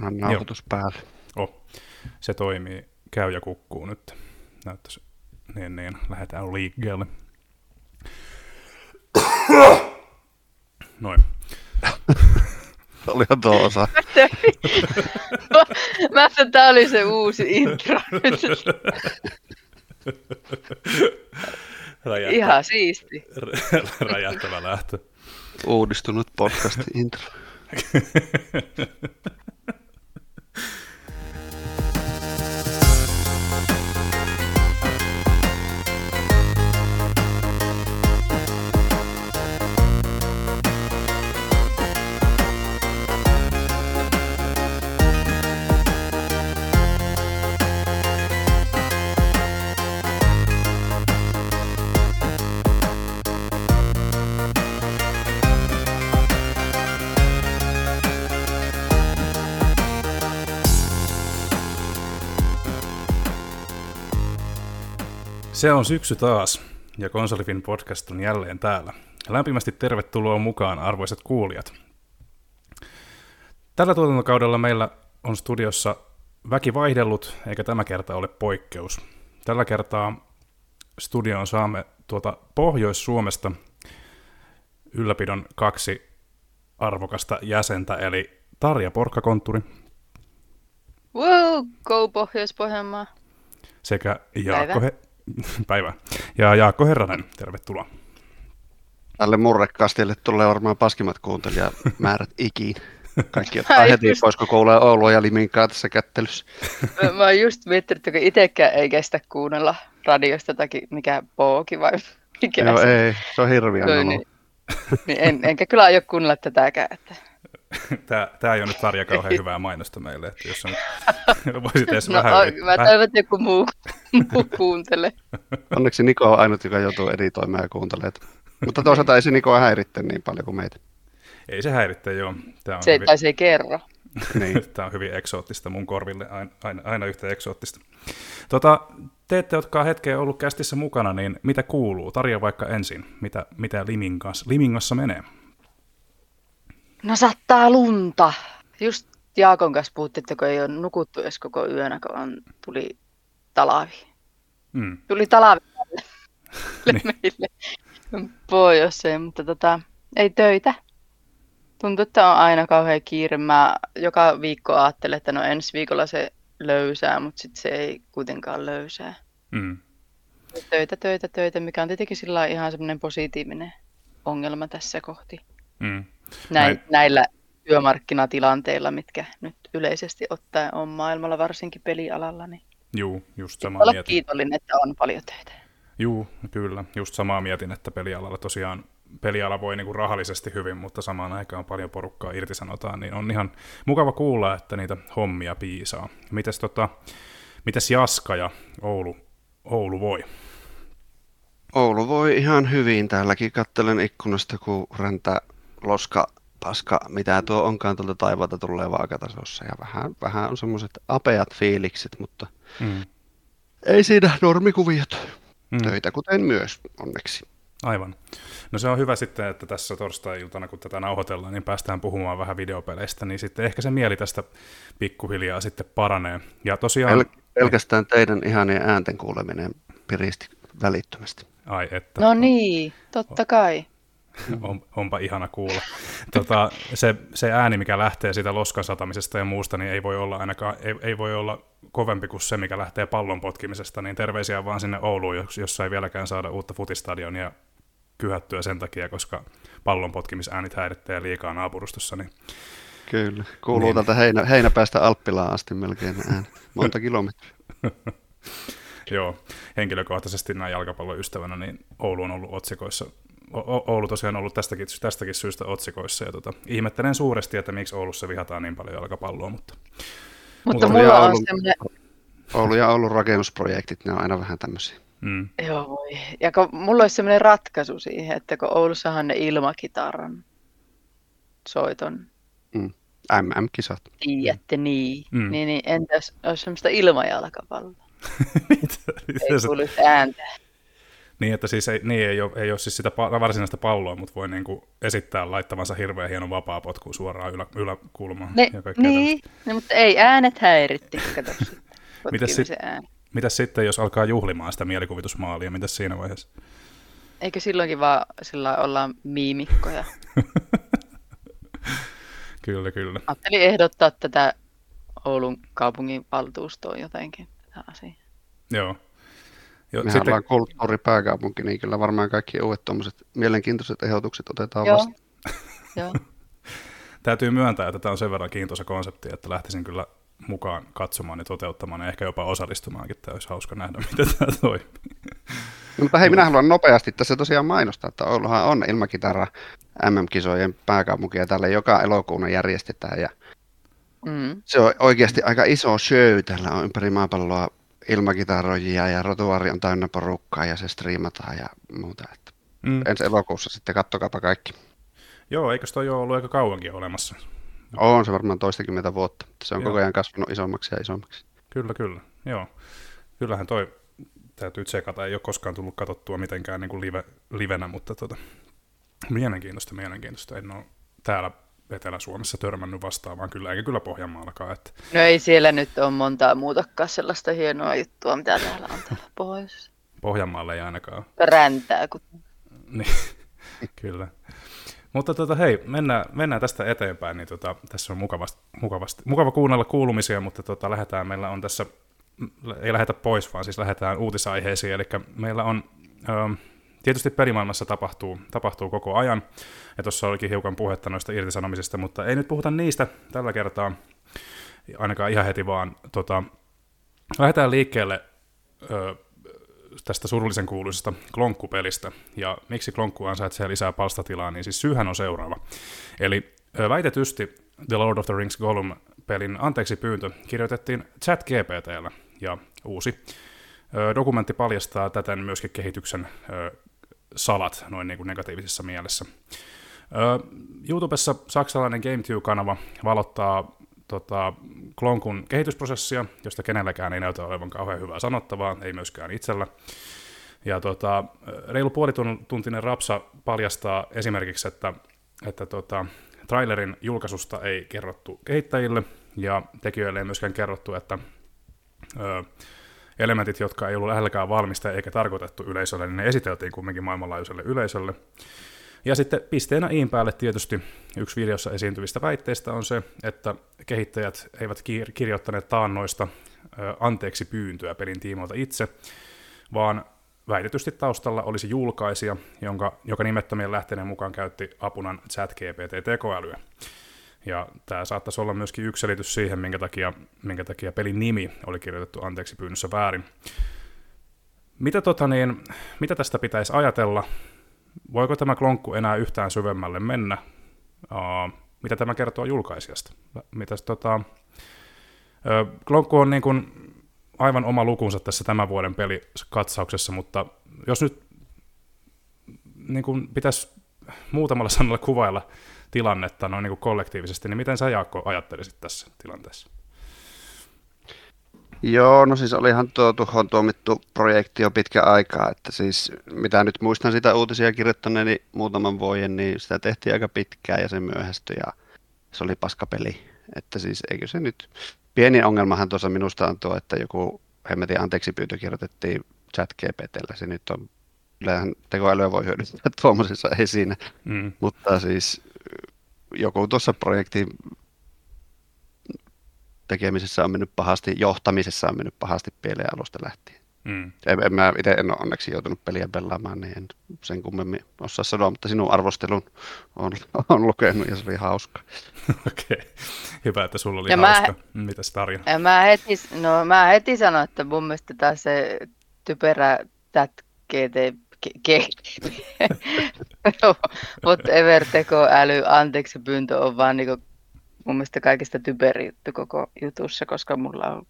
Panna nauhoitus päälle. Oh, se toimii. Käy ja kukkuu nyt. Näyttäisi niin, niin. Lähdetään liikkeelle. Noin. Olihan tuo osa. Mä että tää oli se uusi intro. Räjähtä, Ihan siisti. räjähtävä lähtö. Uudistunut podcast intro. Se on syksy taas, ja Konsolifin podcast on jälleen täällä. Lämpimästi tervetuloa mukaan, arvoisat kuulijat. Tällä tuotantokaudella meillä on studiossa väki vaihdellut, eikä tämä kerta ole poikkeus. Tällä kertaa studioon saamme tuota Pohjois-Suomesta ylläpidon kaksi arvokasta jäsentä, eli Tarja Porkkakontturi Wow, go Pohjois-Pohjanmaa. sekä Jaakko, He- Päivä. Ja Jaakko Herranen, tervetuloa. Tälle murrekastille tulee varmaan paskimmat kuuntelijamäärät ikiin. Kaikki ottaa heti just. pois, kun kuulee Oulua ja Liminkaa tässä kättelyssä. Mä, mä oon just miettinyt, että kun itsekään ei kestä kuunnella radiosta tai mikä pooki vai mikä Joo, se ei, se on hirviä niin, niin en, enkä kyllä aio kuunnella tätäkään. Että. Tämä, tämä ei ole nyt Tarja kauhean hyvää mainosta meille, että jos nyt voisit edes No, vähän... o- yli- mä toivon, että joku muu, muu kuuntelee. Onneksi Niko on ainut, joka joutuu editoimaan ja kuuntelee. Mutta toisaalta ei se Nikoa häiritte niin paljon kuin meitä. Ei se häiritse, joo. Tämä on, Se, hyvin, tai se ei kerro. Niin. tämä on hyvin eksoottista mun korville, aina, aina, aina yhtä eksoottista. Tota, te ette, jotka on hetken ollut kästissä mukana, niin mitä kuuluu? Tarja vaikka ensin, mitä, mitä Limingassa, Limingassa menee? No sattaa lunta. Just Jaakon kanssa puhuttiin, että kun ei ole nukuttu edes koko yönä, kun on, tuli talavi. Mm. Tuli talavi Niin. meille pohjoiseen, mutta tota, ei töitä. Tuntuu, että on aina kauhean kiire. Mä joka viikko ajattelen, että no ensi viikolla se löysää, mutta sitten se ei kuitenkaan löysää. Mm. Töitä, töitä, töitä, mikä on tietenkin sillä ihan semmoinen positiivinen ongelma tässä kohti. Mm. Näin, Näin. näillä työmarkkinatilanteilla, mitkä nyt yleisesti ottaen on maailmalla, varsinkin pelialalla, niin Juu, just samaa olla mietin. kiitollinen, että on paljon töitä. Juu, kyllä. Just samaa mietin, että pelialalla tosiaan peliala voi niinku rahallisesti hyvin, mutta samaan aikaan paljon porukkaa irtisanotaan, niin on ihan mukava kuulla, että niitä hommia piisaa. Mites, tota, mites Jaska ja Oulu, Oulu voi? Oulu voi ihan hyvin. Täälläkin kattelen ikkunasta, kun räntää loska, paska, mitä tuo onkaan tuolta taivaalta tulee vaakatasossa. Ja vähän, vähän on semmoiset apeat fiilikset, mutta Mm. ei siinä normikuviot. Mm. Töitä kuten myös, onneksi. Aivan. No se on hyvä sitten, että tässä torstai-iltana, kun tätä nauhoitellaan, niin päästään puhumaan vähän videopeleistä, niin sitten ehkä se mieli tästä pikkuhiljaa sitten paranee. Ja tosiaan, Pel- pelkästään teidän ihanien äänten kuuleminen piristi välittömästi. ai että, No niin, totta kai. On, onpa ihana kuulla. Tota, se, se ääni, mikä lähtee siitä loskan satamisesta ja muusta, niin ei voi olla ainakaan, ei, ei voi olla kovempi kuin se, mikä lähtee pallon potkimisesta, niin terveisiä vaan sinne Ouluun, jos- jossa ei vieläkään saada uutta futistadionia kyhättyä sen takia, koska pallon potkimisäänit häiritsee liikaa naapurustossa, niin Kyllä. Kuuluu Niin. täältä heinä, heinäpäästä Alppilaan asti melkein ääni. Monta kilometriä. Joo, henkilökohtaisesti näin jalkapallon ystävänä, niin Oulu on ollut otsikoissa. O- Oulu tosiaan on ollut tästäkin, tästäkin syystä otsikoissa, ja tota, ihmettelen suuresti, että miksi Oulussa vihataan niin paljon jalkapalloa, mutta Mutta Mulla mulla oli on ollut- semmoinen, Oulu ja Oulun rakennusprojektit, ne on aina vähän tämmöisiä. mm, joo voi. Ja kun mulla olisi semmoinen ratkaisu siihen, että kun Oulussahan ne ilmakitaran soiton MM-kisat. tiedätte, niin, Mm. mm. niin, niin entäs olisi semmoista ilmajalkapalloa? mitä, Ei mitä kuulu ääntä. Niin, että siis ei, niin ei, ole, ei ole siis sitä varsinaista palloa, mutta voi niin kuin esittää laittavansa hirveän hienon vapaa potkuun suoraan ylä, yläkulmaan. Ne, ja niin, no, mutta ei äänet häiritti, kato Mitäs, sit, mitäs sitten, jos alkaa juhlimaan sitä mielikuvitusmaalia, mitäs siinä vaiheessa? Eikö silloinkin vaan sillä olla miimikkoja? kyllä, kyllä. Ajattelin ehdottaa tätä Oulun kaupungin valtuustoon jotenkin tätä asiaa. Joo. Jo, Mehän sitten... ollaan kulttuuripääkaupunki, niin kyllä varmaan kaikki uudet tuommoiset mielenkiintoiset ehdotukset otetaan Joo. vastaan. Joo. Täytyy myöntää, että tämä on sen verran kiintoisa konsepti, että lähtisin kyllä mukaan katsomaan ja toteuttamaan ja ehkä jopa osallistumaankin. Tämä olisi hauska nähdä, miten tämä toimii. No, mutta hei, minä haluan nopeasti tässä tosiaan mainostaa, että Ouluhan on ilmakitara MM-kisojen pääkaupunki ja tällä joka elokuuna järjestetään ja mm. se on oikeasti aika iso show. Täällä on ympäri maapalloa ilmakitaroijia ja rotuari on täynnä porukkaa ja se striimataan ja muuta. Että mm. Ensi elokuussa sitten kattokaapa kaikki. Joo, eikö toi ole ollut aika kauankin olemassa? On se varmaan toistakymmentä vuotta. Se on Joo. koko ajan kasvanut isommaksi ja isommaksi. Kyllä, kyllä. Joo. Kyllähän toi täytyy tsekata. Ei ole koskaan tullut katsottua mitenkään niin kuin live, livenä, mutta tota, mielenkiintoista, mielenkiintoista. En ole täällä Etelä-Suomessa törmännyt vastaavaan kyllä, eikä kyllä Pohjanmaallakaan. Että... No ei siellä nyt ole montaa muutakaan sellaista hienoa juttua, mitä täällä on täällä pohjoisessa. Pohjanmaalle ei ainakaan. Räntää. Kun... niin, kyllä. Mutta tota, hei, mennään, mennään tästä eteenpäin, niin tota, tässä on mukavasti, mukavasti, mukava kuunnella kuulumisia, mutta tota, lähdetään, meillä on tässä, ei lähdetä pois, vaan siis lähdetään uutisaiheisiin, eli meillä on, ö, tietysti pelimaailmassa tapahtuu, tapahtuu koko ajan, ja tuossa olikin hiukan puhetta noista irtisanomisista, mutta ei nyt puhuta niistä tällä kertaa, ainakaan ihan heti, vaan tota, lähdetään liikkeelle ö, tästä surullisen kuuluisesta Klonkku-pelistä. Ja miksi Klonkku ansaitsee lisää palstatilaa, niin siis syyhän on seuraava. Eli väitetysti The Lord of the Rings Gollum-pelin anteeksi pyyntö kirjoitettiin ChatGPTllä, ja uusi dokumentti paljastaa täten myöskin kehityksen salat noin niin kuin negatiivisessa mielessä. YouTubessa saksalainen GameTube-kanava valottaa tota, Klonkun kehitysprosessia, josta kenelläkään ei näytä olevan kauhean hyvää sanottavaa, ei myöskään itsellä. Ja tota, reilu puolituntinen rapsa paljastaa esimerkiksi, että, että tota, trailerin julkaisusta ei kerrottu kehittäjille, ja tekijöille ei myöskään kerrottu, että ö, elementit, jotka ei ollut lähelläkään valmista eikä tarkoitettu yleisölle, niin ne esiteltiin kumminkin maailmanlaajuiselle yleisölle. Ja sitten pisteenä iin päälle tietysti yksi videossa esiintyvistä väitteistä on se, että kehittäjät eivät kirjoittaneet taannoista anteeksi pyyntöä pelin tiimoilta itse, vaan väitetysti taustalla olisi julkaisija, jonka, joka nimettömien lähteiden mukaan käytti apunan ChatGPT-tekoälyä. Ja tämä saattaisi olla myöskin yksi selitys siihen, minkä takia, minkä takia pelin nimi oli kirjoitettu anteeksi pyynnössä väärin. Mitä, tota niin, mitä tästä pitäisi ajatella? voiko tämä klonkku enää yhtään syvemmälle mennä? Uh, mitä tämä kertoo julkaisijasta? Mitäs, tota, uh, klonkku on niin kuin aivan oma lukunsa tässä tämän vuoden pelikatsauksessa, mutta jos nyt niin kuin pitäisi muutamalla sanalla kuvailla tilannetta noin niin kuin kollektiivisesti, niin miten sä Jaakko ajattelisit tässä tilanteessa? Joo, no siis olihan tuo tuhon tuomittu projekti jo pitkä aikaa, että siis mitä nyt muistan sitä uutisia kirjoittaneeni muutaman vuoden, niin sitä tehtiin aika pitkään ja se myöhästyi ja se oli paskapeli. Että siis eikö se nyt, pieni ongelmahan tuossa minusta on tuo, että joku hemmetin anteeksi pyyntö kirjoitettiin chat GPTllä, se nyt on, kyllähän tekoälyä voi hyödyntää tuommoisessa, ei siinä, mm. mutta siis joku tuossa projektin tekemisessä on mennyt pahasti, johtamisessa on mennyt pahasti pieleen alusta lähtien. Mm. En, en, mä itse en ole onneksi joutunut peliä pelaamaan, niin en sen kummemmin osaa sanoa, mutta sinun arvostelun on, on lukenut ja se oli hauska. Okei, okay. hyvä, että sulla oli ja hauska. Mä, Mitäs Tarja? Ja mä, heti, no, mä heti sanoin, että mun mielestä taas se typerä tätkeete whatever tekoäly, anteeksi pyyntö on vaan niinku mun mielestä kaikista typeri juttu koko jutussa, koska mulla on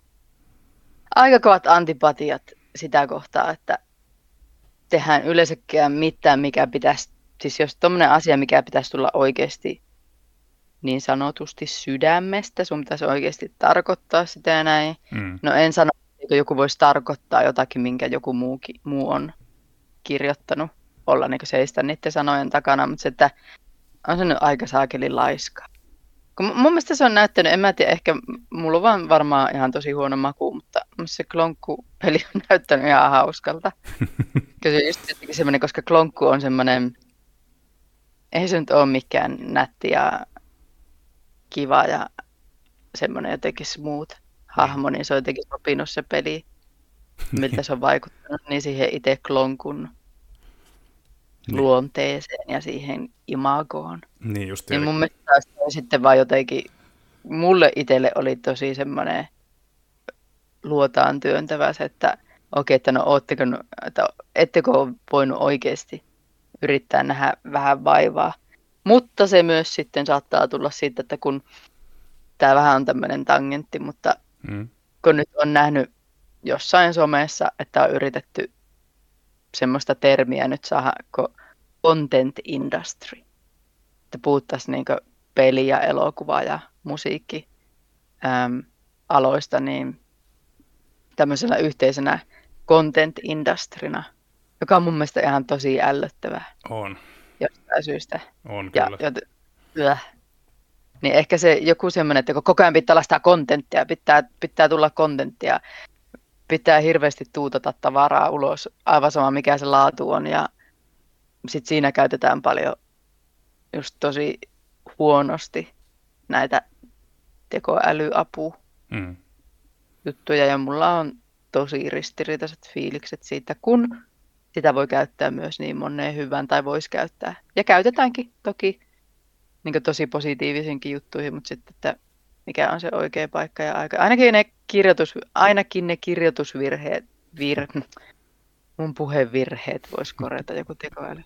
aika kovat antipatiat sitä kohtaa, että tehdään yleensäkään mitään, mikä pitäisi, siis jos tommonen asia, mikä pitäisi tulla oikeasti niin sanotusti sydämestä, sun pitäisi oikeasti tarkoittaa sitä ja näin. Mm. No en sano, että joku voisi tarkoittaa jotakin, minkä joku muukin, muu on kirjoittanut olla niin seistä niiden sanojen takana, mutta se, että on se nyt aika saakeli laiska. Kun mun mielestä se on näyttänyt, en mä tiedä, ehkä mulla on vaan varmaan ihan tosi huono maku, mutta se klonkku-peli on näyttänyt ihan hauskalta. Kyllä se just semmoinen, koska klonkku on semmoinen, ei se nyt ole mikään nätti ja kiva ja semmoinen jotenkin smooth hahmo, niin se on jotenkin sopinut se peli, miltä se on vaikuttanut, niin siihen itse klonkun niin. luonteeseen ja siihen imagoon. Niin just niin mun mielestä taas sitten vaan jotenkin, mulle itselle oli tosi semmoinen luotaan työntävä se, että okei, että no ootteko, että ettekö voinut oikeasti yrittää nähdä vähän vaivaa. Mutta se myös sitten saattaa tulla siitä, että kun tämä vähän on tämmöinen tangentti, mutta mm. kun nyt on nähnyt jossain somessa, että on yritetty semmoista termiä nyt saada kuin content industry. Että puhuttaisiin niin peli- ja elokuva- ja musiikki äm, aloista, niin tämmöisenä yhteisenä content industryna, joka on mun mielestä ihan tosi ällöttävää. On. Jostain syystä. On kyllä. Ja, ja, niin ehkä se joku semmoinen, että kun koko ajan pitää olla sitä kontenttia, pitää, pitää tulla kontenttia, pitää hirveästi tuutata tavaraa ulos, aivan sama mikä se laatu on. Ja sitten siinä käytetään paljon just tosi huonosti näitä tekoälyapu mm. juttuja ja mulla on tosi ristiriitaiset fiilikset siitä, kun sitä voi käyttää myös niin moneen hyvään tai voisi käyttää. Ja käytetäänkin toki niin tosi positiivisinkin juttuihin, mutta sitten, että mikä on se oikea paikka ja aika. Ainakin ne, kirjoitus, ainakin ne kirjoitusvirheet, vir, mun puhevirheet voisi korjata joku tekoäly.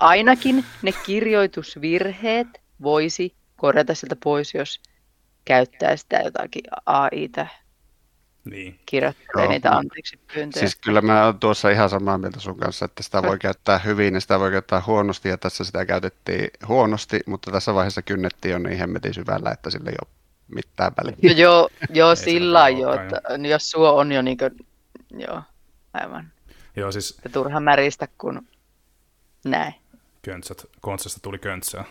Ainakin ne kirjoitusvirheet voisi korjata sieltä pois, jos käyttää sitä jotakin AItä niin. kirjoittelee Joo. niitä anteeksi pyyntöjä. Siis kyllä mä oon tuossa ihan samaa mieltä sun kanssa, että sitä voi käyttää hyvin ja sitä voi käyttää huonosti ja tässä sitä käytettiin huonosti, mutta tässä vaiheessa kynnettiin jo niin hemmetin syvällä, että sille ei ole mitään väliä. No joo, joo sillä jo, että jos suo on jo niin kuin, joo, aivan. Joo, siis... Ja turha märistä, kun näin. Köntsät, kontsasta tuli köntsää.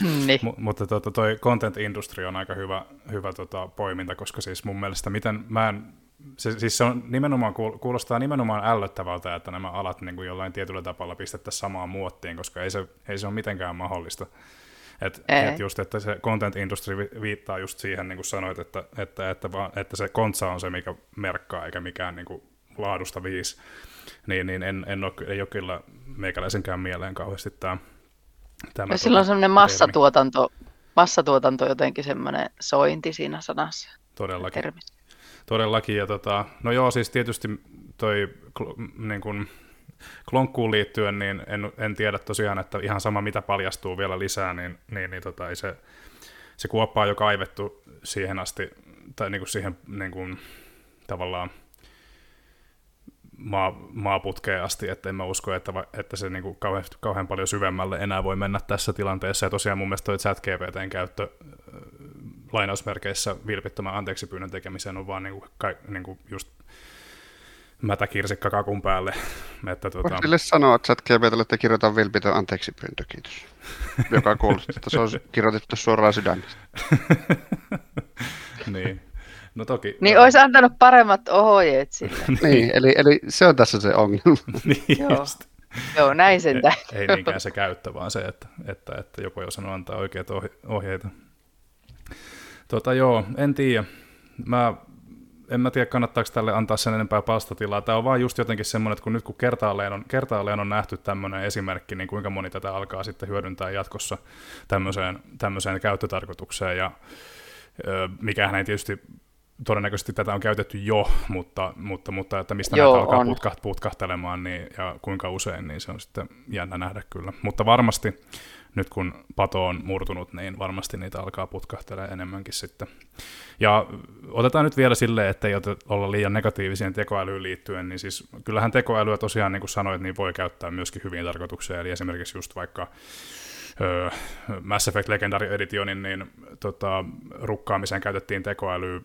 niin. M- mutta tuota, toi content industry on aika hyvä, hyvä tota, poiminta, koska siis mun mielestä miten mä en, se, siis se on nimenomaan, kuulostaa nimenomaan ällöttävältä, että nämä alat niin kuin jollain tietyllä tapalla pistettäisiin samaan muottiin, koska ei se, ei se ole mitenkään mahdollista. Et, et just, että se content industry viittaa just siihen, niin kuin sanoit, että, että, että, vaan, että se kontsa on se, mikä merkkaa, eikä mikään niin kuin laadusta viisi. Niin, niin en, en ole, ei ole kyllä meikäläisenkään mieleen kauheasti tämä. tämä silloin on semmoinen massatuotanto, massatuotanto jotenkin semmoinen sointi siinä sanassa. Todellakin. Termissä. Todellakin, ja tota, no joo, siis tietysti toi niin kun, klonkkuun liittyen, niin en, en tiedä tosiaan, että ihan sama mitä paljastuu vielä lisää, niin, niin, niin tota, ei se, se kuoppa on jo kaivettu siihen asti, tai niin kuin siihen niin kuin, tavallaan maa, maaputkeen asti, että en mä usko, että, että se niin kuin kauhean, kauhean paljon syvemmälle enää voi mennä tässä tilanteessa. Ja tosiaan mun mielestä toi chat GPTn käyttö lainausmerkeissä vilpittömän anteeksi pyynnön tekemiseen on vaan niin kuin, niin kuin just mätäkirsikka kakun päälle. Että, tuota... sille sanoa, että ChatGPTlle, että kirjoita vilpitön anteeksi pyyntö, kiitos. Joka kuulostaa, että se on kirjoitettu suoraan sydämestä. niin. No toki. Niin olisi antanut paremmat ohjeet sille. niin, eli, eli se on tässä se ongelma. niin, Joo. Joo, näin sen ei, ei niinkään se käyttö, vaan se, että, että, että joku ei osannut antaa oikeita ohjeita. Tota, joo, en tiedä. Mä en mä tiedä, kannattaako tälle antaa sen enempää palstatilaa. Tämä on vaan just jotenkin semmoinen, että kun nyt kun kertaalleen on, kertaalleen on nähty tämmöinen esimerkki, niin kuinka moni tätä alkaa sitten hyödyntää jatkossa tämmöiseen, tämmöiseen käyttötarkoitukseen. Ja mikähän ei tietysti todennäköisesti tätä on käytetty jo, mutta, mutta, mutta että mistä Joo, näitä alkaa on. putkahtelemaan niin, ja kuinka usein, niin se on sitten jännä nähdä kyllä. Mutta varmasti nyt kun pato on murtunut, niin varmasti niitä alkaa putkahtelemaan enemmänkin sitten. Ja otetaan nyt vielä silleen, että ei olla liian negatiivisia tekoälyyn liittyen, niin siis kyllähän tekoälyä tosiaan, niin kuin sanoit, niin voi käyttää myöskin hyvin tarkoituksia, eli esimerkiksi just vaikka öö, Mass Effect Legendary Editionin niin, tota, rukkaamiseen käytettiin tekoälyä,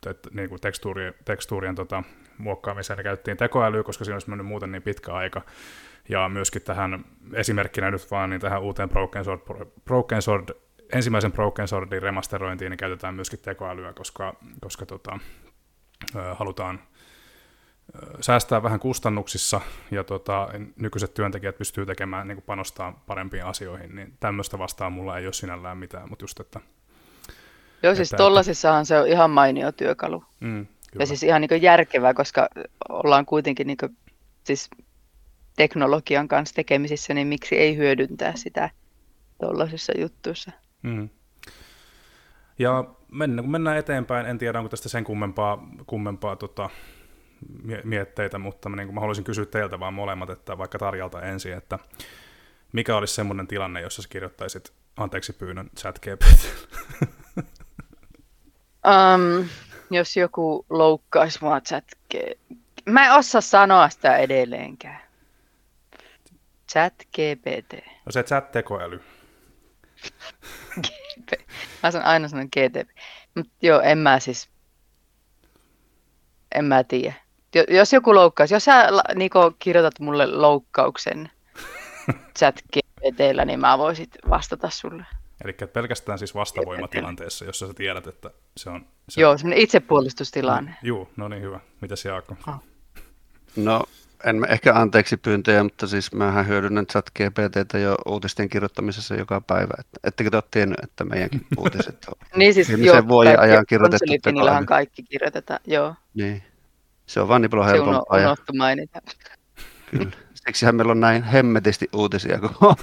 te, niin kuin tekstuurien, tekstuurien tota, muokkaamiseen käytettiin tekoälyä, koska siinä olisi mennyt muuten niin pitkä aika. Ja myöskin tähän esimerkkinä nyt vaan niin tähän uuteen Broken Sword, Broken Sword ensimmäisen Broken Swordin remasterointiin niin käytetään myöskin tekoälyä, koska, koska tota, halutaan säästää vähän kustannuksissa ja tota, nykyiset työntekijät pystyy tekemään, niin panostaa parempiin asioihin, niin tämmöistä vastaan mulla ei ole sinällään mitään, mutta just, että... Joo, siis tollasissahan se on ihan mainio työkalu. Mm, ja siis ihan niin järkevää, koska ollaan kuitenkin niin kuin, siis teknologian kanssa tekemisissä, niin miksi ei hyödyntää sitä tuollaisissa juttuissa. Mm. Ja mennä, kun mennään eteenpäin, en tiedä onko tästä sen kummempaa, kummempaa tota, mietteitä, mutta niin kuin mä haluaisin kysyä teiltä vaan molemmat, että vaikka Tarjalta ensin, että mikä olisi semmoinen tilanne, jossa sä kirjoittaisit anteeksi pyynnön chat um, jos joku loukkaisi mua chat Mä en osaa sanoa sitä edelleenkään. Chat GPT. No se chat-tekoäly. mä sanon aina sanon GTP. Mutta joo, en mä siis, en mä tiedä. Jos joku loukkaus, jos sä Niko, kirjoitat mulle loukkauksen chat GPTllä, niin mä voisin vastata sulle. Eli pelkästään siis vastavoimatilanteessa, jossa sä tiedät, että se on... Se Joo, semmoinen itsepuolustustilanne. No, joo, no niin hyvä. Mitäs Jaakko? No, en ehkä anteeksi pyyntöjä, mutta siis mähän hyödynnän chat GPTtä jo uutisten kirjoittamisessa joka päivä. Ettekö te ole tiennyt, että meidänkin uutiset on niin siis joo, vuoden ajan kirjoitettu tekoäly. kaikki kirjoitetaan, joo. Niin. Se on vaan niin paljon helpompaa. Se on unohtu mainita. Kyllä. Siksihän meillä on näin hemmetisti uutisia. Kun...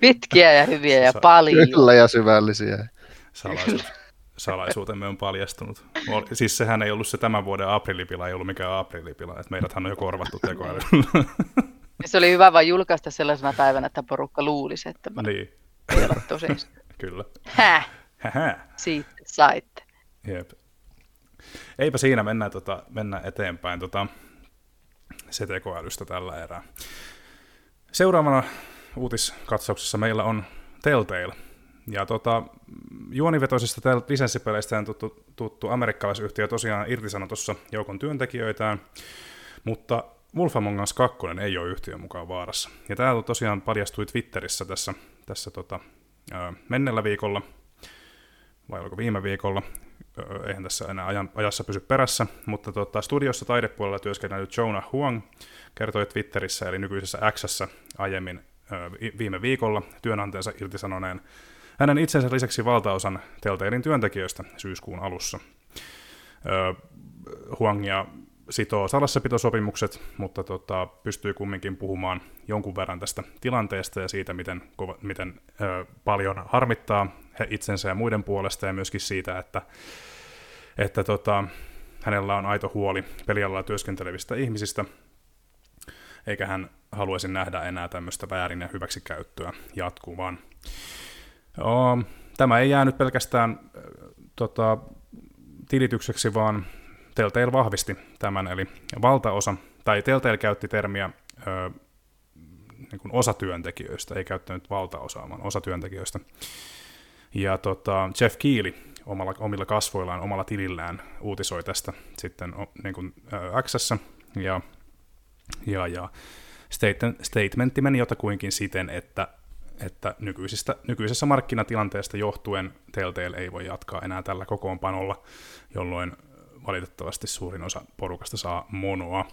Pitkiä ja hyviä ja paljon. Kyllä ja syvällisiä. Salaisuus salaisuutemme on paljastunut. Siis sehän ei ollut se tämän vuoden aprilipila, ei ollut mikään aprilipila, että meidäthän on jo korvattu tekoälyllä. Se oli hyvä vain julkaista sellaisena päivänä, että porukka luulisi, että mä niin. Kyllä. Häh? Hähä. Siitä saitte. Jep. Eipä siinä, mennään, tota, mennään eteenpäin tota, se tekoälystä tällä erää. Seuraavana uutiskatsauksessa meillä on Telltale, ja tota, juonivetoisista lisenssipeleistä tuttu, tuttu amerikkalaisyhtiö tosiaan irtisanoi tuossa joukon työntekijöitään, mutta Wolf Among Us 2 ei ole yhtiön mukaan vaarassa. Ja tämä tosiaan paljastui Twitterissä tässä, tässä tota, mennellä viikolla, vai oliko viime viikolla, eihän tässä enää ajan, ajassa pysy perässä, mutta tota, studiossa taidepuolella työskennellyt Jonah Huang kertoi Twitterissä, eli nykyisessä x aiemmin viime viikolla työnantajansa irtisanoneen hänen itsensä lisäksi valtaosan Teltairin työntekijöistä syyskuun alussa. Öö, Huangia sitoo salassapitosopimukset, mutta tota, pystyy kumminkin puhumaan jonkun verran tästä tilanteesta ja siitä, miten, miten ö, paljon harmittaa he itsensä ja muiden puolesta, ja myöskin siitä, että, että tota, hänellä on aito huoli pelialalla työskentelevistä ihmisistä, eikä hän haluaisi nähdä enää tämmöistä väärin ja hyväksikäyttöä jatkuvan. Tämä ei jäänyt pelkästään tota, tilitykseksi, vaan Telltale vahvisti tämän, eli valtaosa, tai Telltale käytti termiä ö, niin kuin osatyöntekijöistä, ei käyttänyt valtaosaa, vaan osatyöntekijöistä. Ja tota, Jeff Keely omalla, omilla kasvoillaan, omalla tilillään uutisoi tästä sitten niin kuin, ö, Xssä, ja, ja, ja statementti meni jotakuinkin siten, että että nykyisistä, nykyisestä markkinatilanteesta johtuen Telltale ei voi jatkaa enää tällä kokoonpanolla, jolloin valitettavasti suurin osa porukasta saa monoa.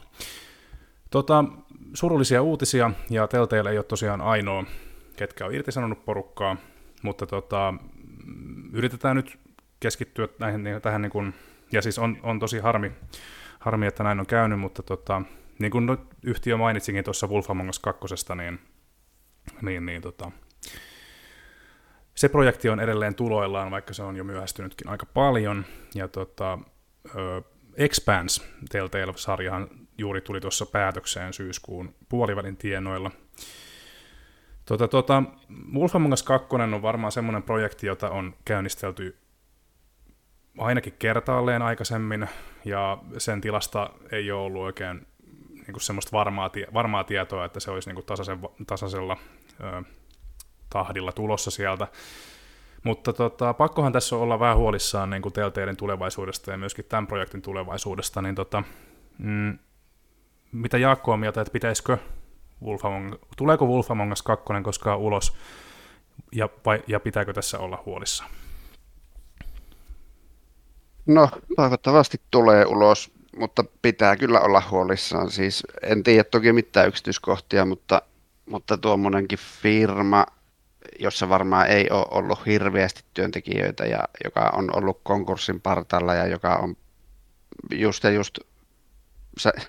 Tota, surullisia uutisia, ja Telltale ei ole tosiaan ainoa, ketkä on irtisanonut porukkaa, mutta tota, yritetään nyt keskittyä näihin, tähän, niin kuin, ja siis on, on tosi harmi, harmi, että näin on käynyt, mutta tota, niin kuin yhtiö mainitsinkin tuossa Wolf Among Us 2, niin niin, niin tota, se projekti on edelleen tuloillaan, vaikka se on jo myöhästynytkin aika paljon. Ja tota, Expanse, Telltale-sarjahan juuri tuli tuossa päätökseen syyskuun puolivälin tienoilla. Tota, tota, Wolf Among Us 2 on varmaan semmoinen projekti, jota on käynnistelty ainakin kertaalleen aikaisemmin, ja sen tilasta ei ole ollut oikein niin kuin semmoista varmaa, tie, varmaa tietoa, että se olisi niin kuin tasaisen, tasaisella ö, tahdilla tulossa sieltä. Mutta tota, pakkohan tässä olla vähän huolissaan niin kuin Telltalein tulevaisuudesta ja myöskin tämän projektin tulevaisuudesta, niin tota, mm, mitä Jaakko on mieltä, että pitäisikö Wolf Among, tuleeko Wolf Among Us 2 koskaan ulos, ja, vai, ja pitääkö tässä olla huolissaan? No, toivottavasti tulee ulos, mutta pitää kyllä olla huolissaan. Siis en tiedä toki mitään yksityiskohtia, mutta, mutta tuommoinenkin firma, jossa varmaan ei ole ollut hirveästi työntekijöitä ja joka on ollut konkurssin partaalla ja joka on just ja just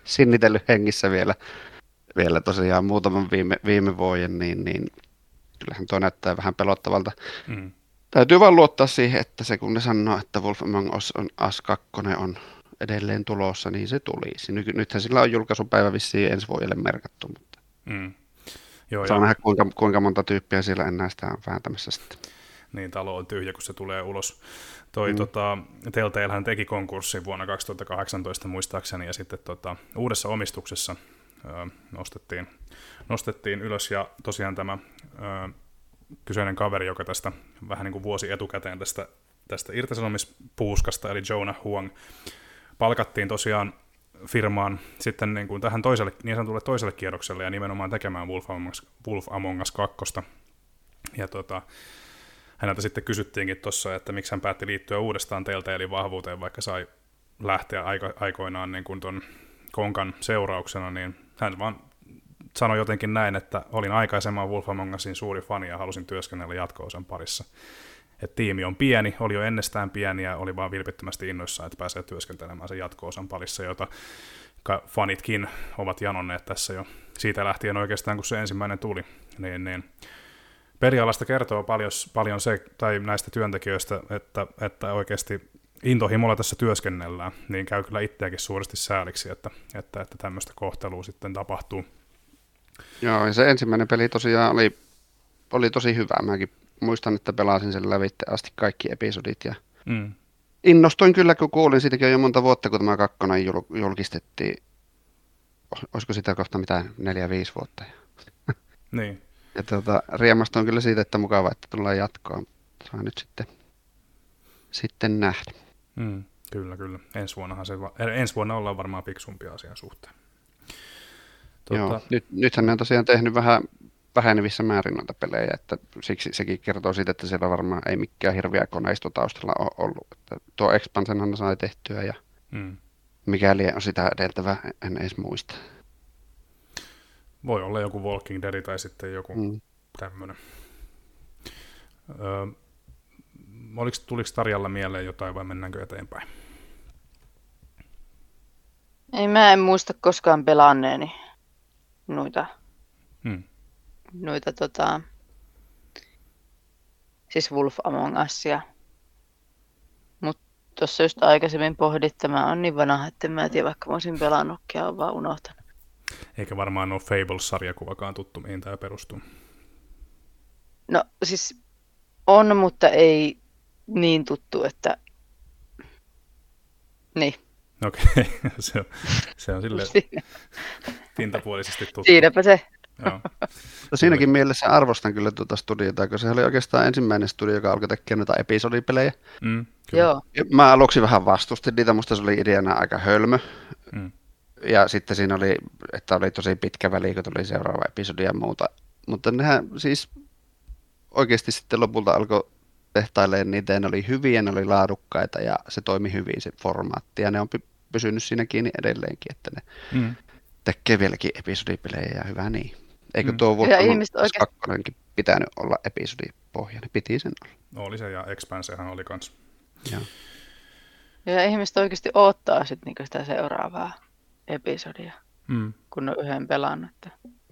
sinnitellyt hengissä vielä, vielä tosiaan muutaman viime, viime vuoden, niin, niin kyllähän tuo näyttää vähän pelottavalta. Mm. Täytyy vaan luottaa siihen, että se kun ne sanoo, että Wolf Among Us on As 2 on edelleen tulossa, niin se tulisi. Ny, nythän sillä on julkaisupäivä vissiin ensi vuodelle merkattu, mutta mm. Joo, saa ja... nähdä kuinka, kuinka monta tyyppiä siellä enää sitä on vääntämässä sitten. Niin, talo on tyhjä, kun se tulee ulos. Toi mm. tota, Telltalehän teki konkurssin vuonna 2018 muistaakseni, ja sitten tota, uudessa omistuksessa ö, nostettiin, nostettiin ylös, ja tosiaan tämä ö, kyseinen kaveri, joka tästä vähän niin kuin vuosi etukäteen tästä, tästä irtisanomispuuskasta, eli Jonah Huang, palkattiin tosiaan firmaan sitten niin kuin tähän toiselle, niin sanotulle toiselle kierrokselle ja nimenomaan tekemään Wolf Among Us, Wolf Among Us 2. Ja tota, häneltä sitten kysyttiinkin tuossa, että miksi hän päätti liittyä uudestaan eli vahvuuteen, vaikka sai lähteä aiko, aikoinaan niin kuin ton konkan seurauksena, niin hän vaan sanoi jotenkin näin, että olin aikaisemman Wolf Among Usin suuri fani ja halusin työskennellä jatko-osan parissa. Et tiimi on pieni, oli jo ennestään pieni ja oli vaan vilpittömästi innoissaan, että pääsee työskentelemään sen jatko-osan parissa, jota fanitkin ovat janonneet tässä jo siitä lähtien oikeastaan, kun se ensimmäinen tuli. Niin, niin. Perialasta kertoo paljon, paljon se, tai näistä työntekijöistä, että, että oikeasti intohimolla tässä työskennellään, niin käy kyllä itseäkin suuresti sääliksi, että, että, että tämmöistä kohtelua sitten tapahtuu. Joo, ja se ensimmäinen peli tosiaan oli, oli tosi hyvä. Mäkin muistan, että pelasin sen lävitte asti kaikki episodit ja mm. innostuin kyllä, kun kuulin. Siitäkin jo monta vuotta, kun tämä kakkonen julkistettiin. Olisiko sitä kohta mitään neljä, viisi vuotta. Niin. Ja tuota, riemastuin kyllä siitä, että mukava, että tullaan jatkoon. Saa nyt sitten, sitten nähdä. Mm, kyllä, kyllä. Ensi, vuonnahan se, ensi vuonna ollaan varmaan fiksumpia asian suhteen. Tuota... Joo, nyt, nythän ne on tosiaan tehnyt vähän vähenevissä määrin noita pelejä, että siksi sekin kertoo siitä, että siellä varmaan ei mikään hirveä koneisto taustalla ole ollut. Että tuo Expansionhan sai tehtyä ja mm. mikäli on sitä edeltävä, en edes muista. Voi olla joku Walking Dead tai sitten joku mm. tämmöinen. Öö, oliko, tuliko Tarjalla mieleen jotain vai mennäänkö eteenpäin? Ei mä en muista koskaan pelanneeni noita, hmm. Noita tota, siis Wolf Among Usia. Mutta tuossa just aikaisemmin pohdit, tämä on niin vanha, että mä en tiedä, vaikka mä olisin pelannutkin ja vaan unohtanut. Eikä varmaan ole Fables-sarjakuvakaan tuttu, mihin tämä perustuu. No siis on, mutta ei niin tuttu, että... Niin. Okei, okay. se on, se on sille pintapuolisesti tuttu. Siinäpä se. Joo. No siinäkin mielessä arvostan kyllä tuota studiota, koska se oli oikeastaan ensimmäinen studio, joka alkoi tekemään noita episodipelejä. Mm, Joo. Mä aluksi vähän vastustin niitä, musta se oli ideana aika hölmö. Mm. Ja sitten siinä oli, että oli tosi pitkä väli, kun tuli seuraava episodi ja muuta. Mutta nehän siis oikeasti sitten lopulta alkoi tehtailemaan niitä, ne oli hyviä, ne oli laadukkaita ja se toimi hyvin se formaatti. Ja ne on pysynyt siinä kiinni edelleenkin, että ne mm. tekee vieläkin episodipelejä ja hyvä niin. Eikö mm. tuo Vulkan oikeasti... pitänyt olla episodipohjainen? Piti sen olla. Oli se ja Expansehan oli kans. Ja. ja ihmiset oikeasti odottaa sit niinku sitä seuraavaa episodia, mm. kun on yhden pelannut.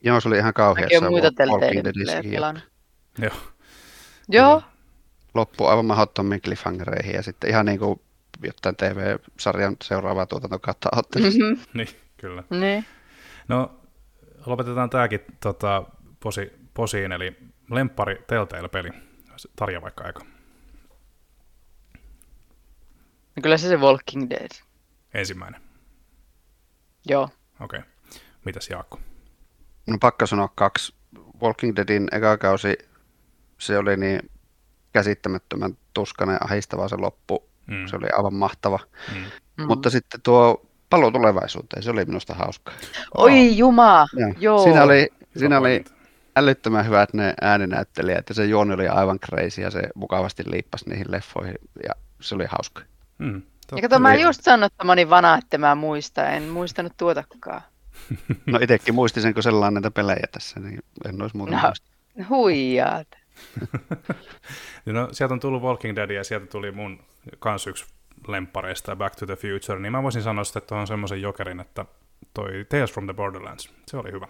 Joo, se oli ihan kauheassa. Mäkin muita pelejä Joo. Joo. Loppu aivan mahdottomiin cliffhangereihin ja sitten ihan niin kuin jotain TV-sarjan seuraavaa tuotantokautta mm-hmm. niin, kyllä. Niin. No, lopetetaan tämäkin tota, posi, posiin, eli lemppari Telltale-peli. Tarja vaikka aika. No kyllä se se Walking Dead. Ensimmäinen. Joo. Okei. Okay. Mitäs Jaakko? No pakka sanoa kaksi. Walking Deadin eka kausi, se oli niin käsittämättömän tuskanen ja ahistava se loppu. Mm. Se oli aivan mahtava. Mm. Mm. Mutta sitten tuo palo tulevaisuuteen, se oli minusta hauskaa. Oi juma, Joo. joo. Siinä oli, siinä Hyvä oli älyttömän hyvät ne ääninäyttelijät ja se juoni oli aivan crazy ja se mukavasti liippasi niihin leffoihin ja se oli hauska. Mm. Ja kato, mä Niin. just sanoin, että mä olin vana, että mä muista. En muistanut tuotakaan. No itsekin muistin sen, kun sellainen näitä pelejä tässä, niin en olisi muuta No. muista. Huijaat. No, sieltä on tullut Walking Dead ja sieltä tuli mun kans yksi lemppareista Back to the Future, niin mä voisin sanoa sitten tuohon semmoisen jokerin, että toi Tales from the Borderlands, se oli hyvä.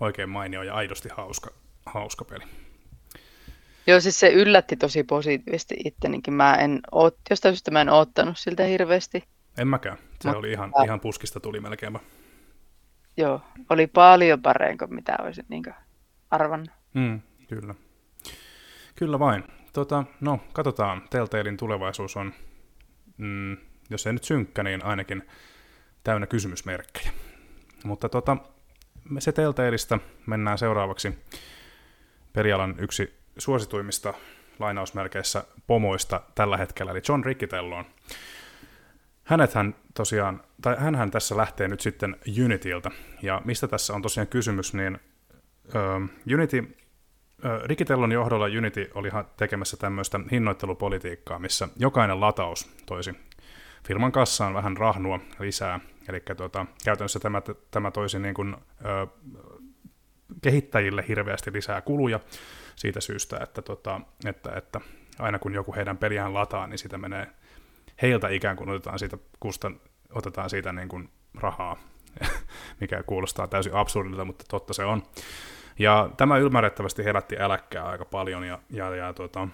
Oikein mainio ja aidosti hauska, hauska peli. Joo, siis se yllätti tosi positiivisesti ittenikin. Mä en oot, jostain syystä mä en oottanut siltä hirveästi. En mäkään. Se Mut- oli ihan, ihan puskista tuli melkeinpä. Joo, oli paljon parempi kuin mitä olisin niin arvannut. Mm, kyllä. Kyllä vain. Tota, no, katsotaan. Telltalein tulevaisuus on, mm, jos ei nyt synkkä, niin ainakin täynnä kysymysmerkkejä. Mutta tota, se Telltaleista mennään seuraavaksi pelialan yksi suosituimmista lainausmerkeissä pomoista tällä hetkellä, eli John Riccitelloon. Hänethän tosiaan, tai hänhän tässä lähtee nyt sitten Unityltä, ja mistä tässä on tosiaan kysymys, niin ö, Unity, ö, Riccitellon johdolla Unity oli tekemässä tämmöistä hinnoittelupolitiikkaa, missä jokainen lataus toisi firman kassaan vähän rahnua lisää, eli tuota, käytännössä tämä, tämä toisi niin kuin, ö, kehittäjille hirveästi lisää kuluja siitä syystä, että, tota, että, että aina kun joku heidän peliään lataa, niin sitä menee heiltä ikään kuin otetaan siitä, kustan, otetaan siitä niin kuin rahaa, mikä kuulostaa täysin absurdilta, mutta totta se on. Ja tämä ymmärrettävästi herätti äläkkää aika paljon, ja, ja, ja tota,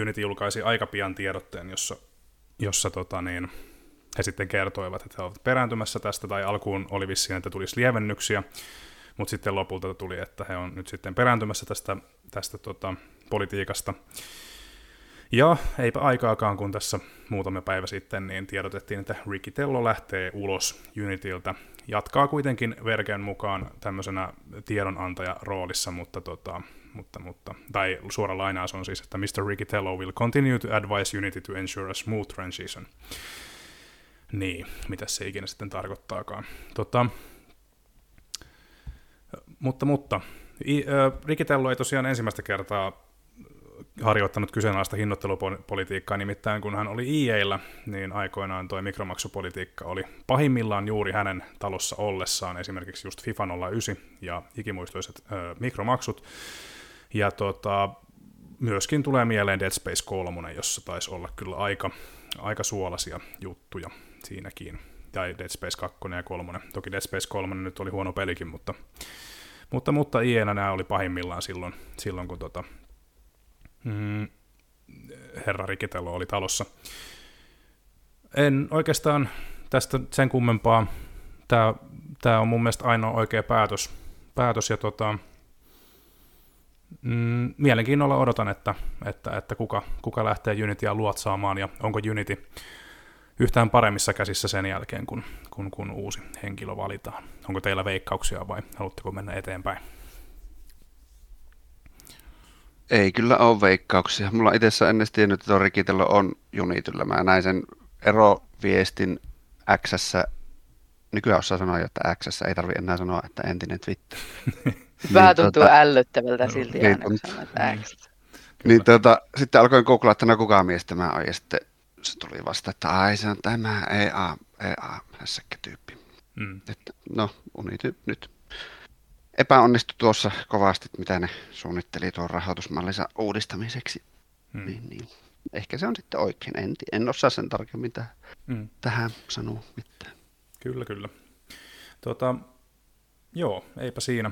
Unity julkaisi aika pian tiedotteen, jossa, jossa tota, niin, he sitten kertoivat, että he ovat perääntymässä tästä, tai alkuun oli vissiin, että tulisi lievennyksiä, mutta sitten lopulta tuli, että he on nyt sitten perääntymässä tästä, tästä tota, politiikasta. Ja eipä aikaakaan, kun tässä muutama päivä sitten niin tiedotettiin, että Ricky Tello lähtee ulos Unityltä. Jatkaa kuitenkin Vergen mukaan tämmöisenä tiedonantaja-roolissa, mutta, tota, mutta, mutta, tai suora lainaus on siis, että Mr. Ricky Tello will continue to advise Unity to ensure a smooth transition. Niin, mitä se ikinä sitten tarkoittaakaan. Tota, mutta, mutta I, äh, ei tosiaan ensimmäistä kertaa harjoittanut kyseenalaista hinnoittelupolitiikkaa, nimittäin kun hän oli EAllä, niin aikoinaan tuo mikromaksupolitiikka oli pahimmillaan juuri hänen talossa ollessaan, esimerkiksi just FIFA 09 ja ikimuistoiset ö, mikromaksut. Ja tota, myöskin tulee mieleen Dead Space 3, jossa taisi olla kyllä aika, aika suolaisia juttuja siinäkin. Tai Dead Space 2 ja 3. Toki Dead Space 3 nyt oli huono pelikin, mutta, mutta, mutta IEnä nämä oli pahimmillaan silloin, silloin kun tota, mm, herra Rikitello oli talossa. En oikeastaan tästä sen kummempaa. Tämä, tämä on mun mielestä ainoa oikea päätös. päätös ja tota, mm, mielenkiinnolla odotan, että, että, että kuka, kuka lähtee Unitya luotsaamaan ja onko Unity yhtään paremmissa käsissä sen jälkeen, kun, kun, kun uusi henkilö valitaan. Onko teillä veikkauksia vai haluatteko mennä eteenpäin? Ei kyllä ole veikkauksia. Mulla itsessä ennen tiennyt, että tuo Rikitello on Unityllä. Mä näin sen eroviestin x Nykyään osaa sanoa että x ei tarvi enää sanoa, että entinen Twitter. Vähän Niin, tuntuu tota- ällöttävältä silti niin aina, kun sanoo, että X. Niin tuota, sitten alkoin googlaa, että no kuka mies tämä on, ja sitten se tuli vasta, että ai se on tämä EA, EA hässäkkä tyyppi. Mm. Että, no, Unity nyt epäonnistui tuossa kovasti, mitä ne suunnitteli tuon rahoitusmallinsa uudistamiseksi. Mm. Niin, niin. Ehkä se on sitten oikein. En, en osaa sen tarkemmin tähän, Mm. tähän sanoa mitään. Kyllä, kyllä. Tota, joo, eipä siinä.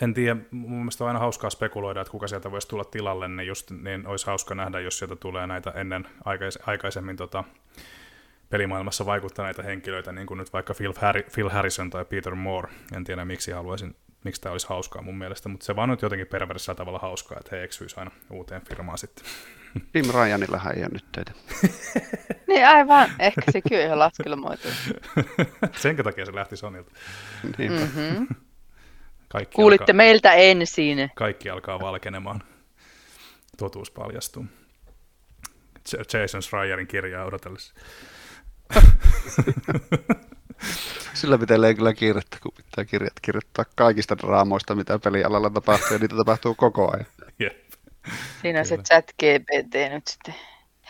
En tiedä, mun mielestä on aina hauskaa spekuloida, että kuka sieltä voisi tulla tilalle, niin, just, niin olisi hauska nähdä, jos sieltä tulee näitä ennen aikais, aikaisemmin tota, pelimaailmassa vaikuttaneita henkilöitä, niin kuin nyt vaikka Phil, Harri, Phil Harrison tai Peter Moore. En tiedä, miksi haluaisin, miksi tämä olisi hauskaa mun mielestä, mutta se vaan nyt jotenkin perversillä tavalla hauskaa, että he eksyisi aina uuteen firmaan sitten. Tim Ryanillahan ei ole nyt töitä. Niin aivan, ehkä sekin on ihan laskelmoitu. Senkö takia se lähti Sonilta. Mm-hmm. Kaikki Kuulitte alkaa, meiltä ensin. kaikki alkaa valkenemaan. totuus paljastuu. Jason Schreierin kirjaa odotellessa. Sillä pitää kyllä kiirettä, kun pitää kirjat kirjoittaa kaikista draamoista, mitä pelialalla tapahtuu, ja niitä tapahtuu koko ajan. Jep. Siinä se chat GPT nyt sitten.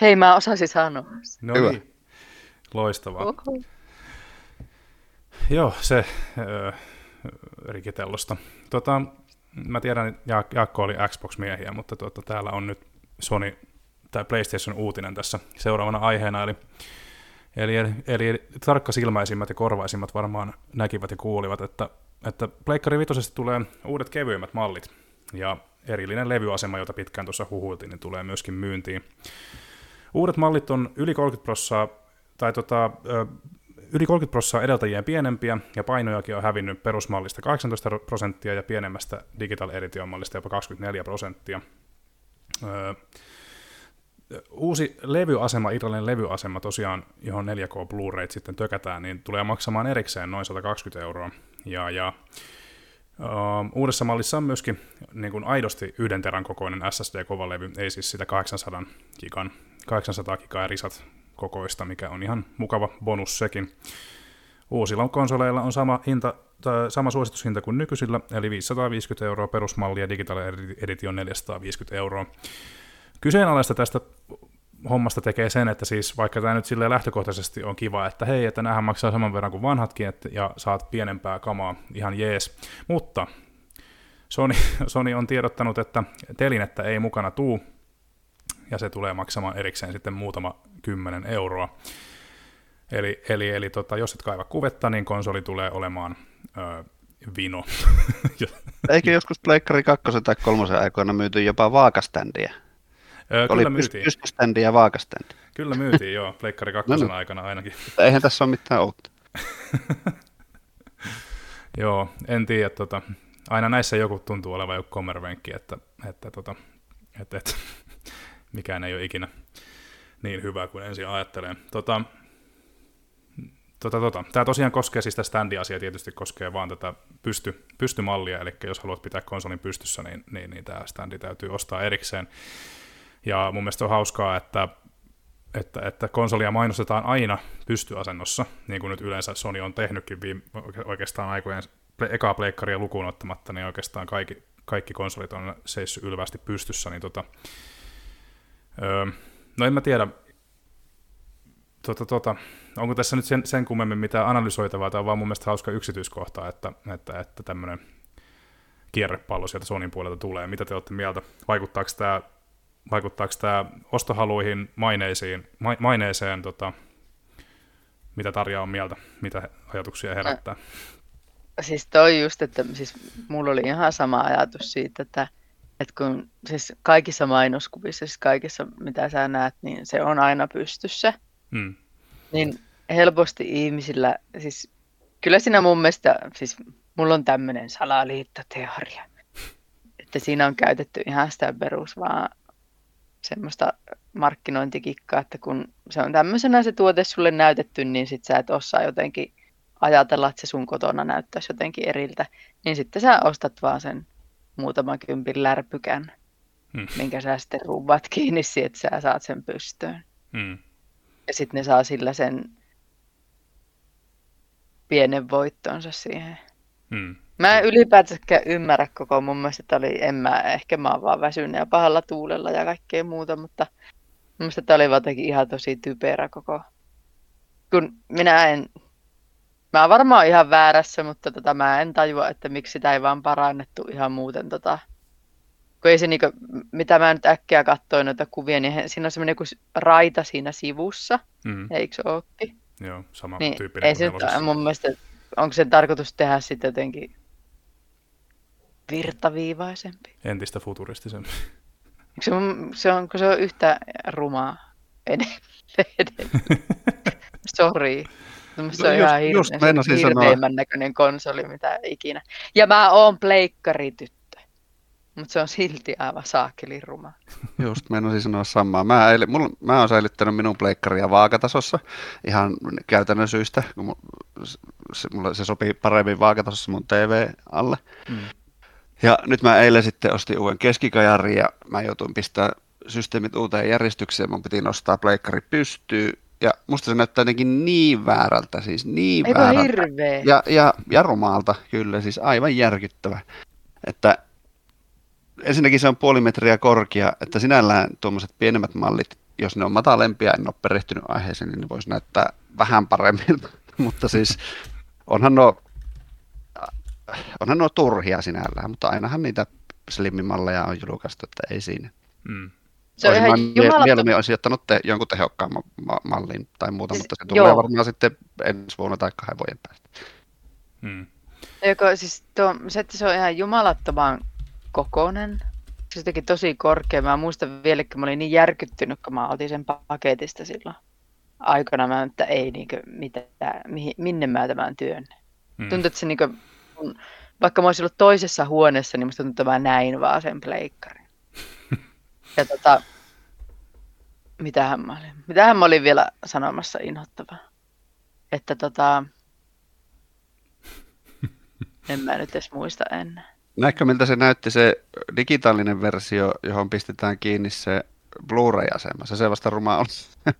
Hei, mä osasin sanoa. No Hyvä. niin, loistavaa. Oho. Joo, se öö, rikitellosta. Tota, mä tiedän, että Ja- Jaakko oli Xbox-miehiä, mutta tota, täällä on nyt Sony tai PlayStation uutinen tässä seuraavana aiheena, eli Eli, eli, tarkkasilmäisimmät ja korvaisimmat varmaan näkivät ja kuulivat, että, että Pleikkari vitosesti tulee uudet kevyemmät mallit, ja erillinen levyasema, jota pitkään tuossa huhuiltiin, niin tulee myöskin myyntiin. Uudet mallit on yli 30 prossaa, tai tota, yli 30 prossaa edeltäjien pienempiä, ja painojakin on hävinnyt perusmallista 18 prosenttia, ja pienemmästä Digital Edition mallista jopa 24 prosenttia. Öö, uusi levyasema, irrallinen levyasema tosiaan, johon 4K Blu-rayt sitten tökätään, niin tulee maksamaan erikseen noin 120 euroa. Ja, ja uh, uudessa mallissa on myöskin niin kuin aidosti yhden terän kokoinen SSD-kovalevy, ei siis sitä 800 gigan, 800 gigaa risat kokoista, mikä on ihan mukava bonus sekin. Uusilla konsoleilla on sama, hinta, tai sama suositushinta kuin nykyisillä, eli 550 euroa perusmalli ja Digital Edition 450 euroa. Kyseenalaista tästä hommasta tekee sen, että siis vaikka tämä nyt silleen lähtökohtaisesti on kiva, että hei, että näähän maksaa saman verran kuin vanhatkin, että, ja saat pienempää kamaa, ihan jees. Mutta Sony, Sony on tiedottanut, että telinettä ei mukana tuu, ja se tulee maksamaan erikseen sitten muutama kymmenen euroa. Eli, eli, eli tota, jos et kaiva kuvetta, niin konsoli tulee olemaan ö, vino. Eikö joskus Pleikkari 2 tai 3 aikoina myyty jopa vaakaständiä? Oli kyllä myytiin. pystyständi ja vaakaständi. Kyllä myytiin, joo, Pleikkari 2 No niin. aikana ainakin. Eihän tässä ole mitään uutta. Joo, en tiedä, tota, aina näissä joku tuntuu olevan joku kommervenkki, että, että, tota, että, että mikään ei ole ikinä niin hyvä kuin ensin ajattelee. Tota, tota, tota. Tämä tosiaan koskee siis tämä standi-asia, tietysti koskee vaan tätä pysty, pystymallia, eli jos haluat pitää konsolin pystyssä, niin, niin, niin tämä standi täytyy ostaa erikseen. Ja mun mielestä on hauskaa, että että, että konsolia mainostetaan aina pystyasennossa, niin kuin nyt yleensä Sony on tehnytkin viime, oikeastaan aikojen ekaa pleikkaria lukuun ottamatta, niin oikeastaan kaikki, kaikki konsolit on seissyt ylvästi pystyssä, niin tota, öö, no en mä tiedä, tota, tota, onko tässä nyt sen, sen kummemmin mitään analysoitavaa, tämä on vaan mun mielestä hauska yksityiskohta, että, että, että tämmöinen kierrepallo sieltä Sonin puolelta tulee. Mitä te olette mieltä? Vaikuttaako tämä vaikuttaako tämä ostohaluihin, maineisiin, ma- maineeseen, tota, mitä Tarja on mieltä, mitä ajatuksia herättää? Siis toi just, että siis mulla oli ihan sama ajatus siitä, että, että kun siis kaikissa mainoskuvissa, siis kaikissa mitä sä näet, niin se on aina pystyssä. Mm. Niin helposti ihmisillä, siis kyllä siinä mun mielestä, siis mulla on tämmöinen salaliittoteoria, että siinä on käytetty ihan sitä perus vaan semmoista markkinointikikkaa, että kun se on tämmöisenä se tuote sulle näytetty, niin sit sä et osaa jotenkin ajatella, että se sun kotona näyttäisi jotenkin eriltä, niin sitten sä ostat vaan sen muutaman kympin lärpykän, Mm. minkä sä sitten ruuvat kiinni että sä saat sen pystyyn. Mm. Ja sitten ne saa sillä sen pienen voittonsa siihen. Mm. Mä en ylipäätäänkään ymmärrä koko mun mielestä, että oli, en mä, ehkä mä oon vaan väsynyt ja pahalla tuulella ja kaikkea muuta, mutta mun mielestä tää oli jotenkin ihan tosi typerä koko, kun minä en, mä oon varmaan ihan väärässä, mutta tota, mä en tajua, että miksi sitä ei vaan parannettu ihan muuten tota, kun ei se niinku, mitä mä nyt äkkiä katsoin noita kuvia, niin siinä on semmoinen joku raita siinä sivussa, Mm. eikö se ookin? Joo, sama Niin, tyyppinen ei se mun mielestä, onko sen tarkoitus tehdä sitten jotenkin virtaviivaisempi? Entistä futuristisempi. Se, mun- se, on, kun se on yhtä rumaa edelleen. edelleen. Sori. Se No on just- ihan hirveän, just se on sanoa. hirveimmän näköinen konsoli, mitä ikinä. Ja mä oon pleikkarityttö. Mutta se on silti aivan saakelin ruma. Just meinasin sanoa samaa. Mä, eilen, mulla, mä oon säilyttänyt minun pleikkaria vaakatasossa ihan käytännön syistä, kun mu- se, mulla se sopii paremmin vaakatasossa mun TV alle. Mm. Ja nyt mä eilen sitten ostin uuden keskikajarin ja mä joutuin pistää systeemit uuteen järjestykseen. Mun piti nostaa pleikkari pystyyn ja musta se näyttää jotenkin niin väärältä, siis niin Eikö väärältä. hirveä? Ja, ja, ja rumalta, kyllä, siis aivan järkyttävä. Että ensinnäkin se on puoli metriä korkea, että sinällään tuommoiset pienemmät mallit, jos ne on matalempia, en ole perehtynyt aiheeseen, niin ne voisi näyttää vähän paremmin. mutta siis onhan nuo, onhan nuo turhia sinällään, mutta ainahan niitä slimmimalleja on julkaistu, että ei siinä. Mm. Se on Olisin ihan jumalattoman Mieluummin olisi ottanut te, jonkun tehokkaamman ma- mallin tai muuta, Siis- mutta se tulee joo. varmaan sitten ensi vuonna tai kahden vuoden päästä. Mm. Joko, siis tuo, se, että se on ihan jumalattoman kokonen. Se on jotenkin tosi korkea. Mä muistan vielä, kun mä olin niin järkyttynyt, kun mä otin sen paketista silloin aikana. Mä, että ei niinkö, mitä, mihin, minne mä tämän työn. Mm. Tuntuu, että se niinkö, kun- vaikka mä olisin ollut toisessa huoneessa, niin musta tuntuu, että mä näin vaan sen pleikkarin. Ja tota, mitähän mä olin, mitähän mä olin vielä sanomassa inhottavaa. Että tota, en mä nyt edes muista enää. Näetkö miltä se näytti se digitaalinen versio, johon pistetään kiinni se Blu-ray-asema? Se se vasta ruma oli.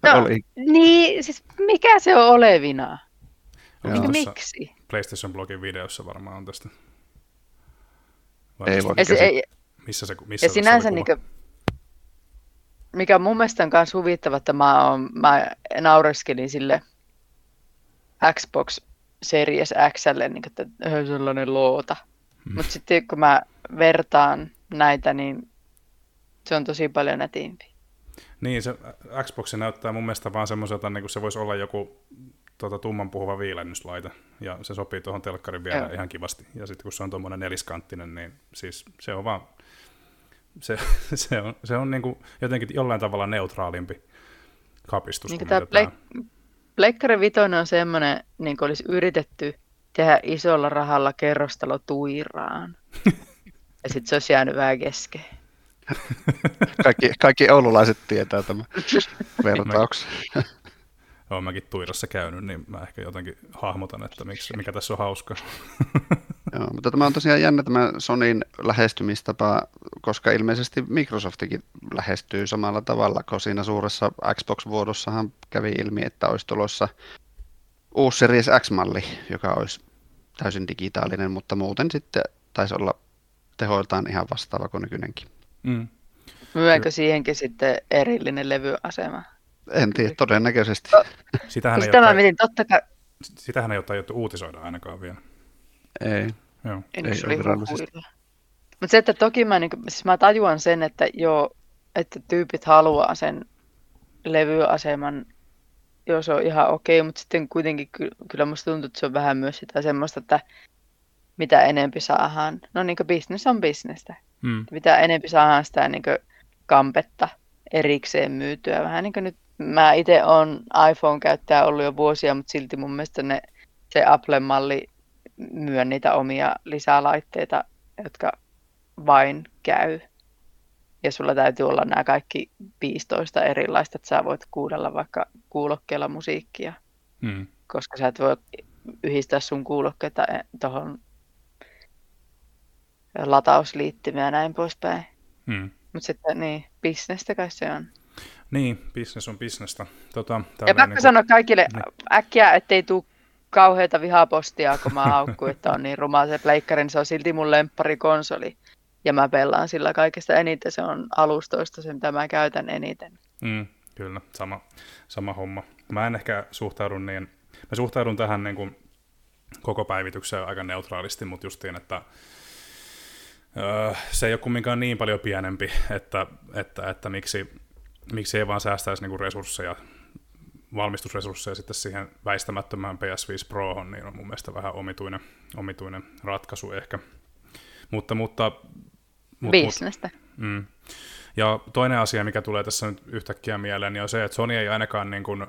No, oli. Niin, siis mikä se on olevina? Niin, miksi? PlayStation Blogin videossa varmaan on tästä. Vai Ei mistä- se, ei, Missä se, missä ja sinänsä, niin kuva? mikä mun mielestä on myös huvittava, että mä, oon, mä naureskelin sille Xbox Series Xlle, niin että "Ö, sellainen loota. Mm. Mutta sitten kun mä vertaan näitä, niin se on tosi paljon nätimpi. Niin, se Xbox näyttää mun mielestä vaan semmoiselta, niin kuin se voisi olla joku tuota, tumman puhuva viilennyslaite, ja se sopii tuohon telkkarin vielä Joo. ihan kivasti. Ja sitten kun se on tuommoinen neliskanttinen, niin siis se on vaan, se, se on, se on niin kuin jotenkin jollain tavalla neutraalimpi kapistus Niin kuin tämä. Plek- Pleikkari Vitoinen on semmoinen, niin kuin olisi yritetty tehdä isolla rahalla kerrostalo tuiraan. ja sitten se olisi jäänyt vähän kesken. Kaikki, kaikki oululaiset tietää tämän vertauksen. Olen mäkin Tuirassa käynyt, niin mä ehkä jotenkin hahmotan, että miksi, mikä tässä on hauskaa. Joo, mutta tämä on tosiaan jännä tämä Sonin lähestymistapa, koska ilmeisesti Microsoftikin lähestyy samalla tavalla, kun siinä suuressa Xbox-vuodossahan kävi ilmi, että olisi tulossa uusi Series X-malli, joka olisi täysin digitaalinen, mutta muuten sitten taisi olla tehoiltaan ihan vastaava kuin nykyinenkin. Mm. Myydäänkö siihenkin sitten erillinen levyasema? En tiedä, todennäköisesti. Sitähän, ei Sitä mä ole, mietin, totta kai, sitähän ei ole tajuttu uutisoida ainakaan vielä. Ei. Joo. en Ei ole virallisesti. Mutta se, että toki mä, niin, siis mä tajuan sen, että joo, että tyypit haluaa sen levyaseman, joo se on ihan okei, mutta sitten kuitenkin ky- kyllä musta tuntuu, että se on vähän myös sitä semmoista, että mitä enempi saadaan. No niin kuin business on bisnestä. Mm. Mitä enempi saadaan sitä niin kuin kampetta erikseen myytyä. Vähän niin kuin nyt mä itse olen iPhone-käyttäjä ollut jo vuosia, mutta silti mun mielestä ne, se Apple-malli myö niitä omia lisälaitteita, jotka vain käy. Ja sulla täytyy olla nämä kaikki 15 erilaista, että sä voit kuunnella vaikka kuulokkeella musiikkia, Mm. koska sä et voi yhdistää sun kuulokkeita tuohon latausliittymiä ja näin poispäin. Mm. Mutta sitten niin, bisnestä kai se on. Niin, business on bisnestä. Tota, Ja pakko niinku- sanoa kaikille Niin. äkkiä, ettei tule kauheita vihapostia, kun mä haukkuin, että on niin ruma se pleikkari, niin se on silti mun lempparikonsoli. Ja mä pelaan sillä kaikesta eniten, se on alustoista se, mitä mä käytän eniten. Mm, kyllä, sama, sama homma. Mä en ehkä suhtaudu niin, mä suhtaudun tähän niin kuin koko päivitykseen aika neutraalisti, mutta justiin, että öö, se ei ole kumminkaan niin paljon pienempi, että, että, että miksi, miksi ei vaan säästäisi niin kuin resursseja, valmistusresursseja sitten siihen väistämättömään PS5 Prohon, niin on mun mielestä vähän omituinen, omituinen ratkaisu ehkä. Mutta, mutta, mut, mut, Bisnestä. Mm. Ja toinen asia, mikä tulee tässä nyt yhtäkkiä mieleen, niin on se, että Sony ei ainakaan niin kuin,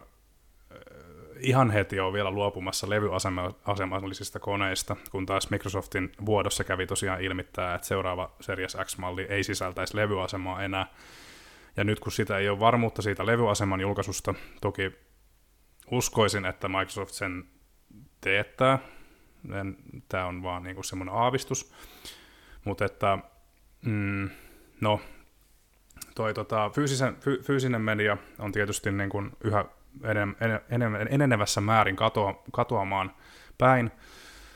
ihan heti ole vielä luopumassa levyasemallisista koneista, kun taas Microsoftin vuodossa kävi tosiaan ilmittää, että seuraava Series X-malli ei sisältäisi levyasemaa enää. Ja nyt kun sitä ei ole varmuutta siitä levyaseman julkaisusta, toki uskoisin, että Microsoft sen teettää. Tämä on vaan niin semmoinen aavistus. Mutta että, mm, no, toi tota, fyysisen, fy, fyysinen media on tietysti niin yhä enem, enem, enenevässä määrin katoa, katoamaan päin,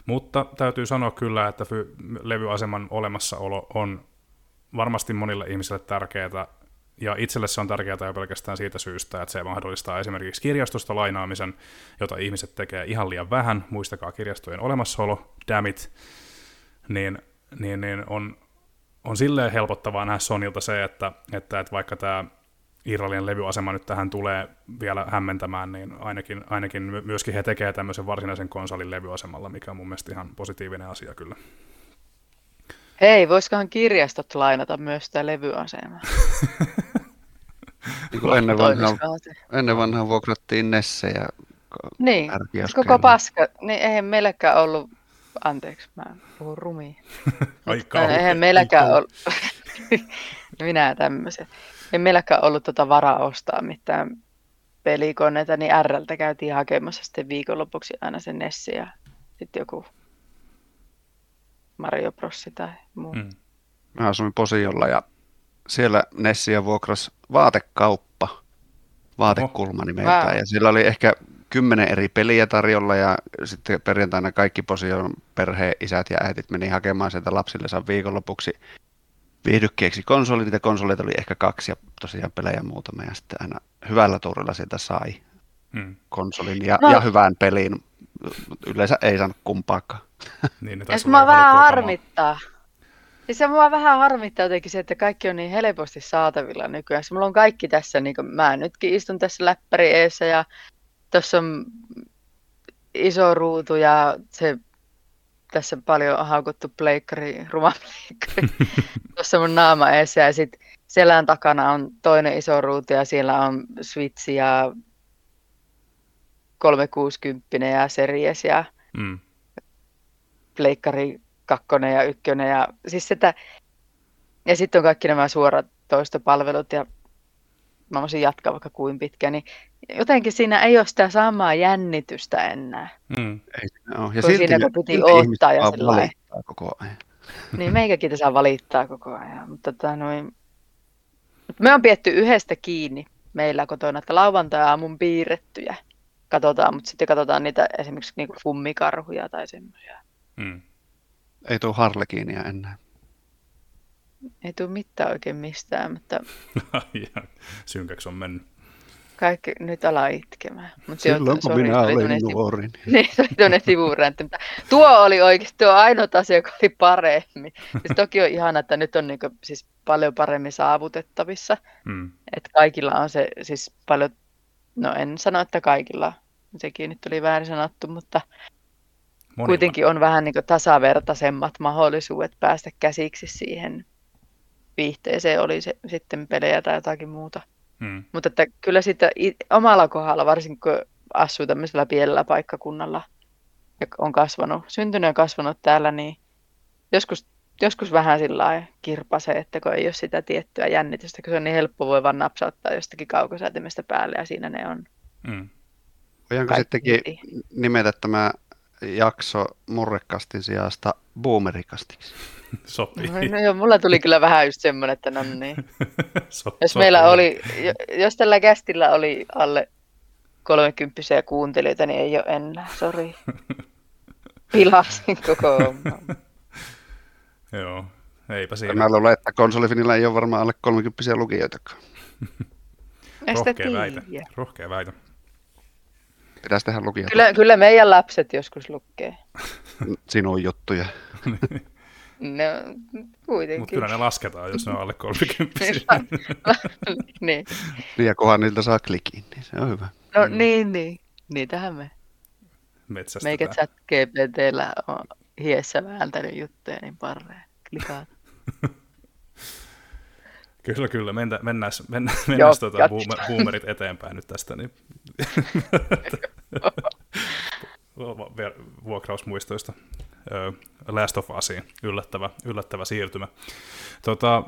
mutta täytyy sanoa kyllä, että levyaseman olemassaolo on varmasti monille ihmisille tärkeää, ja itselle se on tärkeää jo pelkästään siitä syystä, että se mahdollistaa esimerkiksi kirjastosta lainaamisen, jota ihmiset tekee ihan liian vähän, muistakaa kirjastojen olemassaolo, it, niin, niin, niin on, on silleen helpottavaa nähdä Sonilta se, että, että, että vaikka tämä Irralien levyasema nyt tähän tulee vielä hämmentämään, niin ainakin, ainakin myöskin he tekevät tämmöisen varsinaisen konsolin levyasemalla, mikä on mun mielestä ihan positiivinen asia kyllä. Hei, voisikohan kirjastot lainata myös sitä levyasemaa? niin ennen, vanhaa, ennen vanhaa vuokrattiin Nessejä. Niin, koko paska, niin eihän meilläkään ollut, anteeksi, mä puhun rumia. Aika eihän meilläkään ollut, minä tämmöisen. Ei meilläkään ollut tota varaa ostaa mitään pelikoneita, niin Rltä käytiin hakemassa sitten viikonlopuksi aina se Nessi ja sitten joku Mario Brossi tai muu. Mm. Mä asuin Posiolla ja siellä Nessia vuokras vaatekauppa, vaatekulma nimeltään. Wow. Ja siellä oli ehkä kymmenen eri peliä tarjolla ja sitten perjantaina kaikki Posion perheen isät ja äitit meni hakemaan sieltä lapsillensa viikonlopuksi viihdykkeeksi konsolit. Niitä konsoleita oli ehkä kaksi ja tosiaan pelejä muutama ja sitten aina hyvällä tuurilla sieltä sai hmm. konsolin ja, no. ja hyvän pelin. Yleensä ei saanut kumpaakaan. Niin, ja mua vähän harmittaa. Siis se mua vähän harmittaa jotenkin se, että kaikki on niin helposti saatavilla nykyään. Mulla on kaikki tässä, niin kuin mä nytkin istun tässä läppäri eessä ja tuossa on iso ruutu ja se tässä paljon haukuttu pleikkari, ruma pleikkari tuossa mun naama eessä ja sitten selän takana on toinen iso ruutu ja siellä on Switch ja 360 ja Series ja mm. pleikkari kakkonen ja ykkönen ja siis sitä, ja sitten on kaikki nämä suorat toistopalvelut ja mä voisin jatkaa vaikka kuin pitkään, niin jotenkin siinä ei ole sitä samaa jännitystä enää. Mm. Ei ole. Ja silti siinä kun piti odottaa ja sellainen. koko ajan. Niin meikäkin saa valittaa koko ajan. Mutta tota, noin... Me on pietty yhdestä kiinni meillä kotona, että lauantai-aamun piirrettyjä katsotaan, mutta sitten katsotaan niitä esimerkiksi niinku fummikarhuja tai semmoisia. Mm. Ei tule harlekiinia enää. Ei tule mitään oikein mistään, mutta... Synkäksi on mennyt. Kaikki nyt ala itkemään. Mut Silloin kun minä olin nuori. Niin, se oli tuonne sivuräntti. Tuo oli oikeasti tuo ainoa asia, joka oli paremmin. Siis toki on ihana, että nyt on niinku, siis paljon paremmin saavutettavissa. Mm. Että kaikilla on se siis paljon, no en sano, että kaikilla, sekin nyt oli väärin sanottu, mutta Monilla. kuitenkin on vähän niin tasavertaisemmat mahdollisuudet päästä käsiksi siihen viihteeseen, oli se sitten pelejä tai jotakin muuta. Hmm. Mutta että kyllä sitten omalla kohdalla, varsinkin kun asuu tämmöisellä pienellä paikkakunnalla ja on kasvanut, syntynyt ja kasvanut täällä, niin joskus, joskus vähän sillä kirpasee, että kun ei ole sitä tiettyä jännitystä, kun se on niin helppo voi vaan napsauttaa jostakin kaukosäätimestä päälle ja siinä ne on. Hmm. Voidaanko sittenkin nimetä tämä jakso murrekastin sijasta boomerikastiksi? Sopii. No, no joo, mulla tuli kyllä vähän just semmoinen, että no niin. so, jos meillä oli, jos tällä kästillä oli alle 30 kuuntelijoita, niin ei ole enää, sori. Pilasin koko homman. joo, eipä siinä. Mä luulen, että konsolifinilla ei ole varmaan alle 30 lukijoitakaan. Rohkea väite. Rohkea väite. Pitäisi tehdä lukijat. Kyllä, kyllä meidän lapset joskus lukee. Sinun juttuja. No, kuitenkin. Mutta kyllä ne lasketaan, jos ne on alle 30. niin. Ja kunhan niiltä saa klikin, niin se on hyvä. No mm. niin, niin. Niitähän me. Metsästetään. Meikä chat GPTllä on hiessä vääntänyt juttuja niin parreen. Klikaat. Kyllä, kyllä. Mentä, mennään, mennään, mennään tuota boomer, boomerit eteenpäin nyt tästä. Niin. Vuokrausmuistoista. Last of Usiin. Yllättävä, yllättävä siirtymä. Tota,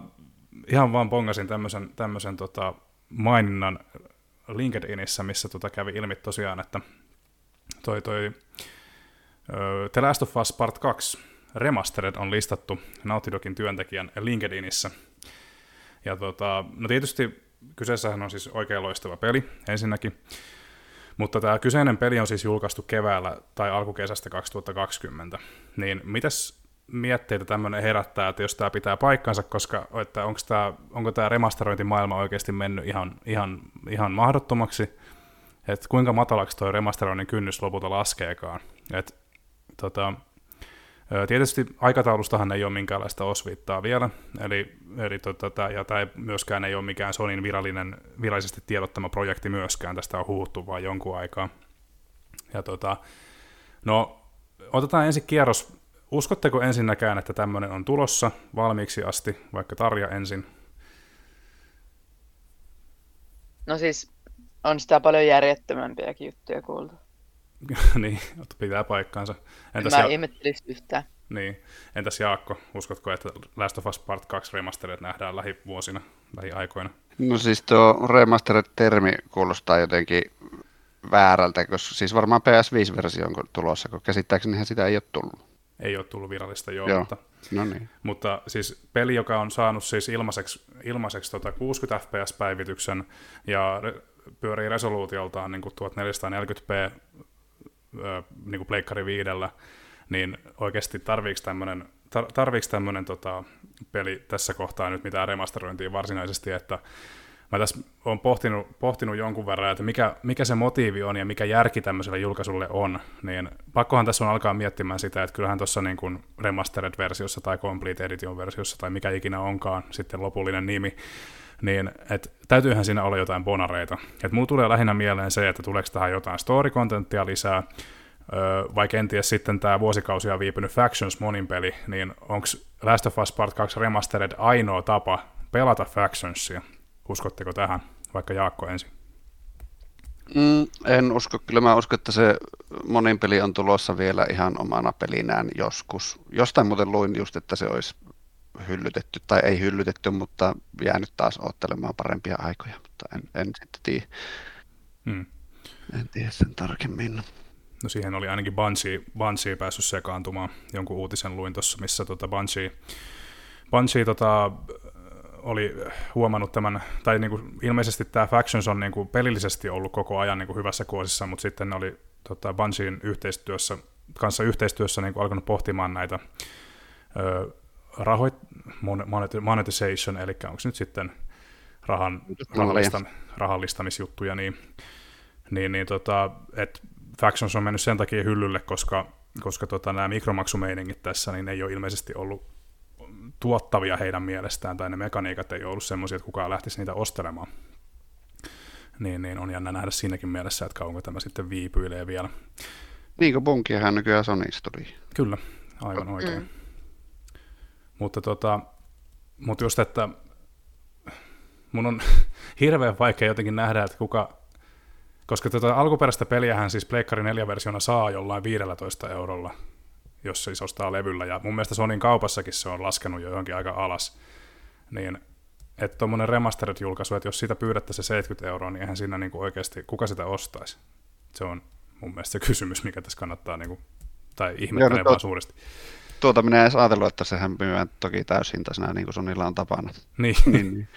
ihan vaan pongasin tämmöisen, tämmöisen tota, maininnan LinkedInissä, missä tota kävi ilmi tosiaan, että toi, toi The Last of Us Part 2 Remastered on listattu Naughty Dogin työntekijän LinkedInissä. Ja tota, no tietysti kyseessähän on siis oikein loistava peli ensinnäkin, mutta tämä kyseinen peli on siis julkaistu keväällä tai alkukesästä 2020. Niin mitäs mietteitä tämmöinen herättää, että jos tämä pitää paikkansa, koska että onko tämä, onko tämä remasterointimaailma oikeasti mennyt ihan, ihan, ihan mahdottomaksi, että kuinka matalaksi tuo remasteroinnin kynnys lopulta laskeekaan. Et, tota, Tietysti aikataulustahan ei ole minkäänlaista osviittaa vielä, eli, eli tota, ja tämä myöskään ei ole mikään Sonin virallinen, virallisesti tiedottama projekti myöskään, tästä on huuttu vain jonkun aikaa. Ja tota, no, otetaan ensin kierros. Uskotteko ensinnäkään, että tämmöinen on tulossa valmiiksi asti, vaikka Tarja ensin? No siis, on sitä paljon järjettömämpiäkin juttuja kuultu. niin, pitää paikkaansa. Entäs mä ja... ihmettelisi yhtään. Niin. Entäs Jaakko, uskotko, että Last of Us Part 2 remasterit nähdään lähivuosina, lähiaikoina? No siis tuo remastered-termi kuulostaa jotenkin väärältä, koska siis varmaan PS5-versio on tulossa, kun käsittääkseni sitä ei ole tullut. Ei ole tullut virallista, joo, joo. Mutta, no niin. mutta siis peli, joka on saanut siis ilmaiseksi, ilmaiseksi tota 60 fps-päivityksen ja re, pyörii resoluutioltaan niin 1440p niin kuin Pleikkari viidellä, niin oikeasti tarviiko tämmöinen tarviiko tota, peli tässä kohtaa nyt mitään remasterointia varsinaisesti, että mä tässä olen pohtinut, pohtinut jonkun verran, että mikä, mikä se motiivi on ja mikä järki tämmöiselle julkaisulle on, niin pakkohan tässä on alkaa miettimään sitä, että kyllähän tuossa niin kuin remastered-versiossa tai complete edition-versiossa tai mikä ikinä onkaan sitten lopullinen nimi, niin et, täytyyhän siinä olla jotain bonareita. Et mulla tulee lähinnä mieleen se, että tuleeko tähän jotain story-contenttia lisää, vai kenties sitten tämä vuosikausia viipynyt Factions monin peli, niin onko Last of Us Part 2 Remastered ainoa tapa pelata Factionsia? Uskotteko tähän, vaikka Jaakko ensin? Mm, en usko. Kyllä mä uskon, että se monin peli on tulossa vielä ihan omana pelinään joskus. Jostain muuten luin just, että se olisi hyllytetty, tai ei hyllytetty, mutta jäänyt taas ottelemaan parempia aikoja, mutta en, en sitten tiedä. Hmm. En tiedä sen tarkemmin. No siihen oli ainakin Bungie, Bungie päässyt sekaantumaan. Jonkun uutisen luin tuossa, missä tota Bungie, Bungie tota, oli huomannut tämän, tai niin kuin, ilmeisesti tämä Factions on niin kuin pelillisesti ollut koko ajan niin kuin hyvässä kuosissa, mutta sitten ne oli tota, Bungien yhteistyössä, kanssa yhteistyössä niin kuin alkanut pohtimaan näitä ö, rahoit, monetization, eli onko nyt sitten rahan, rahallistam, rahallistamisjuttuja, niin, niin, niin tota, että Factions on mennyt sen takia hyllylle, koska, koska tota, nämä mikromaksumeiningit tässä niin ei ole ilmeisesti ollut tuottavia heidän mielestään, tai ne mekaniikat ei ole ollut semmoisia, että kukaan lähtisi niitä ostelemaan. Niin, niin on jännä nähdä siinäkin mielessä, että kauanko tämä sitten viipyilee vielä. Niin kuin Bunkiahan nykyään Sonysta tuli. Kyllä, aivan oikein. Mm. Mutta, tota, mutta just, että mun on hirveän vaikea jotenkin nähdä, että kuka, koska tota alkuperäistä peliähän siis Pleikkari 4-versiona saa jollain 15 eurolla, jos siis ostaa levyllä, ja mun mielestä Sonin kaupassakin se on laskenut jo johonkin aika alas, niin että tuommoinen remastered-julkaisu, että jos siitä pyydettäisiin se 70 euroa, niin eihän siinä niinku oikeasti, kuka sitä ostaisi? Se on mun mielestä se kysymys, mikä tässä kannattaa, niinku, tai ihmettelee no, vaan suuresti tuota minä en edes ajatellut, että sehän myydään toki täyshintaisena, niin kuin Sonilla on tapana. Niin. niin, niin.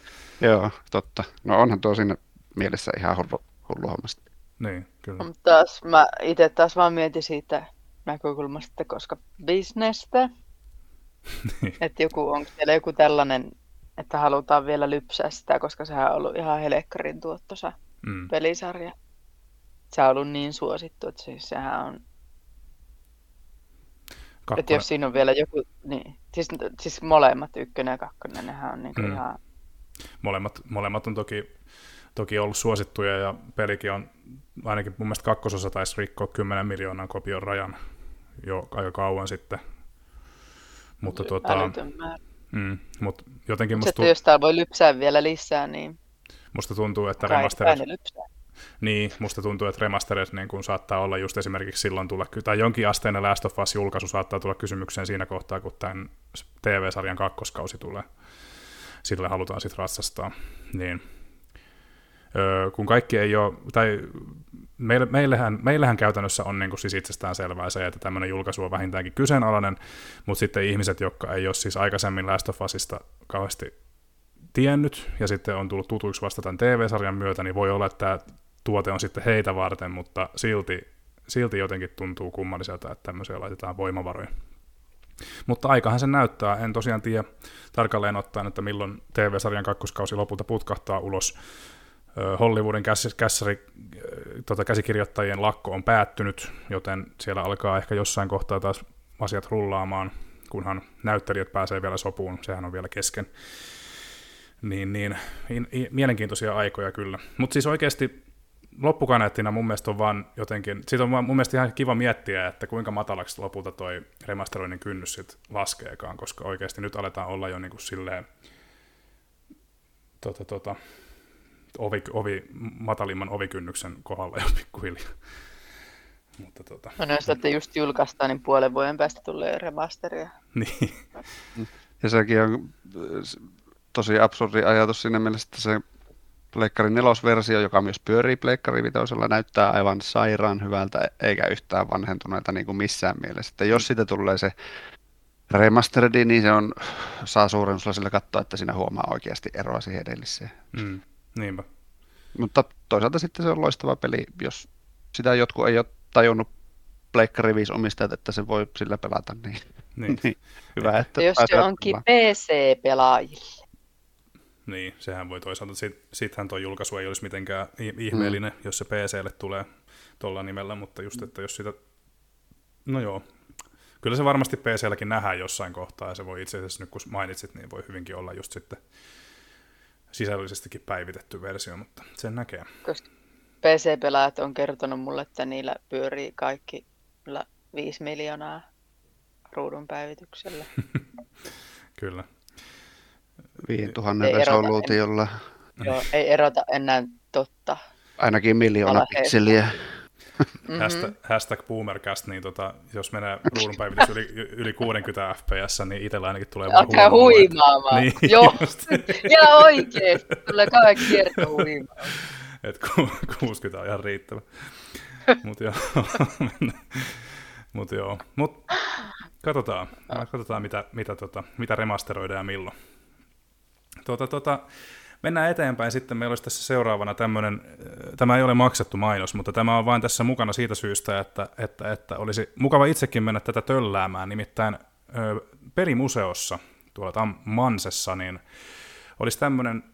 Joo, totta. No onhan tuo siinä mielessä ihan hullu, hullu hommasta. Niin, kyllä. Mutta taas mä itse taas vaan mietin siitä näkökulmasta, että koska bisnestä, niin. että joku, onko siellä joku tällainen, että halutaan vielä lypsää sitä, koska sehän on ollut ihan helekkarin tuottosa mm. pelisarja. Se on ollut niin suosittu, että siis sehän on Kakkonen. Että jos siinä on vielä joku, niin, siis, siis molemmat, ykkönen ja kakkonen, nehän on niin mm. ihan... Molemmat, molemmat on toki, toki ollut suosittuja ja pelikin on, ainakin mun mielestä kakkososa taisi rikkoa 10 miljoonan kopion rajan jo aika kauan sitten. Mutta tuota, mm, mut jotenkin musta... Sitten jos täällä voi lypsää vielä lisää, niin... Musta tuntuu, että remasterit... Niin, musta tuntuu, että remastered niin kun saattaa olla just esimerkiksi silloin tulla, tai jonkin asteinen Last of Us-julkaisu saattaa tulla kysymykseen siinä kohtaa, kun tämän TV-sarjan kakkoskausi tulee. Sille halutaan sitten ratsastaa. Niin. Öö, kun kaikki ei ole, tai meille, meillähän, meillähän käytännössä on niin siis itsestään selvää se, että tämmöinen julkaisu on vähintäänkin kyseenalainen, mutta sitten ihmiset, jotka ei ole siis aikaisemmin Last of Usista kauheasti tiennyt ja sitten on tullut tutuiksi vasta tämän TV-sarjan myötä, niin voi olla, että tuote on sitten heitä varten, mutta silti, silti jotenkin tuntuu kummalliselta, että tämmöisiä laitetaan voimavaroja. Mutta aikahan se näyttää. En tosiaan tiedä tarkalleen ottaen, että milloin TV-sarjan kakkoskausi lopulta putkahtaa ulos. Hollywoodin kässäri, tota, käsikirjoittajien lakko on päättynyt, joten siellä alkaa ehkä jossain kohtaa taas asiat rullaamaan, kunhan näyttelijät pääsee vielä sopuun, sehän on vielä kesken. Niin, niin in, in, mielenkiintoisia aikoja kyllä. Mutta siis oikeasti loppukaneettina mun mielestä on vaan jotenkin, siitä on mun mielestä ihan kiva miettiä, että kuinka matalaksi lopulta toi remasteroinnin kynnys sit laskeekaan, koska oikeasti nyt aletaan olla jo niin kuin silleen, tota, tota, ovi, ovi, matalimman ovikynnyksen kohdalla jo pikkuhiljaa. Mutta tota. No jos että just julkaistaan, niin puolen vuoden päästä tulee remasteria. niin. Ja sekin on tosi absurdi ajatus siinä mielessä, että se Pleikkari nelosversio, joka myös pyörii Pleikkari vitosella, näyttää aivan sairaan hyvältä, eikä yhtään vanhentuneelta niin kuin missään mielessä. Että jos siitä tulee se remasteredi, niin se on, saa suurennusella sillä katsoa, että siinä huomaa oikeasti eroa siihen edelliseen. Mm, niinpä. Mutta toisaalta sitten se on loistava peli, jos sitä jotkut ei ole tajunnut Pleikkari 5 omistajat, että se voi sillä pelata, niin, niin. niin hyvä, että Jos se onkin PC-pelaajille. Niin, sehän voi toisaalta, sit, sittenhän tuo julkaisu ei olisi mitenkään ihmeellinen, mm. jos se PClle tulee tuolla nimellä, mutta just, että jos sitä, no joo, kyllä se varmasti PClläkin nähdään jossain kohtaa, ja se voi itse asiassa nyt kun mainitsit, niin voi hyvinkin olla just sitten sisällöllisestikin päivitetty versio, mutta sen näkee. Koska PC-pelaajat on kertonut mulle, että niillä pyörii kaikki 5 miljoonaa ruudun päivityksellä. kyllä. 5000 resoluutiolla. Joo, ei erota enää totta. Ainakin miljoona pikseliä. Mm-hmm. Hashtag, hashtag boomercast, niin tota, jos menee ruudunpäivitys yli, yli 60 fps, niin itsellä ainakin tulee vaan huimaamaan. huimaamaan. Niin, Joo, ja oikein. Tulee kaikki kierto huimaamaan. Et 60 on ihan riittävä. Mutta joo, Mut joo. Mut katsotaan, katsotaan mitä, mitä, tota, mitä remasteroidaan ja milloin. Tuota, tuota, mennään eteenpäin sitten. Meillä olisi tässä seuraavana tämmöinen, tämä ei ole maksettu mainos, mutta tämä on vain tässä mukana siitä syystä, että, että, että olisi mukava itsekin mennä tätä tölläämään. Nimittäin ö, pelimuseossa tuolla Tam- Mansessa, niin olisi tämmöinen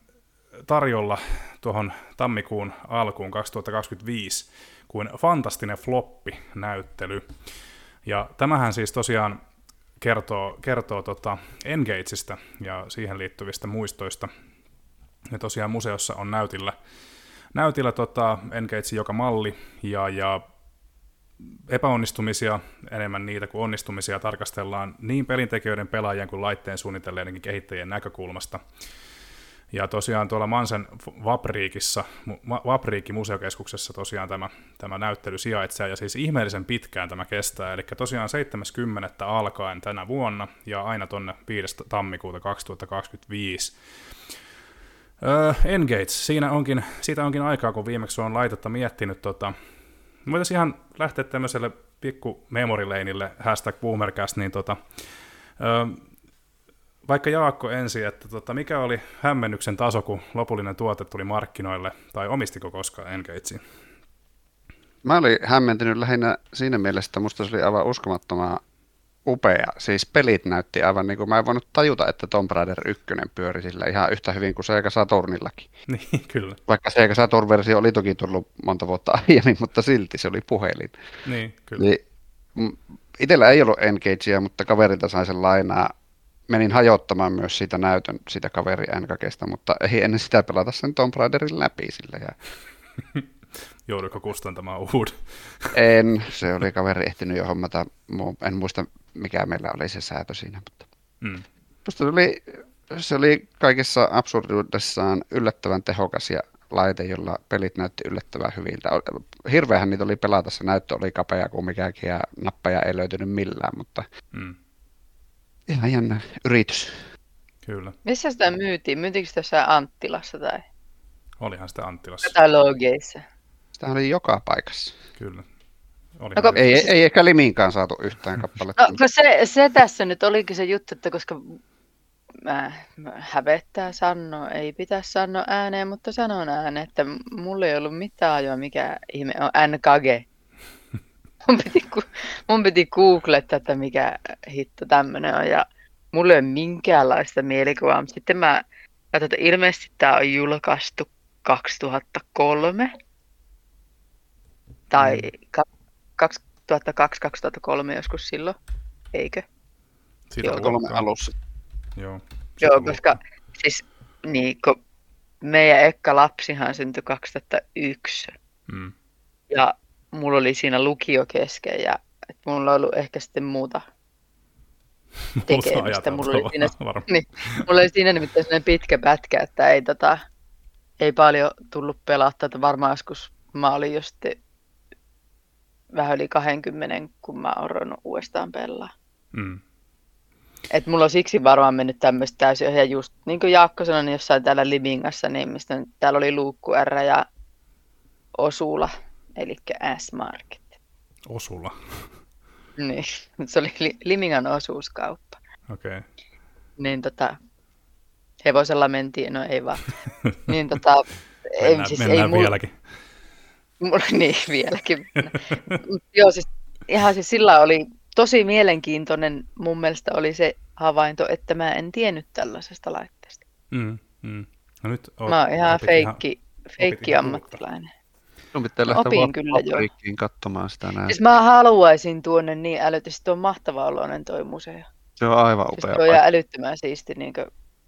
tarjolla tuohon tammikuun alkuun 2025 kuin Fantastinen Floppi-näyttely. Ja tämähän siis tosiaan kertoo, kertoo tota Engageista ja siihen liittyvistä muistoista. Ja tosiaan museossa on näytillä, näytillä tota Engage joka malli ja, ja epäonnistumisia, enemmän niitä kuin onnistumisia, tarkastellaan niin pelintekijöiden, pelaajien kuin laitteen suunnitelleidenkin kehittäjien näkökulmasta. Ja tosiaan tuolla Mansen Vapriikissa, Vapriikki museokeskuksessa tosiaan tämä, tämä näyttely sijaitsee, ja siis ihmeellisen pitkään tämä kestää, eli tosiaan 70. alkaen tänä vuonna, ja aina tonne 5. tammikuuta 2025. Öö, Engage, siinä onkin, siitä onkin aikaa, kun viimeksi on laitetta miettinyt. Tota, voitaisiin ihan lähteä tämmöiselle pikku memorileinille, hashtag boomercast, niin tota, öö, vaikka Jaakko ensin, että tota, mikä oli hämmennyksen taso, kun lopullinen tuote tuli markkinoille, tai omistiko koskaan Engagein? Mä olin hämmentynyt lähinnä siinä mielessä, että musta se oli aivan uskomattoman upea. Siis pelit näytti aivan niin kuin mä en voinut tajuta, että Tomb Raider 1 pyöri sillä ihan yhtä hyvin kuin Sega Saturnillakin. Niin, kyllä. Vaikka Sega Saturn-versio oli toki tullut monta vuotta aiemmin, mutta silti se oli puhelin. Niin, kyllä. Niin, itellä ei ollut Engagea, mutta kaverilta sain sen lainaa menin hajottamaan myös siitä näytön sitä kaveri NKGsta, mutta ei ennen sitä pelata sen Tomb Raiderin läpi sillä. Ja... Joudutko kustantamaan uuden? en, se oli kaveri ehtinyt jo hommata, en muista mikä meillä oli se säätö siinä, mutta mm. se oli, se oli kaikessa absurduudessaan yllättävän tehokas ja laite, jolla pelit näytti yllättävän hyviltä. Hirveähän niitä oli pelata, se näyttö oli kapea kuin mikäkin ja nappaja ei löytynyt millään, mutta mm ihan jännä yritys. Kyllä. Missä sitä myytiin? Myytiinkö sitä jossain Anttilassa tai? Olihan sitä Anttilassa. Katalogeissa. Sitä oli joka paikassa. Kyllä. Oli No, kun- Ei, ei, ei ehkä Liminkaan saatu yhtään kappaletta. No, se, se tässä nyt olikin se juttu, että koska mä, mä hävettää sanoa, ei pitäisi sanoa ääneen, mutta sanon ääneen, että mulla ei ollut mitään ajoa, mikä ihme on NKG. Mun piti, ku- mun piti googlettaa, että mikä hitto tämmönen on, ja mulla ei ole minkäänlaista mielikuvaa, mutta sitten mä katsoin, että ilmeisesti tämä on julkaistu 2003 tai ka- 2002-2003 joskus silloin, eikö? Siitä Joo. Kolme alussa. Joo, Joo, koska siis niin, kun meidän ekka lapsihan syntyi 2001 Mm. ja mulla oli siinä lukio kesken ja et mulla on ollut ehkä sitten muuta tekemistä. Mulla oli siinä, niin, mulla oli siinä nimittäin sellainen pitkä pätkä, että ei, tota, ei paljon tullut pelattaa, että varmaan joskus mä olin jo sitten vähän yli 20, kun mä oon ruvennut uudestaan pelaa. Mm. Et mulla on siksi varmaan mennyt tämmöistä täysin ohi. Ja just niin kuin Jaakko sanoi, niin jossain täällä Livingassa, niin mistä täällä oli Luukku R ja Osula, eli S-Market. Osulla. Niin, se oli Li- Limingan osuuskauppa. Okei. Okay. Niin tota, hevosella mentiin, no ei vaan. Niin tota, ei, Mennään, siis mennään ei mulla, vieläkin. mulla, niin vieläkin. Joo, siis ihan siis sillä oli tosi mielenkiintoinen mun mielestä oli se havainto, että mä en tiennyt tällaisesta laitteesta. Mm. Mm. No nyt oot, Mä oon ihan feikki, feikki ihan ammattilainen. Sun pitää lähteä Opin vaan kyllä jo. katsomaan sitä näin. Siis mä haluaisin tuonne niin älytisesti, tuo on mahtava oloinen toi museo. Se on aivan Siis upea tuo on paikka. ihan älyttömän siisti niin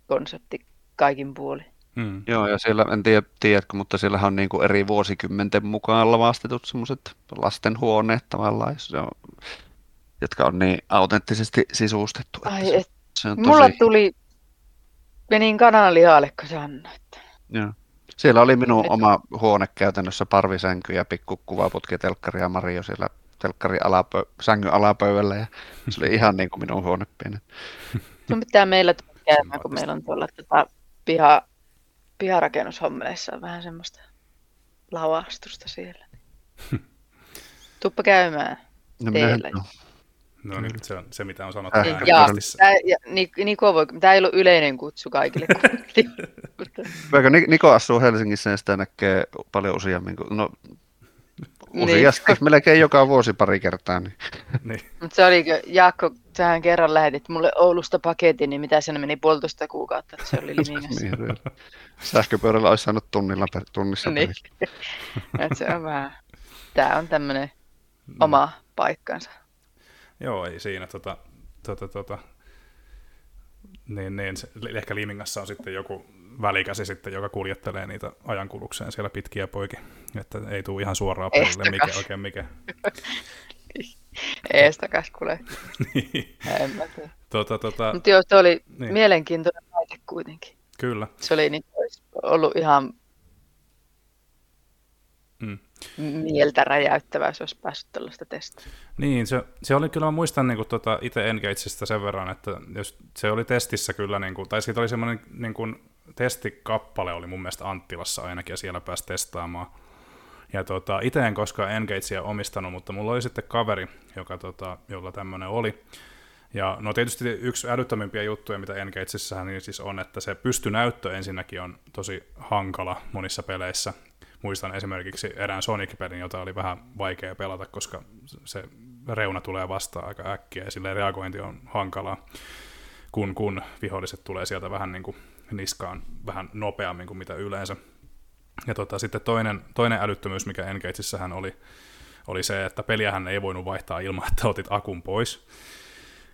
konsepti kaikin puolin. Mm. Joo, ja siellä, en tiedä, tiedätkö, mutta siellä on niin kuin eri vuosikymmenten mukaan lavastetut semmoiset lastenhuoneet tavallaan, se on, jotka on niin autenttisesti sisustettu. että Ai, se, et, se on mulla tosi, tuli, menin kananlihalle, kun sä annoit. joo. Siellä oli minun Et- oma huone käytännössä parvisänky ja pikku kuvaputki, telkkari ja Mario siellä telkkari alapö, sängyn alapöydällä ja se oli ihan niin kuin minun huone pieni. Sun pitää meillä käymään, kun meillä on tuolla tota, piha, piharakennushommeissa on vähän semmoista lavastusta siellä. Tuppa käymään. No Teillä. No niin, se on se, mitä on sanottu Äh, Niin, ja, tää, ja Nik- Niko voi, tämä ei ollut yleinen kutsu kaikille. Vaikka Ni- Niko asuu Helsingissä ja sitä näkee paljon useammin kuin, no Niin. useasti, melkein joka vuosi pari kertaa. Niin. Niin. Mutta se oli, Jaakko, sähän kerran lähetit mulle Oulusta paketin, niin mitä siinä meni puolitoista kuukautta, että se oli Limingassa. Niin. Sähköpyörällä olisi saanut tunnilla per, tunnissa Niin. niin. Et se on vähän, tää on tämmönen oma paikkansa. Joo, ei siinä. Tota, tota, tota, niin, niin, se, ehkä Limingassa on sitten joku välikäsi sitten, joka kuljettelee niitä ajankulukseen siellä pitkiä poikin. Että ei tule ihan suoraan perille, mikä oikein mikä. Eestakas kuule, Niin. en mä tiedä. tota, tota, Mutta joo, se oli Niin. mielenkiintoinen laite kuitenkin. kyllä. Se oli niin, ollut ihan. Mieltä räjäyttävää, jos olisi päässyt tällaista testiin. Niin, se, se oli kyllä, mä muistan niin kuin, tota, itse Engageista sen verran, että jos se oli testissä kyllä, niin kuin, tai siitä oli semmoinen niin kuin, testikappale oli mun mielestä Anttilassa ainakin, ja siellä pääsi testaamaan. Ja tota, itse en koskaan Engagea omistanut, mutta mulla oli sitten kaveri, joka, tota, jolla tämmöinen oli. Ja no tietysti yksi älyttömimpiä juttuja, mitä Engageissähän niin siis on, että se pystynäyttö ensinnäkin on tosi hankala monissa peleissä. Muistan esimerkiksi erään Sonic-pelin, jota oli vähän vaikea pelata, koska se reuna tulee vastaan aika äkkiä ja silleen reagointi on hankalaa, kun, kun viholliset tulee sieltä vähän niin kuin niskaan vähän nopeammin kuin mitä yleensä. Ja tota, sitten toinen, toinen älyttömyys, mikä Engageissähän oli, oli se, että peliähän ei voinut vaihtaa ilman, että otit akun pois.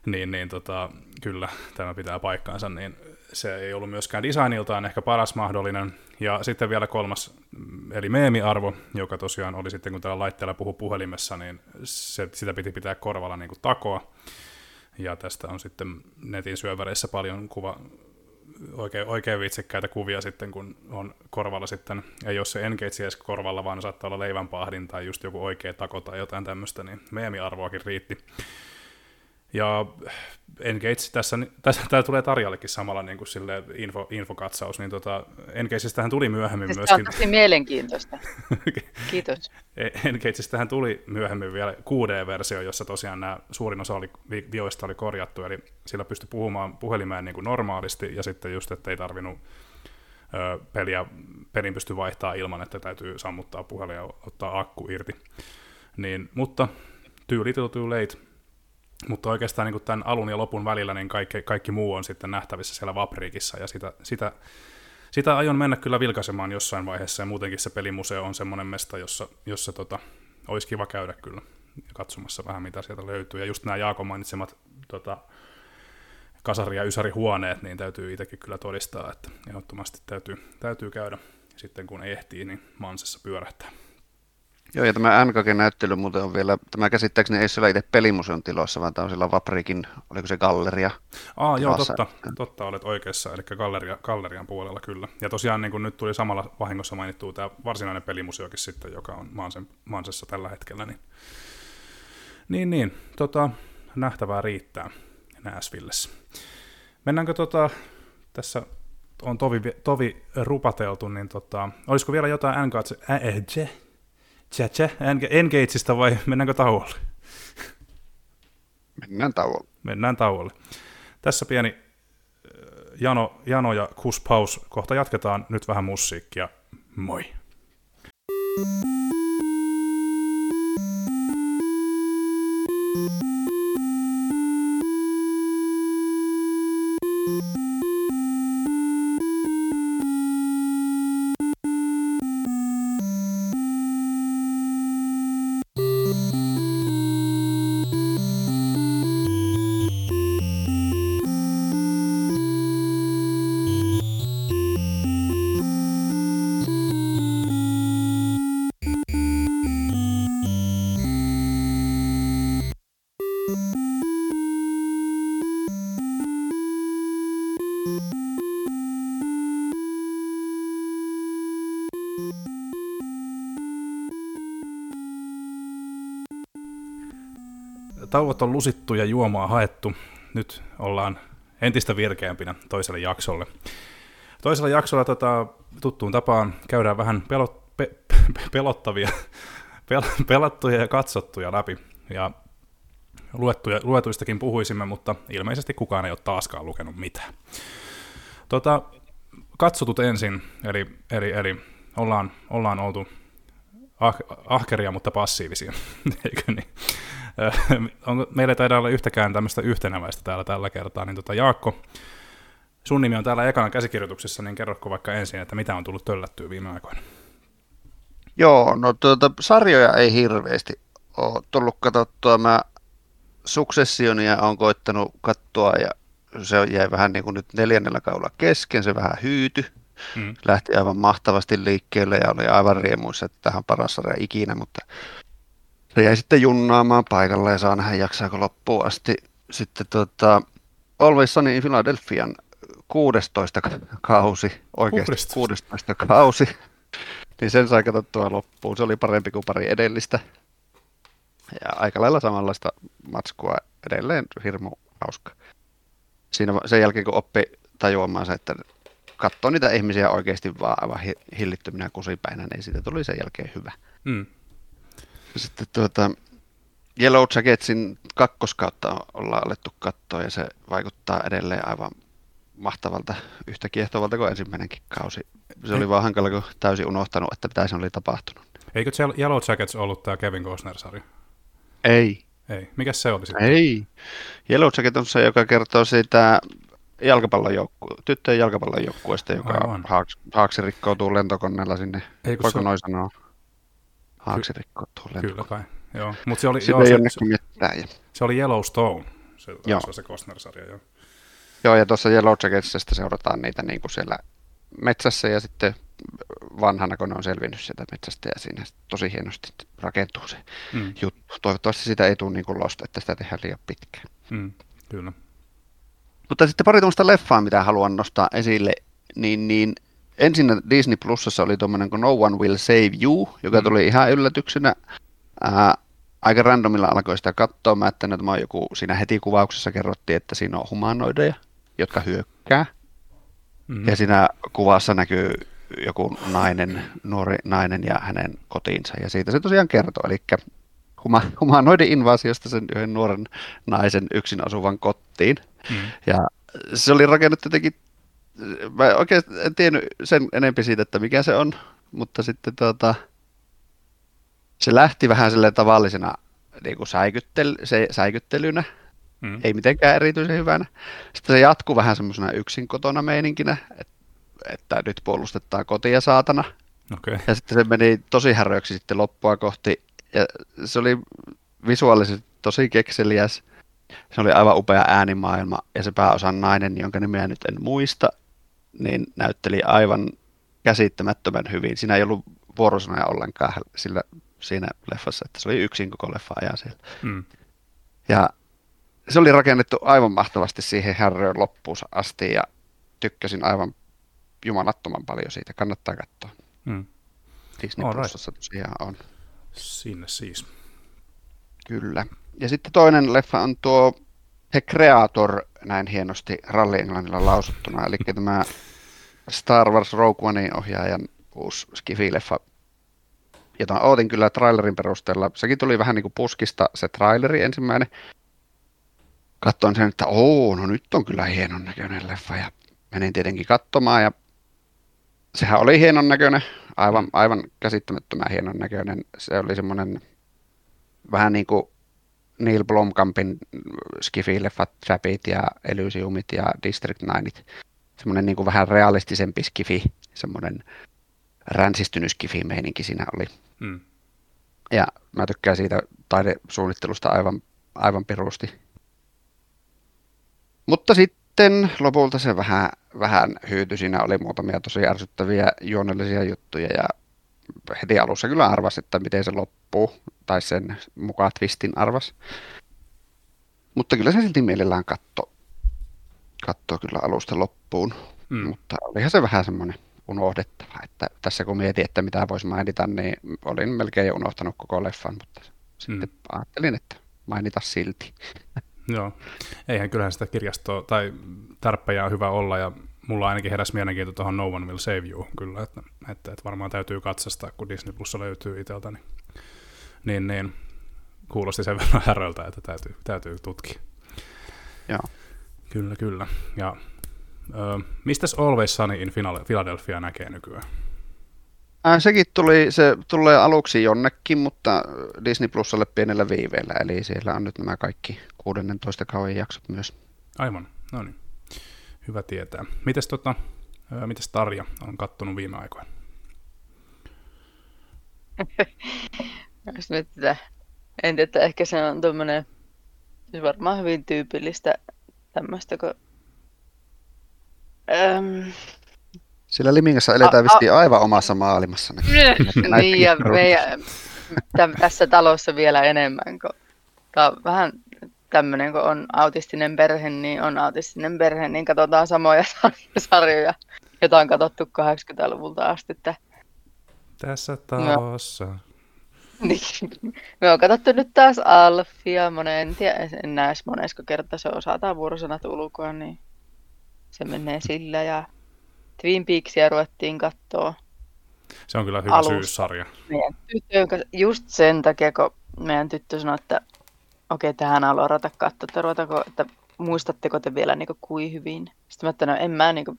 Niin, niin tota, kyllä tämä pitää paikkaansa, niin se ei ollut myöskään designiltaan ehkä paras mahdollinen. Ja sitten vielä kolmas, mm, eli meemiarvo, joka tosiaan oli sitten, kun tällä laitteella puhu puhelimessa, niin se, sitä piti pitää korvalla niin kuin takoa. Ja tästä on sitten netin syöväreissä paljon kuva, oikein, oikein vitsikkäitä kuvia sitten, kun on korvalla sitten, ei ole se engage edes korvalla, vaan saattaa olla leivänpahdin tai just joku oikea tako tai jotain tämmöistä, niin meemiarvoakin riitti. Ja Engage tässä, tässä tämä tulee Tarjallekin samalla niin kuin sille info, infokatsaus, niin tota, Engagestähän tuli myöhemmin Siis myöskin... Se on tosi mielenkiintoista. Kiitos. Engagestähän tuli myöhemmin vielä 6D-versio, jossa tosiaan nämä suurin osa oli, vioista oli korjattu, eli sillä pystyi puhumaan puhelimeen niin kuin normaalisti, ja sitten just, että ei tarvinnut ö, peliä, pelin pysty vaihtaa ilman, että täytyy sammuttaa puhelin ja ottaa akku irti. Niin, mutta too little too late, mutta oikeastaan niin kuin tämän alun ja lopun välillä niin kaikki, kaikki muu on sitten nähtävissä siellä Vapriikissa, ja sitä, sitä, sitä aion mennä kyllä vilkaisemaan jossain vaiheessa, ja muutenkin se pelimuseo on semmoinen mesta, jossa, jossa tota, olisi kiva käydä kyllä katsomassa vähän, mitä sieltä löytyy. Ja just nämä Jaakon mainitsemat tota, kasari- ja ysärihuoneet, niin täytyy itsekin kyllä todistaa, että ehdottomasti täytyy, täytyy käydä sitten kun ehtii, niin Mansessa pyörähtää. Joo, ja tämä NKG-näyttely muuten on vielä, tämä käsittääkseni ei siellä itse pelimuseon tiloissa, vaan tämä on siellä Vaprikin, oliko se galleria? Aa, joo, totta, totta, olet oikeassa, eli galleria, gallerian puolella kyllä. Ja tosiaan niin kuin nyt tuli samalla vahingossa mainittu tämä varsinainen pelimuseokin sitten, joka on Mansen, Mansessa tällä hetkellä, niin niin, niin tota, nähtävää riittää Nashvillessä. Mennäänkö tota, tässä on tovi, tovi rupateltu, niin tota, olisiko vielä jotain NKG, äh, Tjä, tjä, Engageista vai mennäänkö tauolle? Mennään tauolle. Mennään tauolle. Tässä pieni Jano, Jano ja Kus Paus. Kohta jatketaan nyt vähän musiikkia. Moi! Tauot on lusittu ja juomaa haettu. Nyt ollaan entistä virkeämpinä toiselle jaksolle. Toisella jaksolla tota, tuttuun tapaan käydään vähän pelot, pe, pe, pelottavia, pel, pelattuja ja katsottuja läpi. Ja luettuja, luetuistakin puhuisimme, mutta ilmeisesti kukaan ei ole taaskaan lukenut mitään. Tota, katsotut ensin, eli, eli, eli ollaan, ollaan oltu ah, ahkeria, mutta passiivisia, eikö niin? Meillä ei taida olla yhtäkään tämmöistä yhtenäväistä täällä tällä kertaa, niin tota, Jaakko, sun nimi on täällä ekana käsikirjoituksessa, niin kerrotko vaikka ensin, että mitä on tullut töllättyä viime aikoina? Joo, no tuota, sarjoja ei hirveästi ole tullut katsottua. Mä Successionia on koittanut katsoa ja se jäi vähän niin kuin nyt neljännellä kaudella kesken, se vähän hyyty. Mm. Lähti aivan mahtavasti liikkeelle ja oli aivan riemuissa, että tähän paras sarja ikinä, mutta se jäi sitten junnaamaan paikalle ja saa nähdä jaksaako loppuun asti. Sitten tota, Always Sunny in Philadelphian 16 kausi, oikeasti 16, 16 kausi, niin sen sai katsottua loppuun. Se oli parempi kuin pari edellistä. Ja aika lailla samanlaista matskua edelleen hirmu hauska. Siinä sen jälkeen kun oppi tajuamaan se, että katsoo niitä ihmisiä oikeasti vaan aivan hillittöminä kusipäinä, niin siitä tuli sen jälkeen hyvä. Mm. Sitten tuota, Yellow Jacketsin kakkoskautta ollaan alettu katsoa ja se vaikuttaa edelleen aivan mahtavalta, yhtä kiehtovalta kuin ensimmäinenkin kausi. Se oli vaan hankala, kun täysin unohtanut, että mitä se oli tapahtunut. Eikö Yellow Jackets ollut tämä Kevin Costner-sarja? Ei. Ei. Mikä se oli sitten? Ei. Yellow Jacket on se, joka kertoo siitä jalkapallon joukku- tyttöjen jalkapallon joukkueesta, joka haaks, haaksi rikkoutuu lentokoneella sinne. Eikö se... sanoa? Haaksi rikkoutuu lentokoneella. Kyllä kai. Joo. Mut se oli, joo, se, se, se, oli Yellowstone, se, joo. se Costner-sarja. Joo. Joo, ja tuossa Yellow Jacketsista seurataan niitä niin kuin siellä metsässä ja sitten vanhana, kun ne on selvinnyt sieltä metsästä ja siinä tosi hienosti rakentuu se mm. juttu. Toivottavasti sitä ei tule niin kuin lost, että sitä tehdään liian pitkään. Mm, kyllä. Mutta sitten pari tuommoista leffaa, mitä haluan nostaa esille, niin, niin ensin Disney Plusassa oli tuommoinen kuin No One Will Save You, joka mm. tuli ihan yllätyksenä. Ää, aika randomilla alkoi sitä katsoa. Mä että on joku, siinä heti kuvauksessa kerrottiin, että siinä on humanoideja, jotka hyökkää. Mm-hmm. Ja siinä kuvassa näkyy joku nainen, nuori nainen ja hänen kotiinsa. Ja siitä se tosiaan kertoo. Eli huma, humanoidin invaasiosta sen yhden nuoren naisen yksin asuvan kotiin. Mm. Ja se oli rakennettu jotenkin, mä oikein en tiennyt sen enempi siitä, että mikä se on, mutta sitten tuota, se lähti vähän sille tavallisena niin kuin säikyttel, se, säikyttelynä, mm. ei mitenkään erityisen hyvänä. Sitten se jatkuu vähän semmoisena yksin kotona meininkinä, että, että nyt puolustetaan kotia saatana. Okay. Ja sitten se meni tosi häröksi sitten loppua kohti, ja se oli visuaalisesti tosi kekseliäs. Se oli aivan upea äänimaailma, ja se pääosan nainen, jonka nimeä nyt en muista, niin näytteli aivan käsittämättömän hyvin. Siinä ei ollut vuorosanoja ollenkaan sillä siinä leffassa, että se oli yksin koko leffa ajan siellä. Mm. Ja se oli rakennettu aivan mahtavasti siihen härröön loppuun asti ja tykkäsin aivan jumalattoman paljon siitä. Kannattaa katsoa. Mm. Disney All Plusassa right. tosiaan on. Sinne siis. Kyllä. Ja sitten toinen leffa on tuo The Creator, näin hienosti ralli-englannilla lausuttuna, eli tämä Star Wars Rogue One ohjaajan uusi skifi-leffa jota ootin kyllä trailerin perusteella. Sekin tuli vähän niin kuin puskista se traileri ensimmäinen. Katsoin sen, että oo, no nyt on kyllä hienon näköinen leffa ja menin tietenkin katsomaan ja sehän oli hienon näköinen, aivan, aivan käsittämättömän hienon näköinen. Se oli semmoinen vähän niin kuin Neil Blomkampin Skifi-leffat, Trapit ja Elysiumit ja District 9. Semmoinen niin kuin vähän realistisempi Skifi, semmoinen ränsistynyt Skifi-meininki siinä oli. Mm. Ja mä tykkään siitä taidesuunnittelusta aivan, aivan perusti. Mutta sitten lopulta se vähän, vähän hyytyi. Siinä oli muutamia tosi ärsyttäviä juonellisia juttuja ja heti alussa kyllä arvas, että miten se loppuu, tai sen mukaan twistin arvas. Mutta kyllä se silti mielellään katto, kattoo kyllä alusta loppuun. Mm. Mutta olihan se vähän semmoinen unohdettava. Että tässä kun mietin, että mitä voisi mainita, niin olin melkein jo unohtanut koko leffan, mutta sitten mm. ajattelin, että mainita silti. Joo, eihän kyllähän sitä kirjastoa tai tärppejä on hyvä olla ja mulla ainakin heräsi mielenkiinto tuohon No One Will Save You kyllä, että, että, että varmaan täytyy katsastaa, kun Disney Plus löytyy itseltä, niin, niin, niin kuulosti sen verran häröltä, että täytyy, täytyy tutkia. Joo. Kyllä, kyllä. Ja Mistä Always Sunny in Philadelphia näkee nykyään? Äh, sekin tuli, se tulee aluksi jonnekin, mutta Disney Plusalle pienellä viiveellä, eli siellä on nyt nämä kaikki 16 kauden jaksot myös. Aivan, no niin. Hyvä tietää. Mites, tota, mites Tarja on kattonut viime aikoina? Jos en tiedä, ehkä se on tuommoinen, siis varmaan hyvin tyypillistä tämmöistä, kun Öm... Sillä Limingassa eletään visti aivan omassa maailmassa. niin, ja meidän, täm, tässä talossa vielä enemmän. Kun, on vähän tämmöinen, kun on autistinen perhe, niin on autistinen perhe, niin katsotaan samoja sarjoja, joita on katsottu 80-luvulta asti. Että... Tässä talossa. No. Niin. Me on katsottu nyt taas Alfia, monen, en näe monesko kerta se osataan vuorosanat ulkoa, niin se menee sillä ja Twin Peaksia ruvettiin katsoa. Se on kyllä hyvä alusta. syyssarja. Meidän tyttö, just sen takia, kun meidän tyttö sanoi, että okei, okay, tähän haluan ruveta katsoa, että, ruvetako, että muistatteko te vielä niin kuin, hyvin. Sitten mä että no en mä, niin kuin,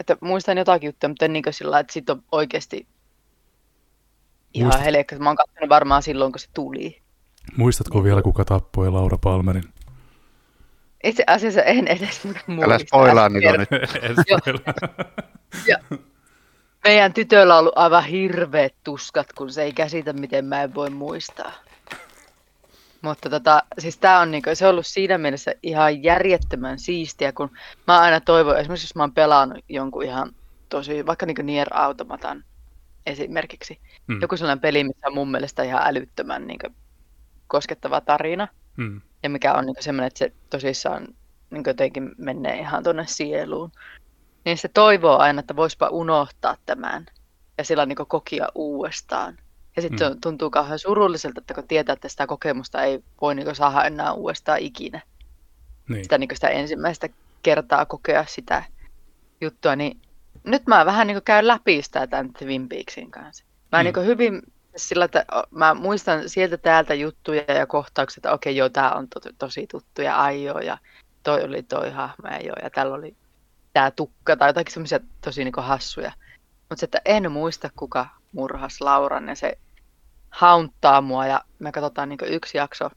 että muistan jotakin juttuja, mutta en niin kuin sillä että sit on oikeasti ihan Muistat... helekkä. Mä oon katsonut varmaan silloin, kun se tuli. Muistatko niin. vielä, kuka tappoi Laura Palmerin? Itse asiassa en edes muista. Älä spoilaa niitä nyt. ja, meidän tytöllä on ollut aivan hirveät tuskat, kun se ei käsitä, miten mä en voi muistaa. Mutta tota, siis tää on niinku, se on ollut siinä mielessä ihan järjettömän siistiä, kun mä aina toivon, esimerkiksi jos mä oon pelannut jonkun ihan tosi, vaikka niinku Nier Automatan esimerkiksi. Mm. Joku sellainen peli, missä on mun mielestä ihan älyttömän niinku, koskettava tarina. Mm ja mikä on niin semmoinen, että se tosissaan niin jotenkin menee ihan tuonne sieluun. Niin se toivoo aina, että voispa unohtaa tämän ja sillä niin kokia uudestaan. Ja sitten mm. tuntuu kauhean surulliselta, että kun tietää, että sitä kokemusta ei voi niin saada enää uudestaan ikinä. Niin. Sitä, niin sitä ensimmäistä kertaa kokea sitä juttua, niin nyt mä vähän niin käyn läpi sitä tämän Twin Peaksin kanssa. Mä mm. niin hyvin sillä, että mä muistan sieltä täältä juttuja ja kohtauksia, että okei, joo, tää on to- tosi tuttu ja ai joo, ja toi oli toi hahmo ja joo, ja tällä oli tää tukka tai jotakin semmoisia tosi niin hassuja. Mutta että en muista, kuka murhas Lauran ja se haunttaa mua ja me katsotaan niin yksi jakso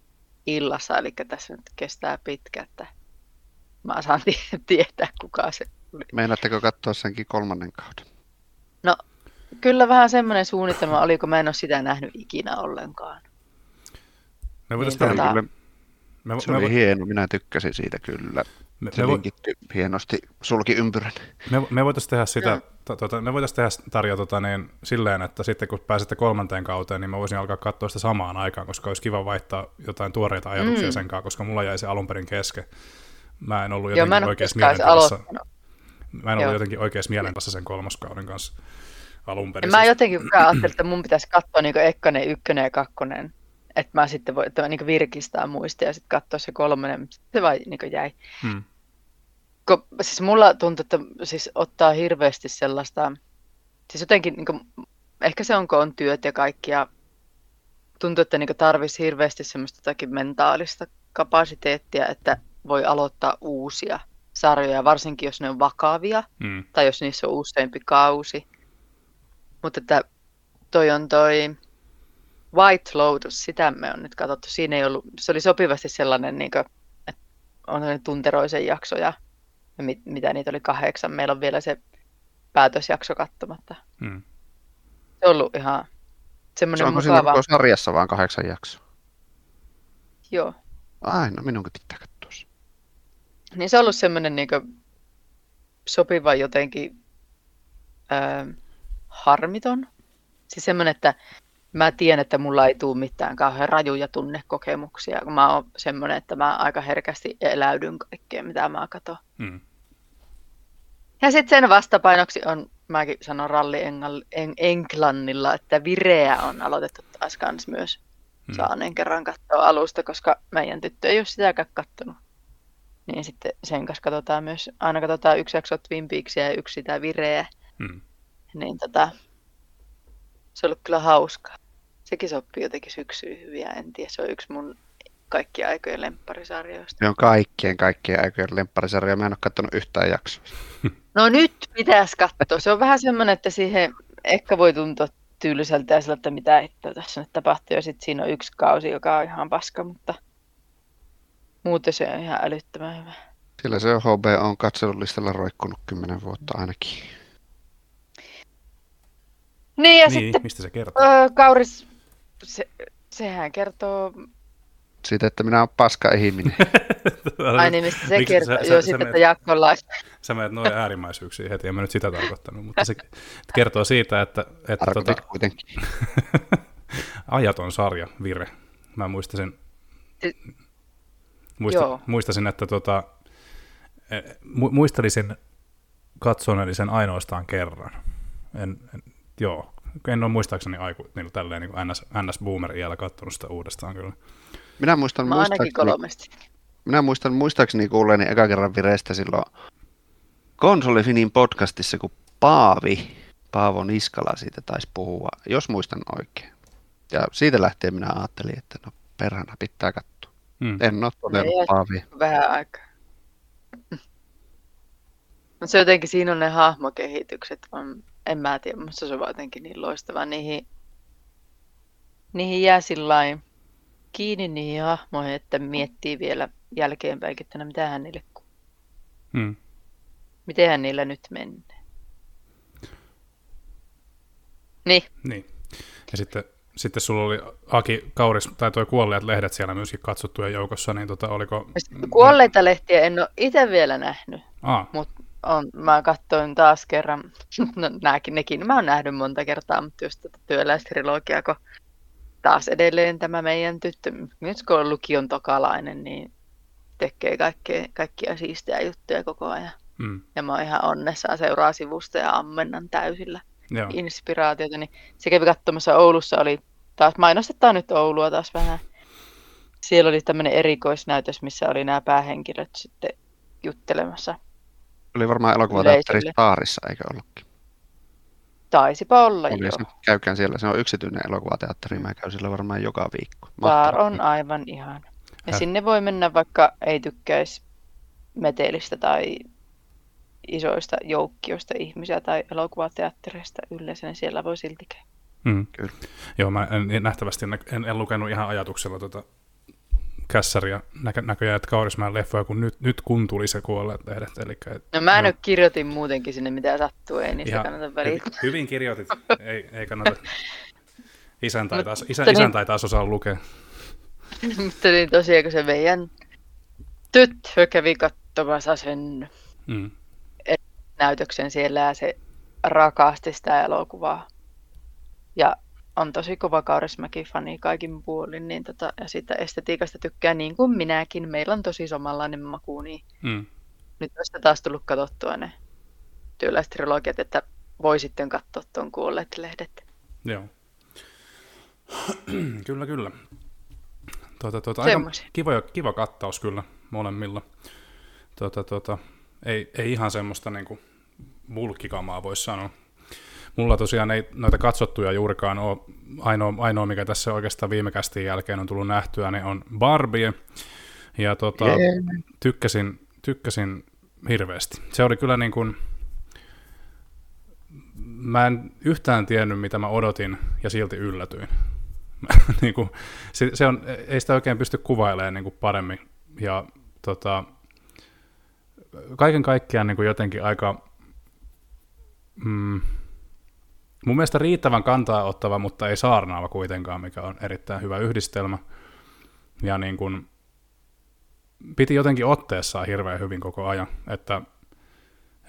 illassa, eli tässä nyt kestää pitkä, että mä saan tietää, kuka se oli. Meinaatteko katsoa senkin kolmannen kauden? No, kyllä vähän semmoinen suunnitelma oli, kun mä en ole sitä nähnyt ikinä ollenkaan. Me niin, tota... me, se me, oli me, hieno, minä tykkäsin siitä kyllä. Me, se me linkitty vo... hienosti, sulki ympyrän. Me, me voitaisiin tehdä sitä, to, to, me voitaisiin tehdä Tarja tota, niin, silleen, että sitten kun pääsette kolmanteen kauteen, niin mä voisin alkaa katsoa sitä samaan aikaan, koska olisi kiva vaihtaa jotain tuoreita ajatuksia mm. sen kanssa, koska mulla jäi se alun perin kesken. Mä en ollut jotenkin Joo, oikeassa mielentilassa. Mä en ollut jotenkin oikeassa mielentilassa sen kolmoskauden kanssa alun perin. Mä siis... jotenkin ajattelin, että mun pitäisi katsoa niin ekkonen, ykkönen ja kakkonen. Että mä sitten voin että niin virkistää muistia ja sitten katsoa se kolmonen, mutta se vai niin jäi. Hmm. Ko, siis mulla tuntuu, että siis ottaa hirveästi sellaista, siis jotenkin, niin kuin, ehkä se on, kun on työt ja kaikki, ja tuntuu, että niin tarvitsisi hirveästi semmoista jotakin mentaalista kapasiteettia, että voi aloittaa uusia sarjoja, varsinkin jos ne on vakavia, mm. tai jos niissä on useampi kausi. Mutta että toi on toi White Lotus, sitä me on nyt katsottu. Siinä ei ollut, se oli sopivasti sellainen, niin kuin, että on tunteroisen jakso ja mit, mitä niitä oli kahdeksan. Meillä on vielä se päätösjakso katsomatta. Mm. Se on ollut ihan semmoinen se mukava. Se on sarjassa vaan kahdeksan jaksoa? Joo. Aina, minunkin pitää katsoa. Niin se on ollut semmoinen niin sopiva jotenkin ää, harmiton. Siis semmoinen, että mä tiedän, että mulla ei tule mitään kauhean rajuja tunnekokemuksia, kun mä oon semmoinen, että mä aika herkästi eläydyn kaikkeen, mitä mä katson. Mm. Ja sitten sen vastapainoksi on, mäkin sanon ralli Englannilla, että Vireä on aloitettu taas kans myös. Mm. Saaneen kerran katsoa alusta, koska meidän tyttö ei ole sitäkään kattonut. Niin sitten sen kanssa katsotaan myös, aina katsotaan yksi jakso Twin Peaksia ja yksi sitä Vireä. Mm. Niin tota, se on ollut kyllä hauskaa. Sekin sopii jotenkin syksyyn hyviä, en tiedä. Se on yksi mun kaikkien aikojen lempparisarjoista. Se on kaikkien kaikkien aikojen lempparisarjoja. Mä en ole katsonut yhtään jaksoa. No nyt pitäisi katsoa. Se on vähän semmoinen, että siihen ehkä voi tuntua tyyliseltä ja sillä, että mitä että tässä nyt tapahtuu. Ja sitten siinä on yksi kausi, joka on ihan paska, mutta muuten se on ihan älyttömän hyvä. Sillä se on HB on katselulistalla roikkunut kymmenen vuotta ainakin. Niin ja niin, sitten mistä se kertoo? Kauris, se, sehän kertoo... Siitä, että minä olen paska ihminen. Ai niin, mistä se Miksi kertoo? Sä, Joo, sitten, että Jaakko Sä menet noin äärimmäisyyksiin heti, en mä nyt sitä tarkoittanut, mutta se kertoo siitä, että... että tota, kuitenkin. ajaton sarja, Vire. Mä muistasin, muista, muistasin että tota, e, muistelisin katsoneeni sen ainoastaan kerran. En, en, joo, en ole muistaakseni aiku, niin tälleen niin NS, NS Boomer iällä katsonut sitä uudestaan kyllä. Minä muistan, Mä ainakin kolmesti. Minä muistan muistaakseni kuulleeni eka kerran vireistä silloin Konsolifinin podcastissa, kun Paavi, Paavo Niskala siitä taisi puhua, jos muistan oikein. Ja siitä lähtien minä ajattelin, että no perhana pitää katsoa. Hmm. En ole todennut Paavi. Vähän aikaa. Mutta se jotenkin, siinä on ne hahmokehitykset, on en mä tiedä, mutta se on jotenkin niin loistava. Niihin, niihin jää sillä kiinni niihin hahmoihin, että miettii vielä jälkeenpäin, että no mitä hän niille hmm. hän niillä nyt menee. Niin. niin. Ja sitten, sitten sulla oli Aki Kauris, tai tuo Kuolleet lehdet siellä myöskin katsottujen joukossa, niin tota, oliko... Kuolleita lehtiä en ole itse vielä nähnyt, mutta on, mä katsoin taas kerran, no nääkin, nekin mä oon nähnyt monta kertaa, mutta just tätä työläistrilogiaa, kun taas edelleen tämä meidän tyttö, nyt kun on lukion tokalainen, niin tekee kaikkea, kaikkia siistejä juttuja koko ajan. Mm. Ja mä oon ihan onnessaan seuraa sivusta ja ammennan täysillä. Joo. inspiraatiota, niin se kävi katsomassa Oulussa, oli taas, mainostetaan nyt Oulua taas vähän. Siellä oli tämmöinen erikoisnäytös, missä oli nämä päähenkilöt sitten juttelemassa. Oli varmaan elokuvateatteri. Staarissa, eikö ollutkin? Taisipa olla Oli, jo. se, käykään siellä, se on yksityinen elokuvateatteri, mä käyn siellä varmaan joka viikko. Mahtavaa. on aivan ihana. Ja Häh. sinne voi mennä vaikka ei tykkäisi metelistä tai isoista joukkioista ihmisiä tai elokuvateattereista yleensä, niin siellä voi silti käydä. Mm. Kyllä. Joo, mä en, nähtävästi en, en, en lukenut ihan ajatuksella tota kässäriä näkö, näköjään, että Kaurismäen leffoja, kun nyt, nyt kun tuli se kuolleet lehdet. Eli, et, No mä joo. nyt kirjoitin muutenkin sinne, mitä sattuu, ei niistä Ihan kannata välittää. hyvin kirjoitit, ei, ei kannata. Isän tai taas, Mutta isän tai taas osaa lukea. Mutta niin tosiaan, kun se meidän tyttö kävi katsomassa sen Mm. näytöksen siellä ja se rakasti sitä elokuvaa. Ja on tosi kova Kaurismäki-fani kaikin puolin, niin tota, ja siitä estetiikasta tykkää niin kuin minäkin. Meillä on tosi samanlainen maku, niin Mm. nyt on sitä taas tullut katsottua ne työläistrilogiat, että voi sitten katsoa tuon kuolleet lehdet. Joo. kyllä, kyllä. Tuota, tuota, aika kiva, kiva kattaus kyllä molemmilla. Tuota, tuota, ei, ei ihan semmoista niin kuin bulkkikamaa voisi sanoa. Mulla tosiaan ei noita katsottuja juurikaan ole. Ainoa, ainoa mikä tässä oikeastaan viime kästin jälkeen on tullut nähtyä, niin on Barbie. Ja tota, tykkäsin, tykkäsin hirveästi. Se oli kyllä niin kuin, mä en yhtään tiennyt, mitä mä odotin, ja silti yllätyin. niin kuin, se, se on, ei sitä oikein pysty kuvailemaan niin kuin paremmin. Ja tota, kaiken kaikkiaan niin kuin jotenkin aika, mm, mun mielestä riittävän kantaa ottava, mutta ei saarnaava kuitenkaan, mikä on erittäin hyvä yhdistelmä. Ja niin kuin, piti jotenkin otteessaan hirveän hyvin koko ajan, että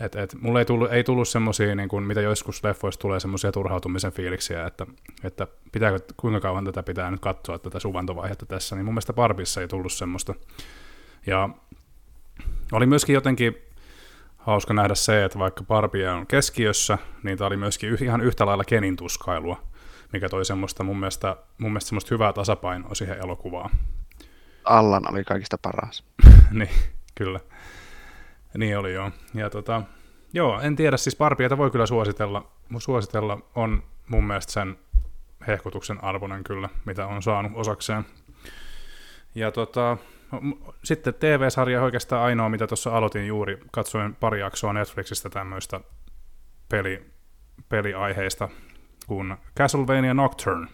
et, et, mulle ei tullut, ei tullut semmoisia, niin kuin, mitä joskus leffoissa tulee, semmoisia turhautumisen fiiliksiä, että, että pitääkö, kuinka kauan tätä pitää nyt katsoa, tätä suvantovaihetta tässä, niin mun mielestä Barbissa ei tullut semmoista. Ja oli myöskin jotenkin hauska nähdä se, että vaikka Barbie on keskiössä, niin tämä oli myöskin ihan yhtä lailla Kenin tuskailua, mikä toi semmoista mun mielestä, mun mielestä semmoista hyvää tasapainoa siihen elokuvaan. Allan oli kaikista paras. niin, kyllä. Niin oli joo. Ja tota, joo, en tiedä, siis Barbieita voi kyllä suositella. Suositella on mun mielestä sen hehkutuksen arvoinen kyllä, mitä on saanut osakseen. Ja tota, sitten TV-sarja oikeastaan ainoa, mitä tuossa aloitin juuri. Katsoin pari jaksoa Netflixistä tämmöistä peli, peliaiheista kuin Castlevania Nocturne.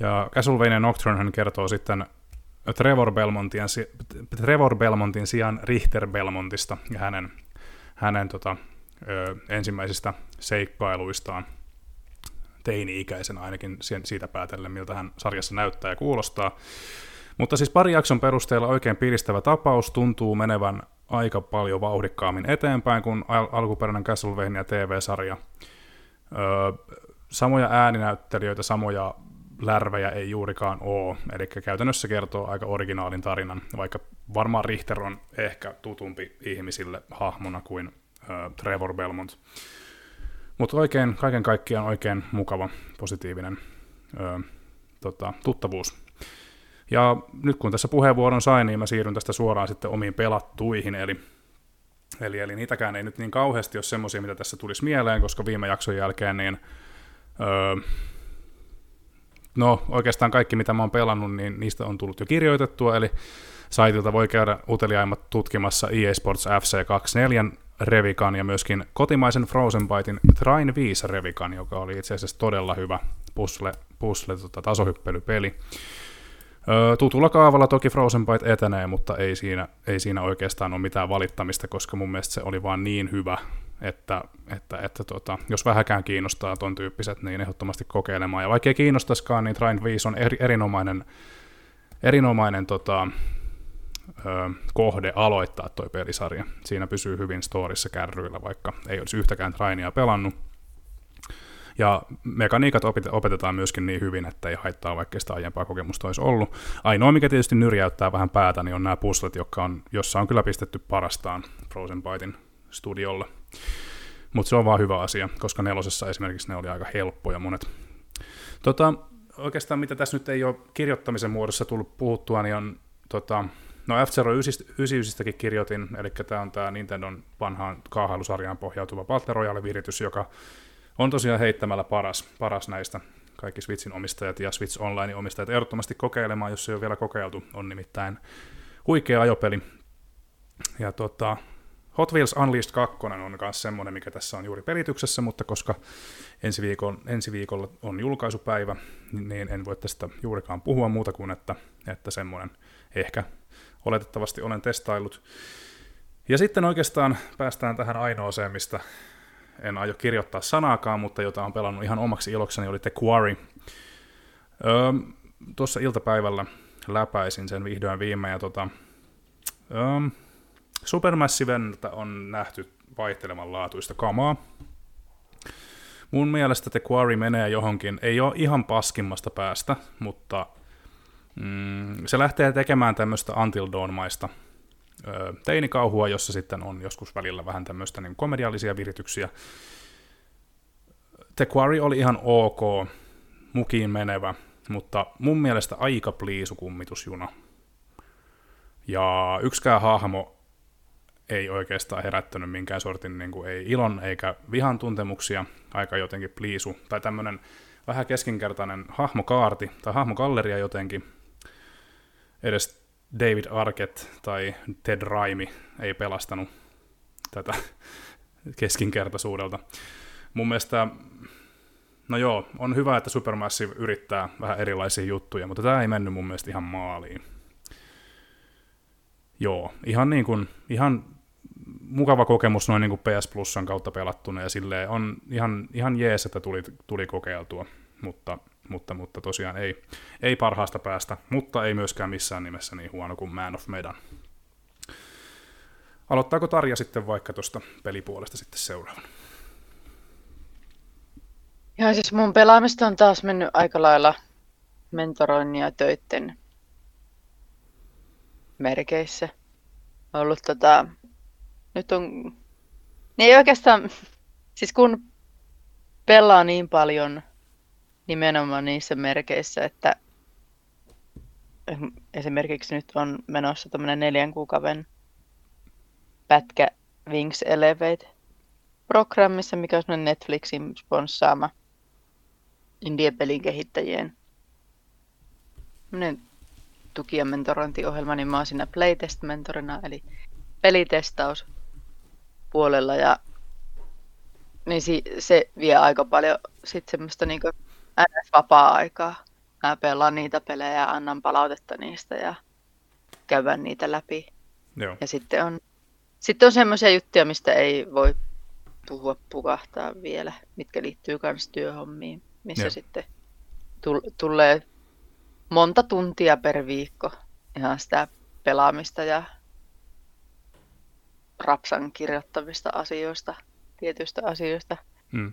Ja Castlevania Nocturne hän kertoo sitten Trevor Belmontin, Trevor Belmontin sijaan Richter Belmontista ja hänen, hänen tota, ö, ensimmäisistä seikkailuistaan teini-ikäisen ainakin siitä päätellen, miltä hän sarjassa näyttää ja kuulostaa. Mutta siis pari jakson perusteella oikein piristävä tapaus tuntuu menevän aika paljon vauhdikkaammin eteenpäin kuin al- alkuperäinen Castlevania TV-sarja. Öö, samoja ääninäyttelijöitä, samoja lärvejä ei juurikaan ole, eli käytännössä kertoo aika originaalin tarinan, vaikka varmaan Richter on ehkä tutumpi ihmisille hahmona kuin ö, Trevor Belmont. Mutta oikein, kaiken kaikkiaan oikein mukava, positiivinen ö, tota, tuttavuus. Ja nyt kun tässä puheenvuoron sain, niin mä siirryn tästä suoraan sitten omiin pelattuihin, eli Eli, eli niitäkään ei nyt niin kauheasti ole semmoisia, mitä tässä tulisi mieleen, koska viime jakson jälkeen niin öö, no oikeastaan kaikki, mitä mä oon pelannut, niin niistä on tullut jo kirjoitettua, eli saitilta voi käydä uteliaimmat tutkimassa EA Sports FC24 revikan ja myöskin kotimaisen Frozen Bytein Train 5 revikan, joka oli itse asiassa todella hyvä puzzle, puzzle tota, tasohyppelypeli. Tutulla kaavalla toki Frozen Byte etenee, mutta ei siinä, ei siinä oikeastaan ole mitään valittamista, koska mun mielestä se oli vaan niin hyvä, että, että, että tota, jos vähäkään kiinnostaa ton tyyppiset, niin ehdottomasti kokeilemaan. Ja vaikka ei kiinnostaisikaan, niin Train 5 on eri, erinomainen, erinomainen tota, ö, kohde aloittaa toi pelisarja. Siinä pysyy hyvin storissa kärryillä, vaikka ei olisi yhtäkään Trainia pelannut. Ja mekaniikat opet- opetetaan myöskin niin hyvin, että ei haittaa, vaikka sitä aiempaa kokemusta olisi ollut. Ainoa, mikä tietysti nyrjäyttää vähän päätä, niin on nämä puzzlet, jotka on, jossa on kyllä pistetty parastaan Frozen Bytein studiolla. Mutta se on vaan hyvä asia, koska nelosessa esimerkiksi ne oli aika helppoja monet. Tota, oikeastaan mitä tässä nyt ei ole kirjoittamisen muodossa tullut puhuttua, niin on tota, No F-Zero 99 kirjoitin, eli tämä on tämä Nintendon vanhaan kaahailusarjaan pohjautuva Battle Royale-viritys, joka on tosiaan heittämällä paras, paras näistä kaikki Switchin omistajat ja Switch Online omistajat ehdottomasti kokeilemaan, jos ei ole vielä kokeiltu, on nimittäin huikea ajopeli. Ja tota, Hot Wheels Unleashed 2 on myös semmoinen, mikä tässä on juuri pelityksessä, mutta koska ensi, viikon, ensi viikolla on julkaisupäivä, niin en voi tästä juurikaan puhua muuta kuin, että, että semmoinen ehkä oletettavasti olen testaillut. Ja sitten oikeastaan päästään tähän ainoaseen, mistä en aio kirjoittaa sanaakaan, mutta jota on pelannut ihan omaksi ilokseni, oli The Quarry. Öö, Tuossa iltapäivällä läpäisin sen vihdoin viime, ja tota, öö, Supermassiventä on nähty vaihteleman laatuista kamaa. Mun mielestä The Quarry menee johonkin, ei ole ihan paskimmasta päästä, mutta mm, se lähtee tekemään tämmöistä Until Dawn-maista teinikauhua, jossa sitten on joskus välillä vähän tämmöistä niin komediallisia virityksiä. The Quarry oli ihan ok, mukiin menevä, mutta mun mielestä aika pliisu kummitusjuna. Ja yksikään hahmo ei oikeastaan herättänyt minkään sortin niin kuin ei ilon eikä vihan tuntemuksia, aika jotenkin pliisu, tai tämmöinen vähän keskinkertainen hahmokaarti tai hahmokalleria jotenkin. Edes David Arquette tai Ted Raimi ei pelastanut tätä keskinkertaisuudelta. Mun mielestä, no joo, on hyvä, että Supermassive yrittää vähän erilaisia juttuja, mutta tämä ei mennyt mun mielestä ihan maaliin. Joo, ihan niin kuin, ihan mukava kokemus noin niin kuin PS Plusan kautta pelattuna ja silleen on ihan, ihan jees, että tuli, tuli kokeiltua, mutta, mutta, mutta tosiaan ei, ei parhaasta päästä, mutta ei myöskään missään nimessä niin huono kuin Man of Medan. Aloittaako Tarja sitten vaikka tuosta pelipuolesta sitten seuraavan? Ja siis mun pelaamista on taas mennyt aika lailla mentoroinnin ja töitten merkeissä. Ollut tota, nyt on, niin ei oikeastaan, siis kun pelaa niin paljon nimenomaan niissä merkeissä, että esimerkiksi nyt on menossa tämmöinen neljän kuukauden pätkä Wings Elevate programmissa, mikä on semmoinen Netflixin sponssaama indie-pelin kehittäjien tuki- ja mentorointiohjelma, niin mä oon siinä playtest-mentorina, eli pelitestaus puolella ja niin si, se vie aika paljon sit semmoista niinku vapaa-aikaa. Mä pelaan niitä pelejä ja annan palautetta niistä ja käydään niitä läpi. Joo. Ja sitten on, sitten on semmoisia juttuja, mistä ei voi puhua pukahtaa vielä, mitkä liittyy myös työhommiin, missä Joo. sitten tul- tulee monta tuntia per viikko ihan sitä pelaamista ja rapsan kirjoittamista asioista, tietyistä asioista. Mm.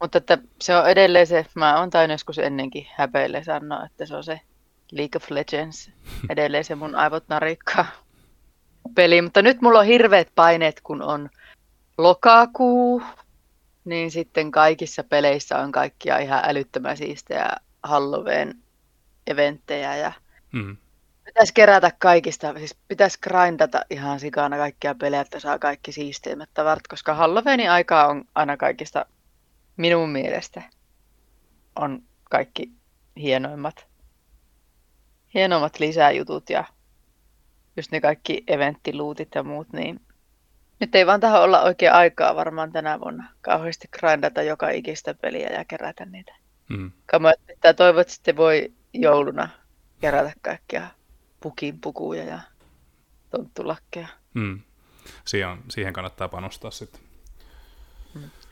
Mutta että se on edelleen se, mä oon tainnut joskus ennenkin häpeille sanoa, että se on se League of Legends. Edelleen se mun aivot narikkaa peli. Mutta nyt mulla on hirveät paineet, kun on lokakuu, niin sitten kaikissa peleissä on kaikkia ihan älyttömän siistejä Halloween eventtejä ja Mm. pitäisi kerätä kaikista, siis pitäisi grindata ihan sikana kaikkia pelejä, että saa kaikki siisteimmät tavarat, koska Halloweenin aikaa on aina kaikista minun mielestä on kaikki hienoimmat, hienoimmat lisäjutut ja just ne kaikki eventtiluutit ja muut, niin nyt ei vaan tähän olla oikein aikaa varmaan tänä vuonna kauheasti grindata joka ikistä peliä ja kerätä niitä. Mm. Kamo, että toivot, että sitten voi jouluna kerätä kaikkia pukin pukuja ja tonttulakkeja. Mm. Siihen, siihen kannattaa panostaa sitten.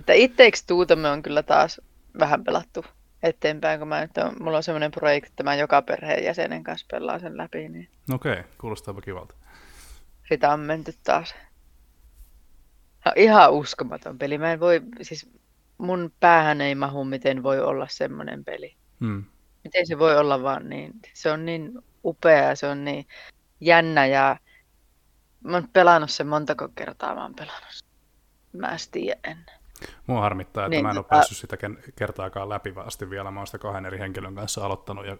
Että itteeksi tuutamme on kyllä taas vähän pelattu eteenpäin, kun mä nyt on, mulla on semmoinen projekti, että mä joka perheen jäsenen kanssa pelaan sen läpi, niin Okei, okay, kuulostaapa kivalta. sitä on menty taas. No, ihan uskomaton peli. Mä en voi, siis mun päähän ei mahu, miten voi olla semmoinen peli. Mm. Miten se voi olla vaan niin, se on niin upea ja se on niin jännä ja mä oon pelannut sen montako kertaa mä oon pelannut. Mä en tiedä ennen. Mua harmittaa, että Niin, mä en ole päässyt sitä kertaakaan läpi asti vielä. Mä oon sitä kahden eri henkilön kanssa aloittanut ja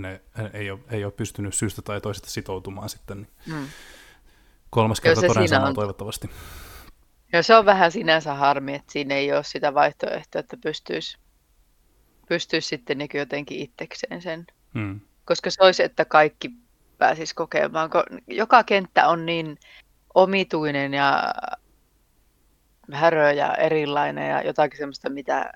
ne ei ole, ei ole pystynyt syystä tai toisesta sitoutumaan sitten. Niin Mm. kolmas kerta toden sanoo on. toivottavasti. Ja se on vähän sinänsä harmi, että siinä ei ole sitä vaihtoehtoa, että pystyisi, pystyisi sitten niin jotenkin itsekseen sen. Mm. Koska se olisi, että kaikki pääsis kokemaan. Joka kenttä on niin omituinen ja härö ja erilainen ja jotakin semmoista, mitä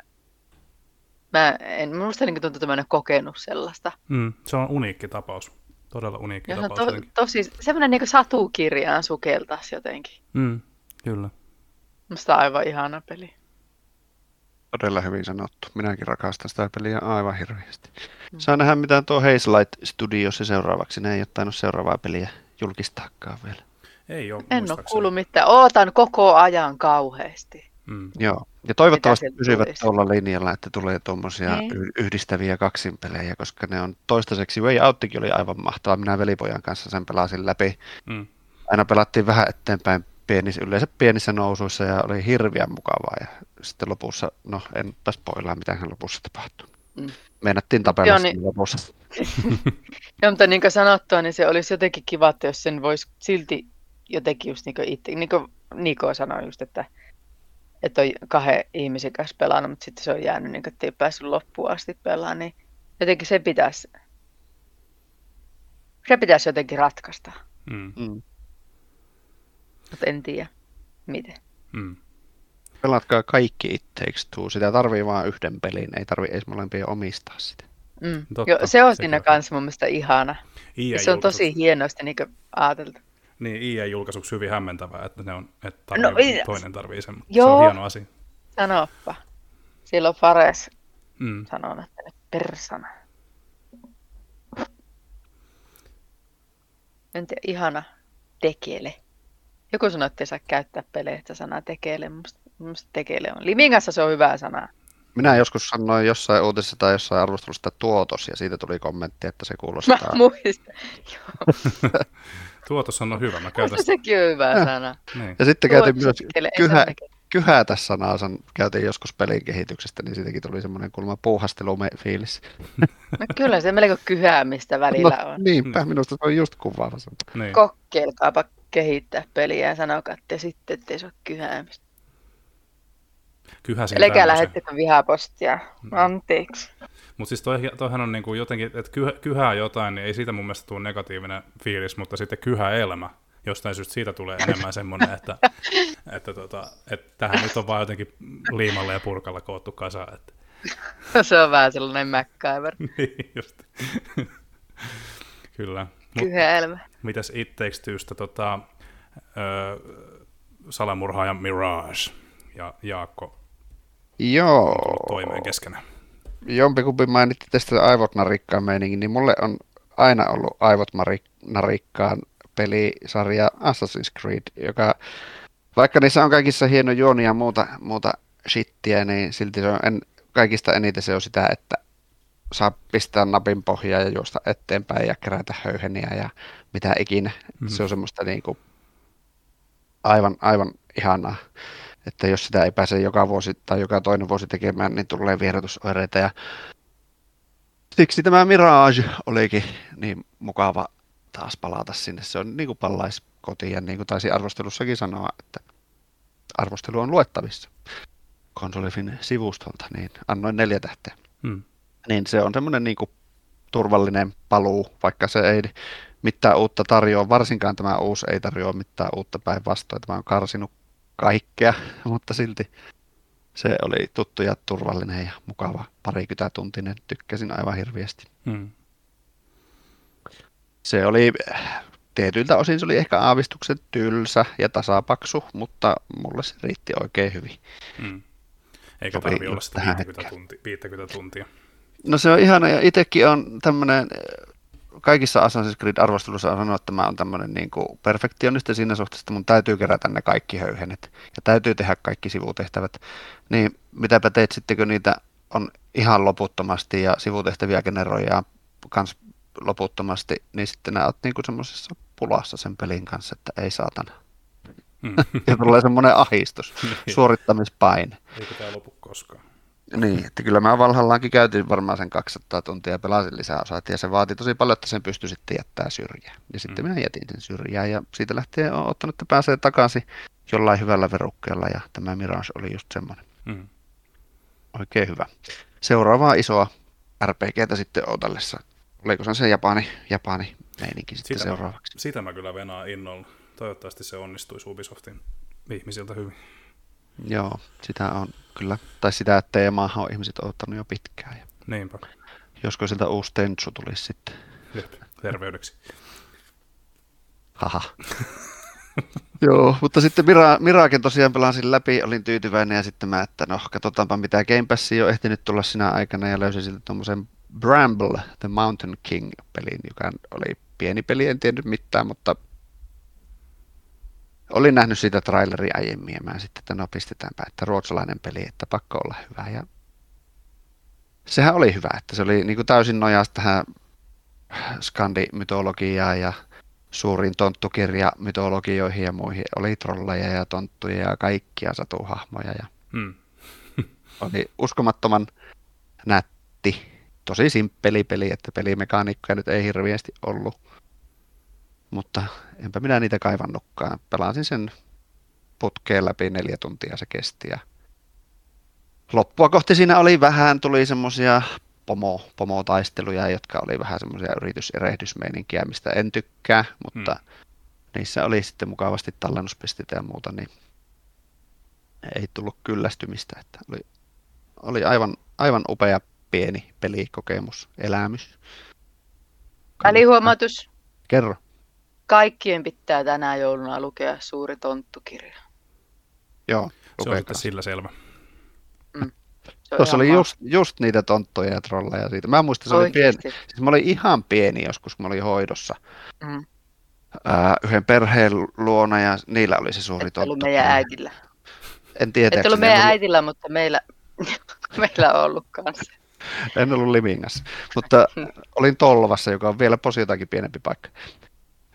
mä en, minusta niin tuntuu, että mä en ole kokenut sellaista. Mm. Se on uniikki tapaus. Todella uniikki Ja se on tapaus. to, jotenkin. tosi, semmoinen niin satukirjaan sukeltaisi jotenkin. Mm. Kyllä. Musta on aivan ihana peli. Todella hyvin sanottu. Minäkin rakastan sitä peliä aivan hirveästi. Saa nähdä, mitä tuo Haze Light Studios seuraavaksi. Ne ei ole tainnut seuraavaa peliä julkistaakaan vielä. Ei ole En ole kuullut mitään. Ootan koko ajan kauheasti. Mm. Joo. Ja toivottavasti pysyvät tulisi? tuolla linjalla, että tulee tuommoisia Niin. yhdistäviä kaksinpelejä, koska ne on toistaiseksi Way Outtikin oli aivan mahtava. Minä velipojan kanssa sen pelasin läpi. Mm. Aina pelattiin vähän eteenpäin pienissä, yleensä pienissä nousuissa ja oli hirveän mukavaa. Ja sitten lopussa, no en taas poilaa, mitä hän lopussa tapahtui. Mm. Meinattiin tapella Joo, niin- lopussa. Joo, mutta niin kuin sanottua, niin se olisi jotenkin kiva, että jos sen voisi silti jotenkin just niin kuin itse, niin kuin Niko sanoi just, että, että on kahden ihmisen kanssa pelannut, mutta sitten se on jäänyt, niin kuin, että ei päässyt loppuun asti pelaamaan, niin jotenkin se pitäisi, se pitäisi jotenkin ratkaista, Mm. Mm. mutta en tiedä miten. Mm. Pelatkaa kaikki It Takes Two. Sitä tarvii vain yhden pelin, ei tarvii edes molempia omistaa sitä. Mm. Totta, Joo, se on siinä kanssa mun mielestä ihana. Ja se on tosi hienosti niin ajateltu. Niin, EA-julkaisuksi hyvin hämmentävää, että, ne on, että No, tarvii, ei- toinen tarvii sen. mutta Se Joo. on hieno asia. Sanoppa. Silloin Fares Mm. sanoo, että ne persana. En tiedä, ihana tekele. Joku sanoi, että ei saa käyttää peleistä sanaa tekele. Musta, musta tekele on. Limin kanssa se on hyvä sana. Minä joskus sanoin jossain uutisessa tai jossain arvostelusta tuotos, ja siitä tuli kommentti, että se Mä kuulostaa... muistan. Tuotos on hyvä, mä käytän sekin on hyvä Äh. sana. Niin. Ja sitten käytiin myös kyhä, kyhätä sanaa, san, käytiin joskus pelin kehityksestä, niin siitäkin tuli semmoinen kulma puuhastelufiilis. No kyllä se melko kyhäämistä välillä No, on. niinpä, minusta se on just kuvaava sana. Niin. Kokkeilkaapa kehittää peliä ja sanokaa, että sitten ettei se ole kyhäämistä. Kyhäsin tämmöisen. lähettekö vihapostia. Mm. Anteeksi. Mutta siis toi, toihan on niinku jotenkin, että kyhä, kyhää jotain, niin ei siitä mun mielestä tule negatiivinen fiilis, mutta sitten kyhäelmä, jostain syystä siitä tulee enemmän semmoinen, että, että, tota, että tähän nyt on vaan jotenkin liimalla ja purkalla koottu kasa. Että, Se on vähän sellainen MacGyver. niin just. Kyllä. Mut Kyhäelmä. mitäs It Takes Twosta, tota, ö, salamurhaaja Mirage ja Jaakko Joo, toimeen keskenään. Jompikumpi mainitti tästä aivot narikkaan meiningin, niin mulle on aina ollut aivot narikkaan pelisarja Assassin's Creed, joka vaikka niissä on kaikissa hieno juoni ja muuta, muuta shittiä, niin silti se on en, kaikista eniten se on sitä, että saa pistää napin pohjaa ja juosta eteenpäin ja kerätä höyheniä ja mitä ikinä. Mhm. Se on semmoista niin kuin aivan, aivan ihanaa. Että jos sitä ei pääse joka vuosi tai joka toinen vuosi tekemään, niin tulee vierotusoireita. Ja siksi tämä Mirage olikin niin mukava taas palata sinne. Se on niin kuin pallais kotiin ja niin kuin taisi arvostelussakin sanoa, että arvostelu on luettavissa konsolifin sivustolta, niin annoin neljä tähteä. Mm. Niin se on semmoinen niin kuin turvallinen paluu, vaikka se ei mitään uutta tarjoa, varsinkaan tämä uusi ei tarjoa mitään uutta päinvastoin. Tämä on karsinut kaikkea, mutta silti se oli tuttu ja turvallinen ja mukava parikymmentä tuntinen. Tykkäsin aivan hirveästi. Mm. Se oli tietyiltä osin se oli ehkä aavistuksen tylsä ja tasapaksu, mutta mulle se riitti oikein hyvin. Mm. Eikä tarvi olla sitä tähän 50, tunti, 50 tuntia. No se on ihana ja itsekin on tämmöinen, kaikissa Assassin's Creed-arvostelussa on sanonut, että mä oon tämmöinen niin kuin perfektionisti siinä suhteessa, että mun täytyy kerätä ne kaikki höyhenet ja täytyy tehdä kaikki sivutehtävät. Niin mitäpä teet sitten, kun niitä on ihan loputtomasti ja sivutehtäviä generoidaan kans loputtomasti, niin sitten nää oot niin kuin semmoisessa pulassa sen pelin kanssa, että ei saatana. Mm. ja tulee semmoinen ahistus, suorittamispaine. Eikö tämä lopu koskaan? Niin, että kyllä mä Valhallaankin käytin varmaan sen 200 tuntia ja pelasin lisää osaa, ja se vaati tosi paljon, että sen pystyi sitten jättää syrjään. Ja sitten Mm. minä jätin sen syrjään ja siitä lähtien olen ottanut, että pääsee takaisin jollain hyvällä verukkeella ja tämä Mirage oli just semmoinen. Mm. Oikein hyvä. Seuraavaa isoa RPGtä sitten odotellessa. Oliko se se Japani, Japani meininki sitten Sitä, mä, seuraavaksi? sitä mä kyllä venaan innolla. Toivottavasti se onnistuisi Ubisoftin ihmisiltä hyvin. Joo, sitä on kyllä. Tai sitä teemaahan on ihmiset odottanut jo pitkään. Ja Niinpä. josko sieltä uusi Tenchu tulisi sitten. Jep. Terveydeksi. Haha. Joo, mutta sitten Mira, Miraken tosiaan pelasin läpi, olin tyytyväinen ja sitten mä, että no katsotaanpa mitä Game Pass on ehtinyt tulla sinä aikana ja löysin siltä tuommoisen Bramble, The Mountain King-pelin, joka oli pieni peli, en tiennyt mitään, mutta olin nähnyt siitä traileria aiemmin ja mä sitten, että no pistetäänpä, että ruotsalainen peli, että pakko olla hyvä ja sehän oli hyvä, että se oli niin kuin täysin nojaa tähän skandimytologiaan ja suuriin tonttukirja mytologioihin ja muihin. Oli trolleja ja tonttuja ja kaikkia satuhahmoja ja Mm. oli uskomattoman nätti. Tosi simppeli peli, että pelimekaniikkoja nyt ei hirveästi ollut. Mutta enpä minä niitä kaivannutkaan. Pelasin sen putkeen läpi neljä tuntia se kesti. Ja loppua kohti siinä oli vähän, tuli semmosia pomo, pomotaisteluja, jotka oli vähän semmoisia yrityserehdysmeininkiä, mistä en tykkää, mutta Hmm. niissä oli sitten mukavasti tallennuspisteitä ja muuta, niin ei tullut kyllästymistä. Että oli, oli aivan, aivan upea pieni pelikokemus, elämys. Välihuomautus. Kerro. Kaikkien pitää tänä jouluna lukea suuri tonttukirja. Joo, Se on sitten sillä selvä. Se on Tuossa oli just, just niitä tonttoja ja trolleja siitä. Mä muistan, se oli pieni. Siis mä olin ihan pieni joskus, kun mä olin hoidossa Mm. ää, yhden perheen luona ja niillä oli se suuri Et ollut tonttu. meidän äitillä. En Et tietääkseni. ollut meidän ollut- äitillä, mutta meillä, meillä on ollut kanssa. En ollut Livingassa, mutta olin Tolvassa, joka on vielä posiotakin pienempi paikka.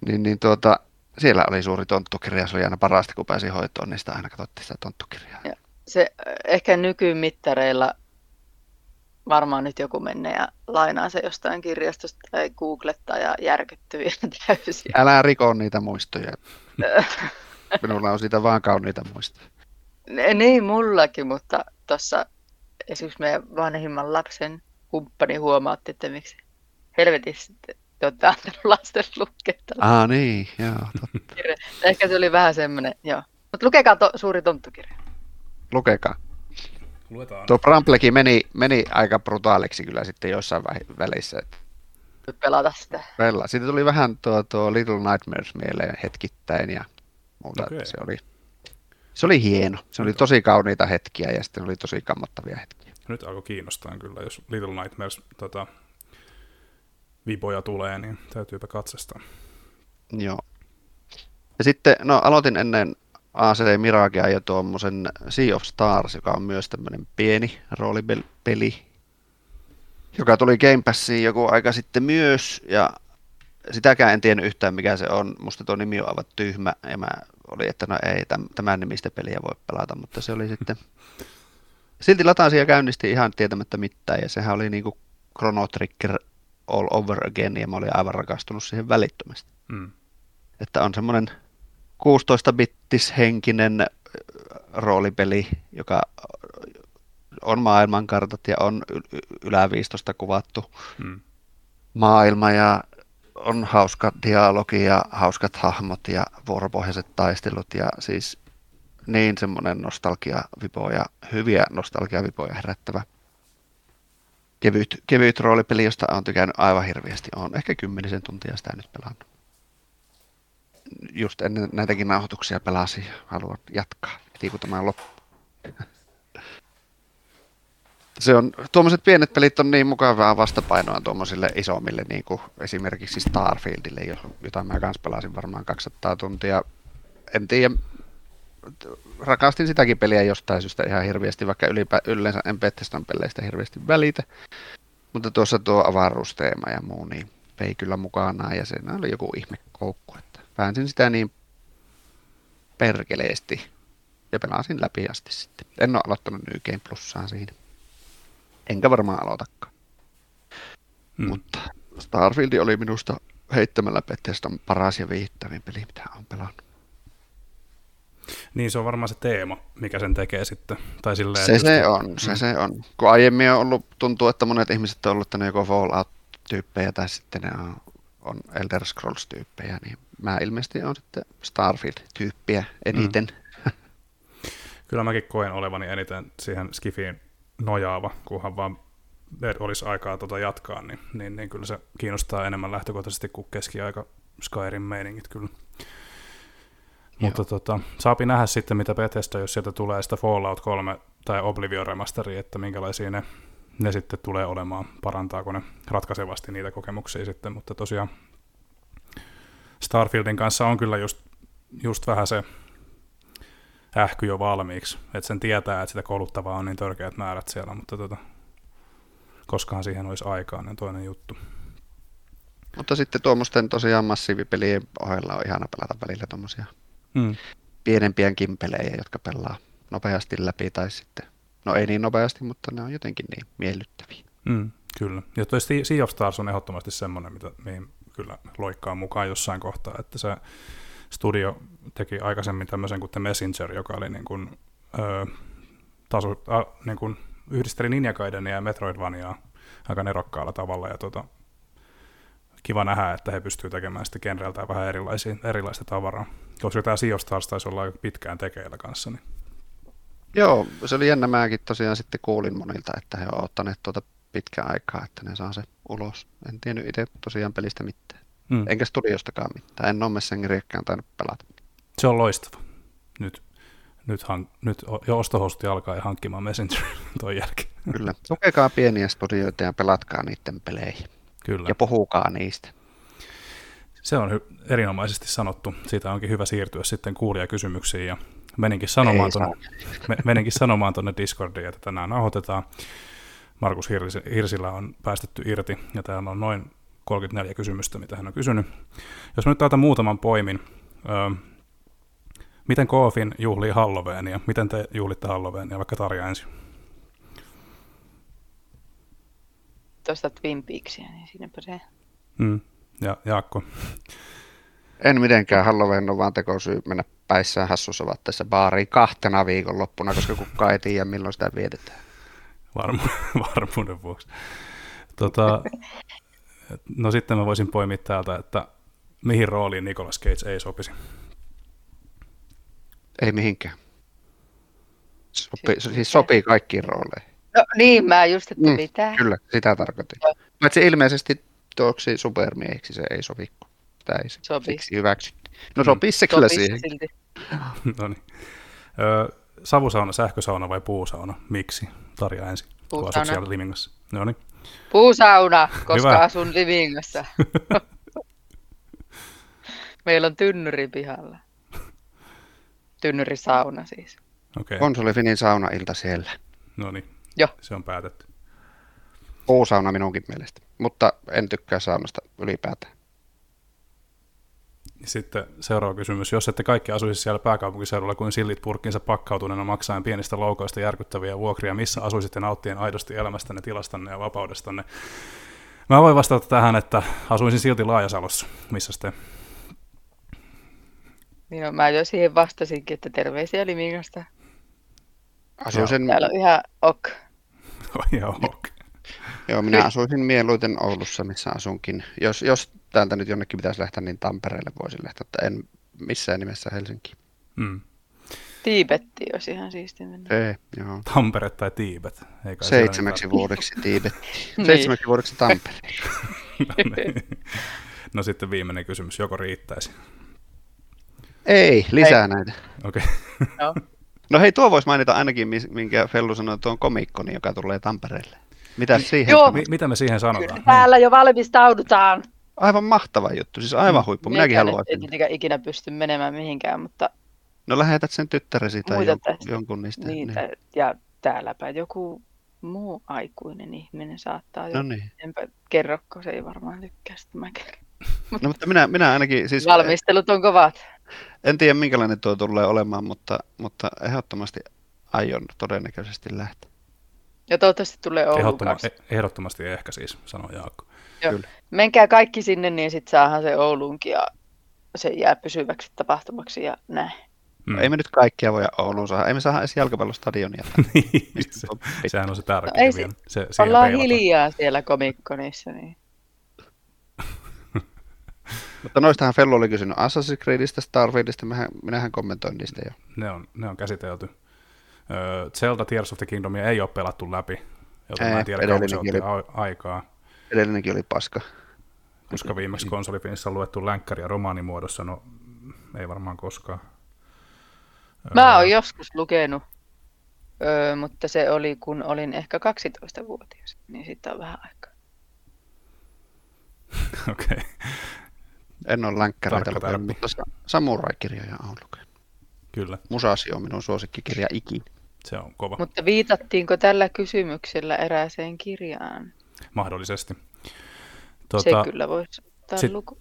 Niin, niin tuota, siellä oli suuri tonttukirja, se oli aina parasta, kun pääsi hoitoon, niin sitä aina katsottiin sitä tonttukirjaa. Joo. Se äh, ehkä nykymittareilla varmaan nyt joku menee ja lainaa se jostain kirjastosta tai googlettaa ja järkyttyy ihan täysin. Älä riko niitä muistoja. Minulla on siitä vaan kauniita muistoja. Ne- Niin mullakin, mutta tuossa esimerkiksi meidän vanhimman lapsen kumppani huomaatti, että miksi helvetissä te te olette antanut lasten lukea. Ah niin, joo, totta. Ehkä se oli vähän semmoinen, joo. Mutta lukekaa to, suuri tonttukirja. Lukekaa. Luetaan. Tuo Bramplekin meni, meni aika brutaaliksi kyllä sitten jossain välissä. että Voit pelata sitä. Vella. Siitä tuli vähän tuo, tuo Little Nightmares mieleen hetkittäin ja muuta. Okay. Se, oli, se oli hieno. Se oli tosi kauniita hetkiä ja sitten oli tosi kammottavia hetkiä. Nyt alkoi kiinnostaa kyllä, jos Little Nightmares tota, vipoja tulee, niin täytyypä katsastaa. Joo. Ja sitten, no aloitin ennen AC Miragea jo tuommoisen Sea of Stars, joka on myös tämmöinen pieni roolipeli, joka tuli Game Passiin joku aika sitten myös, ja sitäkään en tiennyt yhtään mikä se on. Musta tuo nimi on aivan tyhmä, ja mä olin, että no ei, täm- tämän nimistä peliä voi pelata, mutta se oli sitten... Silti latasin ja käynnistin ihan tietämättä mitään, ja sehän oli niinku Chrono Trigger all over again, ja mä olin aivan rakastunut siihen välittömästi Mm. että on semmoinen 16-bittis henkinen ö, roolipeli, joka on maailmankartat ja on yläviistosta kuvattu Mm. maailma ja on hauska dialogi ja hauskat hahmot ja vuoropohjaiset taistelut ja siis niin semmoinen nostalgiavipoja, hyviä nostalgiavipoja herättävä kevyt, kevyt roolipeli, josta olen tykännyt aivan hirveästi. Olen ehkä kymmenisen tuntia sitä nyt pelannut. Just ennen näitäkin nauhoituksia pelasin ja haluan jatkaa heti kun tämä loppuu. Se on, tuommoiset pienet pelit on niin mukavaa vastapainoa tuommoisille isommille, niin kuin esimerkiksi Starfieldille, jo- jota mä kanssa pelasin varmaan 200 tuntia. En tiedä, rakastin sitäkin peliä jostain syystä ihan hirveästi, vaikka ylipä, yleensä en Bethesdan peleistä hirveästi välitä. Mutta tuossa tuo avaruusteema ja muu, niin vei kyllä mukanaan ja se oli joku ihme koukku, että pääsin sitä niin perkeleesti. Ja pelasin läpi asti sitten. En ole aloittanut New Game Plussaa siinä. Enkä varmaan aloitakaan. Mm. Mutta Starfield oli minusta heittämällä Bethesdan paras ja viittävin peli, mitä on pelannut. Niin se on varmaan se teema, mikä sen tekee sitten. Tai silleen, Se että se on, se Mm. se on. Kun aiemmin on ollut, tuntuu, että monet ihmiset on ollut, että ne joko Fallout-tyyppejä tai sitten ne on, on Elder Scrolls-tyyppejä, niin mä ilmeisesti on sitten Starfield-tyyppiä eniten. Kyllä mäkin koen olevani eniten siihen Skifiin nojaava, kunhan vaan olisi aikaa tota jatkaa, niin, niin, niin kyllä se kiinnostaa enemmän lähtökohtaisesti kuin keskiaika Skyrim meiningit kyllä. Mutta tota, saapi nähdä sitten, mitä Bethesda, jos sieltä tulee sitä Fallout 3 tai Oblivion remasteria, että minkälaisia ne, ne sitten tulee olemaan, parantaako ne ratkaisevasti niitä kokemuksia sitten, mutta tosiaan Starfieldin kanssa on kyllä just, just vähän se ähky jo valmiiksi, että sen tietää, että sitä kouluttavaa on niin törkeät määrät siellä, mutta tota, koskahan siihen olisi aikaa, niin toinen juttu. Mutta sitten tuommoisten tosiaan massiivipelien ohella on ihana pelata välillä tuommoisia Mm. pienempiäkin pelejä, jotka pelaa nopeasti läpi tai sitten, no ei niin nopeasti, mutta ne on jotenkin niin miellyttäviä. Mm, kyllä. Ja toi Sea of Stars on ehdottomasti semmoinen, mitä, mihin kyllä loikkaa mukaan jossain kohtaa, että se studio teki aikaisemmin tämmöisen kuin The Messenger, joka oli niin kuin, ö, taso, a, niin kuin yhdisteli Ninja Gaidenia ja Metroidvaniaa aika nerokkaalla tavalla, ja tota, kiva nähdä, että he pystyvät tekemään sitten genreltään vähän erilaisia, erilaista tavaraa. Koska tämä Sea of Stars taisi olla pitkään tekeillä kanssa, niin Joo, se oli jännä. Mäkin tosiaan sitten kuulin monilta, että he ovat ottaneet tuota pitkään aikaa, että ne saa se ulos. En tiennyt itse tosiaan pelistä mitään. mm. Enkä studiostakaan mitään. En ole Messengeriäkään tainnut pelata. Se on loistava. Nyt, nyt, hank, nyt jo ostohosti alkaa ja hankkimaan Messenger toi jälkeen. Kyllä. Tukekaa pieniä studioita ja pelatkaa niiden pelejä. Kyllä. Ja puhukaa niistä. Se on hy- erinomaisesti sanottu. Siitä onkin hyvä siirtyä sitten kuulijakysymyksiin. Ja meninkin sanomaan, me, meninkin sanomaan tuonne Discordiin, että tänään nauhoitetaan. Markus Hirsi, Hirsillä on päästetty irti ja täällä on noin 34 kysymystä, mitä hän on kysynyt. Jos mä nyt täältä muutaman poimin. Öö, miten Koofin juhlii Halloweenia? Miten te juhlitte Halloweenia, vaikka Tarja ensin? Tuosta Twin Peaksia, niin siinäpä se. Mm. Ja Jaakko? En mitenkään Halloween on vaan tekosyy mennä päissään hassussa vaatteessa baariin kahtena viikonloppuna, koska kukaan ei tiedä milloin sitä vietetään. Varmu- varmuuden vuoksi. Tota, no sitten mä voisin poimia täältä, että mihin rooliin Nicolas Cage ei sopisi. Ei mihinkään. Sopi, Siis siis sopii kaikkiin rooleihin. No niin, mä just, että Mm, mitä? Kyllä, sitä tarkoitin. Joo. Paitsi ilmeisesti tuoksi supermiehiksi se ei sovi, kun sitä ei Sopii. siksi hyväksytty. No Mm. sopii se kyllä Sopisi siihen. silti. no niin. Öö, savusauna, sähkösauna vai puusauna? Miksi? Tarja ensin, kun asut Puusauna. siellä Livingassa. No niin. Puusauna, koska Hyvä. asun Livingassa. Meillä on tynnyri pihalla. Tynnyrisauna siis. Okei, okay. Konsolifinin saunailta siellä. no niin. Joo. Se on päätetty. Puusauna minunkin mielestä, mutta en tykkää saunasta ylipäätään. Ja Sitten seuraava kysymys. Jos ette kaikki asuisi siellä pääkaupunkiseudulla kuin sillit purkkinsa pakkautuneena maksaen pienistä loukoista järkyttäviä vuokria, missä asuisitte nauttien aidosti elämästänne, tilastanne ja vapaudestanne? Mä voin vastata tähän, että asuisin silti Laajasalossa. Missä te? Niin no, mä jo siihen vastasinkin, että terveisiä Livingasta. Asuisin, Täällä on ihan ok. Joo, okay. joo, minä asuisin mieluiten Oulussa, missä asunkin. Jos, jos täältä nyt jonnekin pitäisi lähteä, niin Tampereelle voisin lähteä, mutta en missään nimessä Helsinki. mm. Tiibetti olisi ihan siisti mennä. Se, joo. Tampere tai Tiibet? Ei kai Seitsemäksi vuodeksi Tiibet. Niin. Seitsemäksi vuodeksi Tampere. mitään- no sitten viimeinen kysymys. Joko riittäisi? Ei, lisää näitä. Okei. No. No hei, tuo voisi mainita ainakin, minkä Fellu sanoi, tuon komikkoni, joka tulee Tampereelle. Mitä siihen? Joo. sanoo? Mi- mitä me siihen sanotaan? Niin. Täällä jo valmistaudutaan. Aivan mahtava juttu, siis aivan huippu. Minäkin Minäkään haluaisin. En tietenkään ikinä pysty menemään mihinkään, mutta No lähetät sen tyttäresi tai Muita jonkun, tästä. jonkun niistä. niitä. Niin. Ja täälläpä joku muu aikuinen ihminen saattaa jo. No niin. Enpä kerro, kun se ei varmaan tykkää, sitten mä kerron. No mutta minä, minä ainakin, siis Valmistelut on kovat. En tiedä minkälainen tuo tulee olemaan, mutta, mutta ehdottomasti aion todennäköisesti lähteä. Ja toivottavasti tulee Oulun Ehdottoma, kanssa. eh- ehdottomasti ehkä siis, sanoo Jaakko. Joo. Kyllä. Menkää kaikki sinne, niin sitten saadaan se Ouluunkin ja se jää pysyväksi tapahtumaksi ja näin. Mm. Ei me nyt kaikkia voi Ouluun saada. Ei me saada edes jalkapallostadionia. Niin, se, on sehän on se tärkeä No ei se- vielä. Se, siihen Ollaan peilataan. hiljaa siellä komikkonissa. Niin. Mutta noistahan Fellu oli kysynyt Assassin's Creedistä, Starfieldista, mehän, minähän kommentoin niistä jo. Ne on, ne on käsitelty. Öö, Zelda Tears of the Kingdomia ei ole pelattu läpi, joten mä Ei, en tiedä kauan se otti a- aikaa, Edellinenkin oli paska. koska viimeksi konsolifinissä on luettu länkkäriä romaanimuodossa, no ei varmaan koskaan. Mä oon joskus lukenut, öö, mutta se oli kun olin ehkä 12-vuotias, niin siitä on vähän aikaa. Okei, En ole länkkäreitä lukenut, mutta sa- samurai-kirjoja olen lukenut. kyllä, Musasio on minun suosikkikirja ikinä. se on kova, Mutta viitattiinko tällä kysymyksellä erääseen kirjaan? mahdollisesti. Tota, Tota, se kyllä voisi ottaa sit- luku.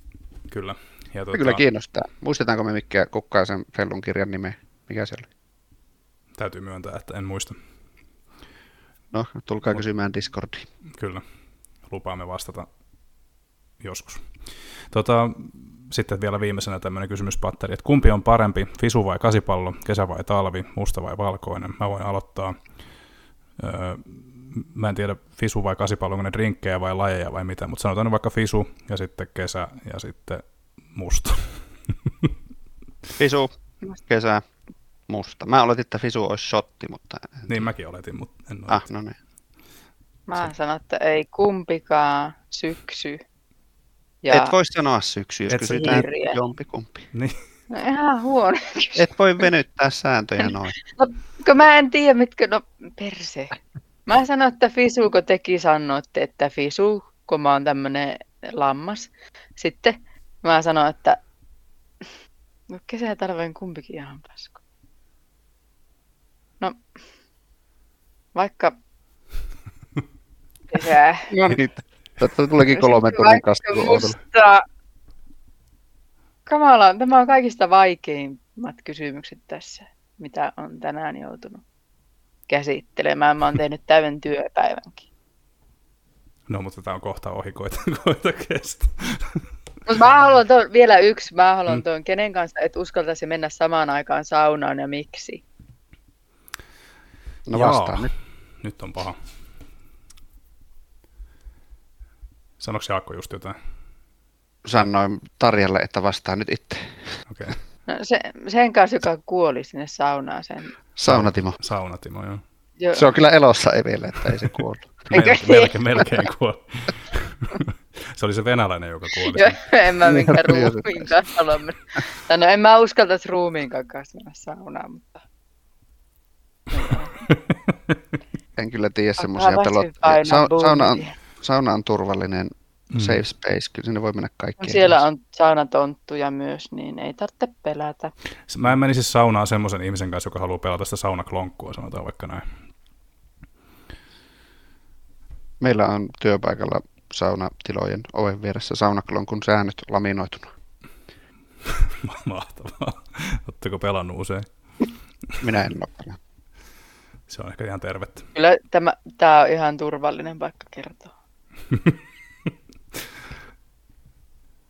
kyllä. Ja Se tota, kyllä kiinnostaa. Muistetaanko me mikä Kukkaisen Fellun kirjan nime? Mikä se oli? täytyy myöntää, että en muista. No, tulkaa kysymään Discordiin. Kyllä, lupaamme vastata joskus. Tota, sitten vielä viimeisenä tämmöinen kysymyspatteri, että kumpi on parempi, fisu vai kasipallo, kesä vai talvi, musta vai valkoinen? Mä voin aloittaa. Öö, mä en tiedä, fisu vai kasipallo, onko ne drinkkejä vai lajeja vai mitä, mutta sanotaan nyt vaikka fisu ja sitten kesä ja sitten musta. Fisu, kesä, musta. Mä oletin, että Fisu olisi shotti, mutta... niin mäkin oletin, mutta en ole. Ah, no niin. Mä sanon, että ei kumpikaan syksy. Ja... Et voi sanoa syksy, jos Et kysytään tiedä. jompikumpi. Niin, no, ihan huono. Et voi venyttää sääntöjä noin. Kun mä en tiedä, mitkä, no perse. Mä sanon, että Fisu, kun teki sanoitte, että Fisu, kun mä oon tämmönen lammas. Sitten mä sanon, että no kesä ja talven kumpikin ihan pasko. No, vaikka kesä. No niin, tästä tuleekin kolme tunnin Vaikka kastelu Outolle. musta... Kamala, tämä on kaikista vaikeimmat kysymykset tässä, mitä on tänään joutunut käsittelemään. Mä oon tehnyt täyden työpäivänkin. no mutta tämä on kohta ohi, koita, koita kestä. Mutta mä haluan tuon, vielä yksi, mä haluan Mm. tuon, kenen kanssa et uskaltaisi mennä samaan aikaan saunaan ja miksi. No vastaan nyt. Nyt on paha. Sanoiko Jaakko just jotain? Sanoin Tarjalle, että vastaan nyt itse. Okei. Okay. No, se, sen kanssa, joka kuoli sinne saunaan sen. Saunatimo. Saunatimo, joo. Jo, Se on kyllä elossa ei vielä, että ei se kuollut. Melkein, niin? melkein, melkein kuoli. se oli se venäläinen, joka kuoli. jo, sinne. en mä minkään ruumiin kanssa halua No en mä uskaltaisi ruumiin kanssa mennä saunaan, mutta... En kyllä tiedä semmoisia väsy pelot. painaa Sa- sauna, on? Sauna on turvallinen Mm. safe space. Kyllä sinne voi mennä No kaikkien siellä on saunatonttuja myös, niin ei tarvitse pelätä. Mä en menisi saunaan semmoisen ihmisen kanssa, joka haluaa pelata sitä saunaklonkua, sanotaan vaikka näin. Meillä on työpaikalla saunatilojen oven vieressä saunaklonkun säännöt laminoituna. Mahtavaa. Oletteko pelannut usein? Minä en ole. Se on ehkä ihan tervettä. Kyllä tämä, tämä on ihan turvallinen paikka kertoa.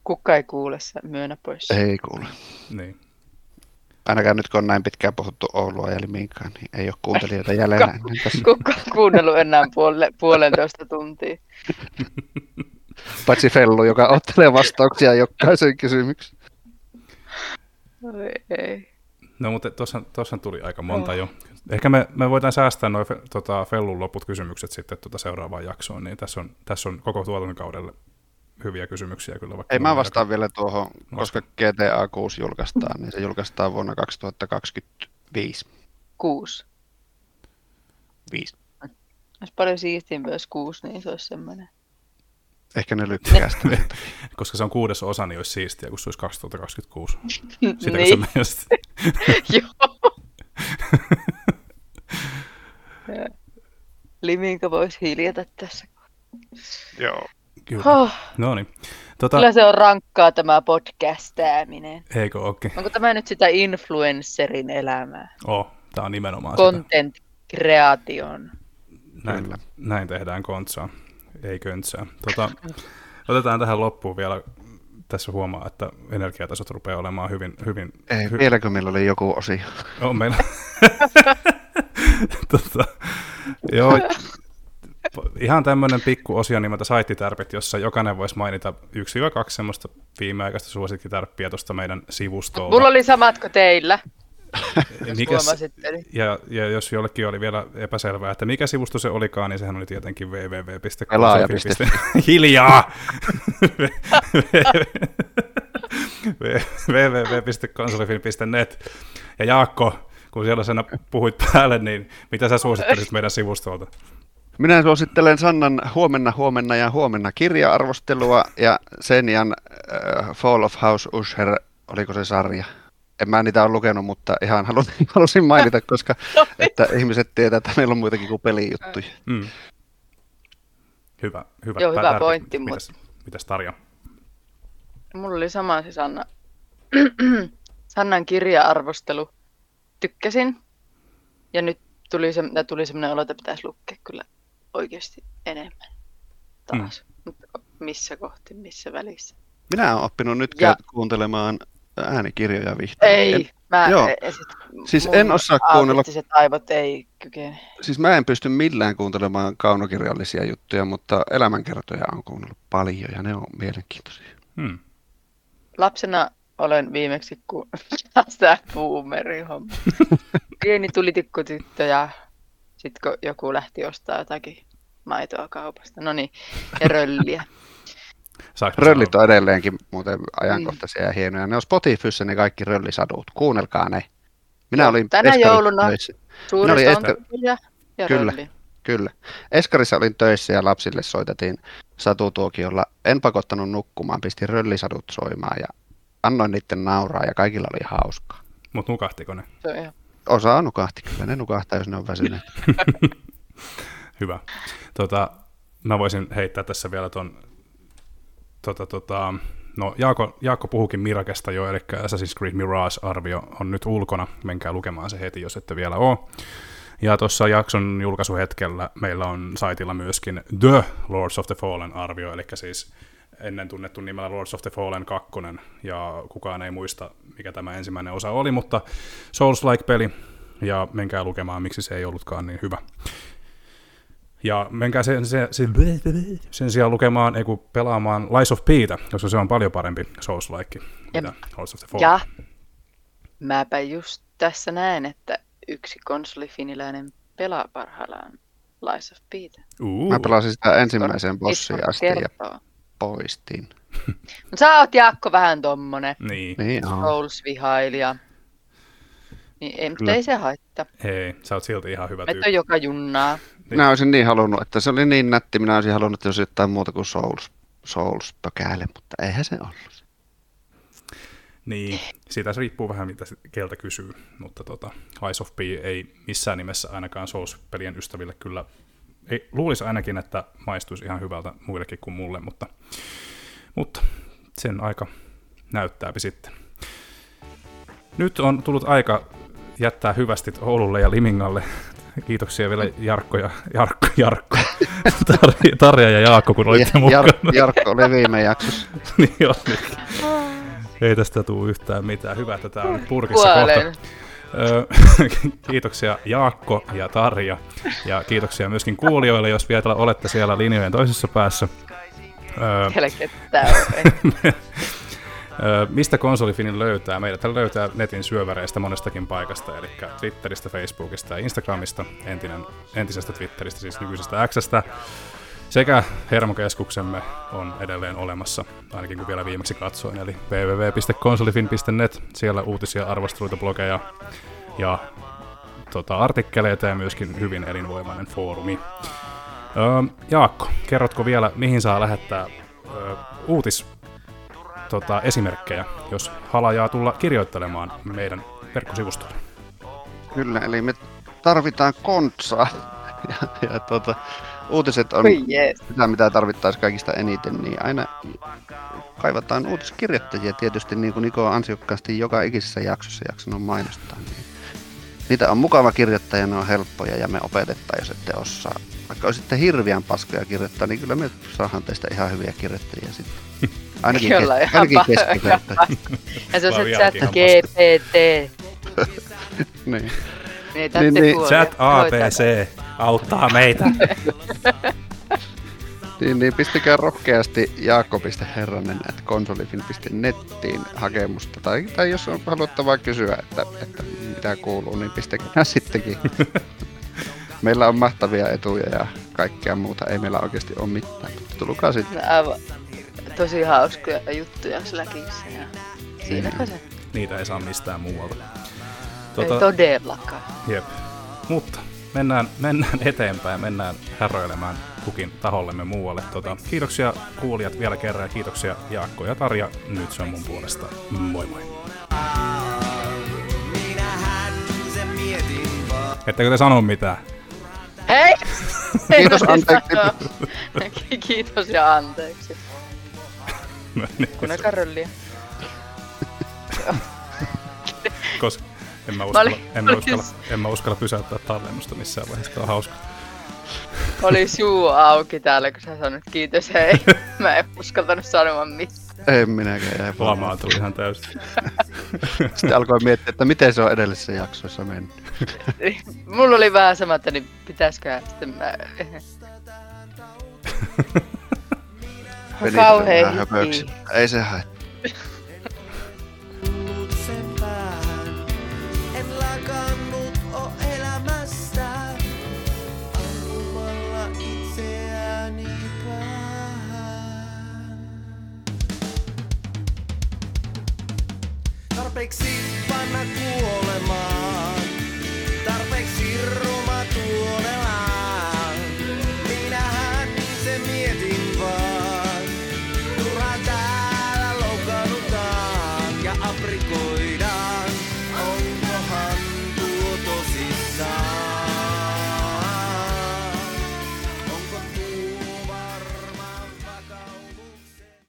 Kukka ei kuule, sä myönnä pois. Ei kuule. Niin. Ainakaan nyt kun on näin pitkään puhuttu Oulua ja Liminkaan, niin ei ole kuuntelijoita jäljellä enää tässä. Kukka on kuunnellut enää puole, puolentoista tuntia. Paitsi Fellu, joka ottelee vastauksia jokaiseen kysymykseen. Oi, ei. No mutta tuossa, tuossa tuli aika monta jo. Ehkä me, me voidaan säästää noin fe, tota, Fellun loput kysymykset sitten tuota seuraavaan jaksoon, niin tässä on, tässä on koko tuotantokaudelle hyviä kysymyksiä kyllä. Vaikka Ei mä vastaan vielä tuohon, koska GTA 6 julkaistaan, niin se julkaistaan vuonna 2025. Kuusi. Viisi. Olisi paljon siistiimpi, jos kuusi, niin se olisi semmoinen. Ehkä ne lykkää sitä. aika- Koska se on kuudes osa, niin olisi siistiä, kun se olisi 2026. Sitä niin. niin, mielestä. joo. Liminka voisi hiljata tässä. Joo. Kyllä. Oh, No niin. Tota, kyllä se on rankkaa tämä podcastääminen. eikö ookin? Onko tämä nyt sitä influencerin elämää? Oh, tää on nimenomaan sitä. Content creation. Näin, Kyllä. näin tehdään kontsaa, ei köntsää. Tota, otetaan tähän loppuun vielä. Tässä huomaa, että energiatasot rupeaa olemaan hyvin... hyvin Ei, hy- vieläkö meillä oli joku osio? on meillä. tota, joo, ihan tämmöinen pikku osio nimeltä Saittitärpit, jossa jokainen voisi mainita 1-2 semmoista viimeaikaista suosikkitärppiä tuosta meidän sivustolta. Mulla oli samat kuin teillä, Mikäs- niin- Ja, ja jos jollekin oli vielä epäselvää, että mikä sivusto se olikaan, niin sehän oli tietenkin Pelaaja.fi. www. Hiljaa! www.konsolifilm.net. Ja Jaakko, kun siellä sen puhuit päälle, niin mitä sä suosittelisit meidän sivustolta? Minä suosittelen Sannan huomenna, huomenna ja huomenna kirja-arvostelua ja Senjan äh, Fall of House Usher, oliko se sarja? En mä niitä ole lukenut, mutta ihan halusin, halusin mainita, koska että ihmiset tietää, että meillä on muitakin kuin pelijuttuja. Mm. Hyvä, hyvä. Joo, hyvä tärkeä. pointti, Mitäs, mitäs Tarja? Mulla oli sama se Sanna. Sannan kirja-arvostelu. Tykkäsin. Ja nyt tuli, se, ja tuli semmoinen olo, että pitäisi lukea kyllä oikeasti enemmän taas. Mm. Mutta missä kohti, missä välissä? Minä olen oppinut nyt Ja- kuuntelemaan äänikirjoja vihdoin. Ei, En, mä joo. e- e- sit Siis en osaa kuunnella- aivot ei kykene. siis mä en pysty millään kuuntelemaan kaunokirjallisia juttuja, mutta elämänkertoja on kuunnellut paljon ja ne on mielenkiintoisia. Hmm. Lapsena olen viimeksi, kun tämä boomeri homma. Pieni tulitikkutyttö ja sitten kun joku lähti ostaa jotakin maitoa kaupasta, no niin, ja rölliä. Saanko Röllit on edelleenkin muuten ajankohtaisia ja hienoja. Ne on Spotifyssa ne kaikki röllisadut. Kuunnelkaa ne. Minä Joo, olin tänä Eskarissa jouluna. töissä. Oli sonttuja ja Kyllä. rölli. Kyllä. Eskarissa olin töissä ja lapsille soitettiin satutuokiolla. En pakottanut nukkumaan, pistin röllisadut soimaan ja annoin niiden nauraa ja kaikilla oli hauskaa. Mut nukahtiko ne? Se on ihan... Osa nukahti kyllä, ne nukahtaa, jos ne on väsyneet. Hyvä. Tota, mä voisin heittää tässä vielä ton, tota, tota, no Jaakko, Jaakko puhukin Mirakesta jo, eli Assassin's Creed Mirage-arvio on nyt ulkona, menkää lukemaan se heti, jos ette vielä ole. Ja tuossa jakson julkaisuhetkellä meillä on saitilla myöskin The Lords of the Fallen arvio, eli siis ennen tunnettu nimellä Lords of the Fallen 2, ja kukaan ei muista, mikä tämä ensimmäinen osa oli, mutta Souls-like-peli, ja menkää lukemaan, miksi se ei ollutkaan niin hyvä. Ja menkää sen, sen, sen, sen sijaan lukemaan, ei kun pelaamaan Lies of Pitä, koska se on paljon parempi Souls-like, Ja- mitä Lords of the Fallen. Ja mäpä just tässä näen, että yksi konsolifiniläinen pelaa parhaillaan Lies of Peter. Uh, Mä pelasin sitä ensimmäiseen bossiin Ismo asti ja kertoo. poistin. No, sä oot Jaakko vähän tommonen Niin, Niin. Souls-vihailija. Niin ei, mutta ei se haittaa. hei, sä oot silti ihan hyvä Meitä tyyppi. on joka junnaa. Minä olisin niin halunnut, että se oli niin nätti, minä olisin halunnut, että olisi jotain muuta kuin Souls, Souls pökäle, mutta eihän se ollut. Niin, siitä se riippuu vähän, mitä keltä kysyy, mutta tota, Lies of P ei missään nimessä ainakaan Souls-pelien ystäville kyllä, ei, luulisi ainakin, että maistuisi ihan hyvältä muillekin kuin mulle, mutta, mutta sen aika näyttääpi sitten. Nyt on tullut aika jättää hyvästit Oululle ja Limingalle. Kiitoksia vielä Jarkko ja Jarkko, Jarkko, Tarja, Tarja ja Jaakko, kun olitte Ja, mukana. Jar- Jarkko oli viime jaksossa. niin olikin. Ei tästä tule yhtään mitään. Hyvä, että tämä on purkissa Kuolen. kohta. Öö, kiitoksia Jaakko ja Tarja. Ja kiitoksia myöskin kuulijoille, jos vielä olette siellä linjojen toisessa päässä. Öö. Öö, mistä konsolifinin löytää? Meidät löytää netin syöväreistä monestakin paikasta, eli Twitteristä, Facebookista ja Instagramista, entinen, entisestä Twitteristä, siis nykyisestä Xstä. Sekä hermokeskuksemme on edelleen olemassa, ainakin kun vielä viimeksi katsoin, eli www.konsolifin.net. Siellä uutisia, arvosteluita, blogeja ja tota, artikkeleita ja myöskin hyvin elinvoimainen foorumi. Öö, Jaakko, kerrotko vielä, mihin saa lähettää öö, uutis tota, esimerkkejä, jos halajaa tulla kirjoittelemaan meidän verkkosivustolle. Kyllä, eli me tarvitaan kontsaa. Ja, ja tota, uutiset on Oi jees. sitä, mitä tarvittaisiin kaikista eniten, niin aina kaivataan uutiskirjoittajia tietysti, niin kuin Niko ansiokkaasti joka ikisessä jaksossa jaksanut mainostaa. Niin niitä on mukava kirjoittaa ne on helppoja ja me opetetaan, jos ette osaa. Vaikka olisitte hirviän paskoja kirjoittaa, niin kyllä me saadaan teistä ihan hyviä kirjoittajia sitten. Ainakin, Kyllä, kes- ihan ainakin pa- keskikirjoittajia. Ja se on se chat GPT. niin. Niin, niin, kuulee. Chat ATC auttaa meitä. Niin, niin pistäkää rohkeasti jaakko.herranen at konsolifin.nettiin hakemusta. Tai, tai jos on haluttavaa kysyä, että, että mitä kuuluu, niin pistäkää sittenkin. Meillä on mahtavia etuja ja kaikkea muuta. Ei meillä oikeasti ole mitään. Tulkaa sitten. Aivan tosi hauskoja juttuja Slackissa. Ja siinäpä se. Niitä ei saa mistään muualta. Ei Tota, todellakaan. jep. Mutta mennään, mennään eteenpäin, mennään häröilemään kukin tahollemme muualle. Tota, kiitoksia kuulijat vielä kerran ja kiitoksia Jaakko ja Tarja. Nyt se on mun puolesta. Moi moi. Ettekö te sano mitään? Hei! Kiitos, anteeksi. Kiitos ja anteeksi. No niin, Kuunnelkaa rölliä. Koska en mä, uskalla, en, mä uskalla, en mä uskalla pysäyttää tallennusta missään vaiheessa. On hauska. Oli suu auki täällä, kun sä sanoit kiitos hei. Mä en uskaltanut sanoa mitään. En minäkään jäi Lamaa tuli ihan täysin. Sitten alkoi miettiä, että miten se on edellisessä jaksossa mennyt. Mulla oli vähän sama, että niin pitäisikö sitten mä... Meni Kauhea vähän höpöksi. Ei se haittaa. sen päähän. En lakannut o elämästä, ampumalla itseäni päähän. Tarpeeksi panna kuolemaan.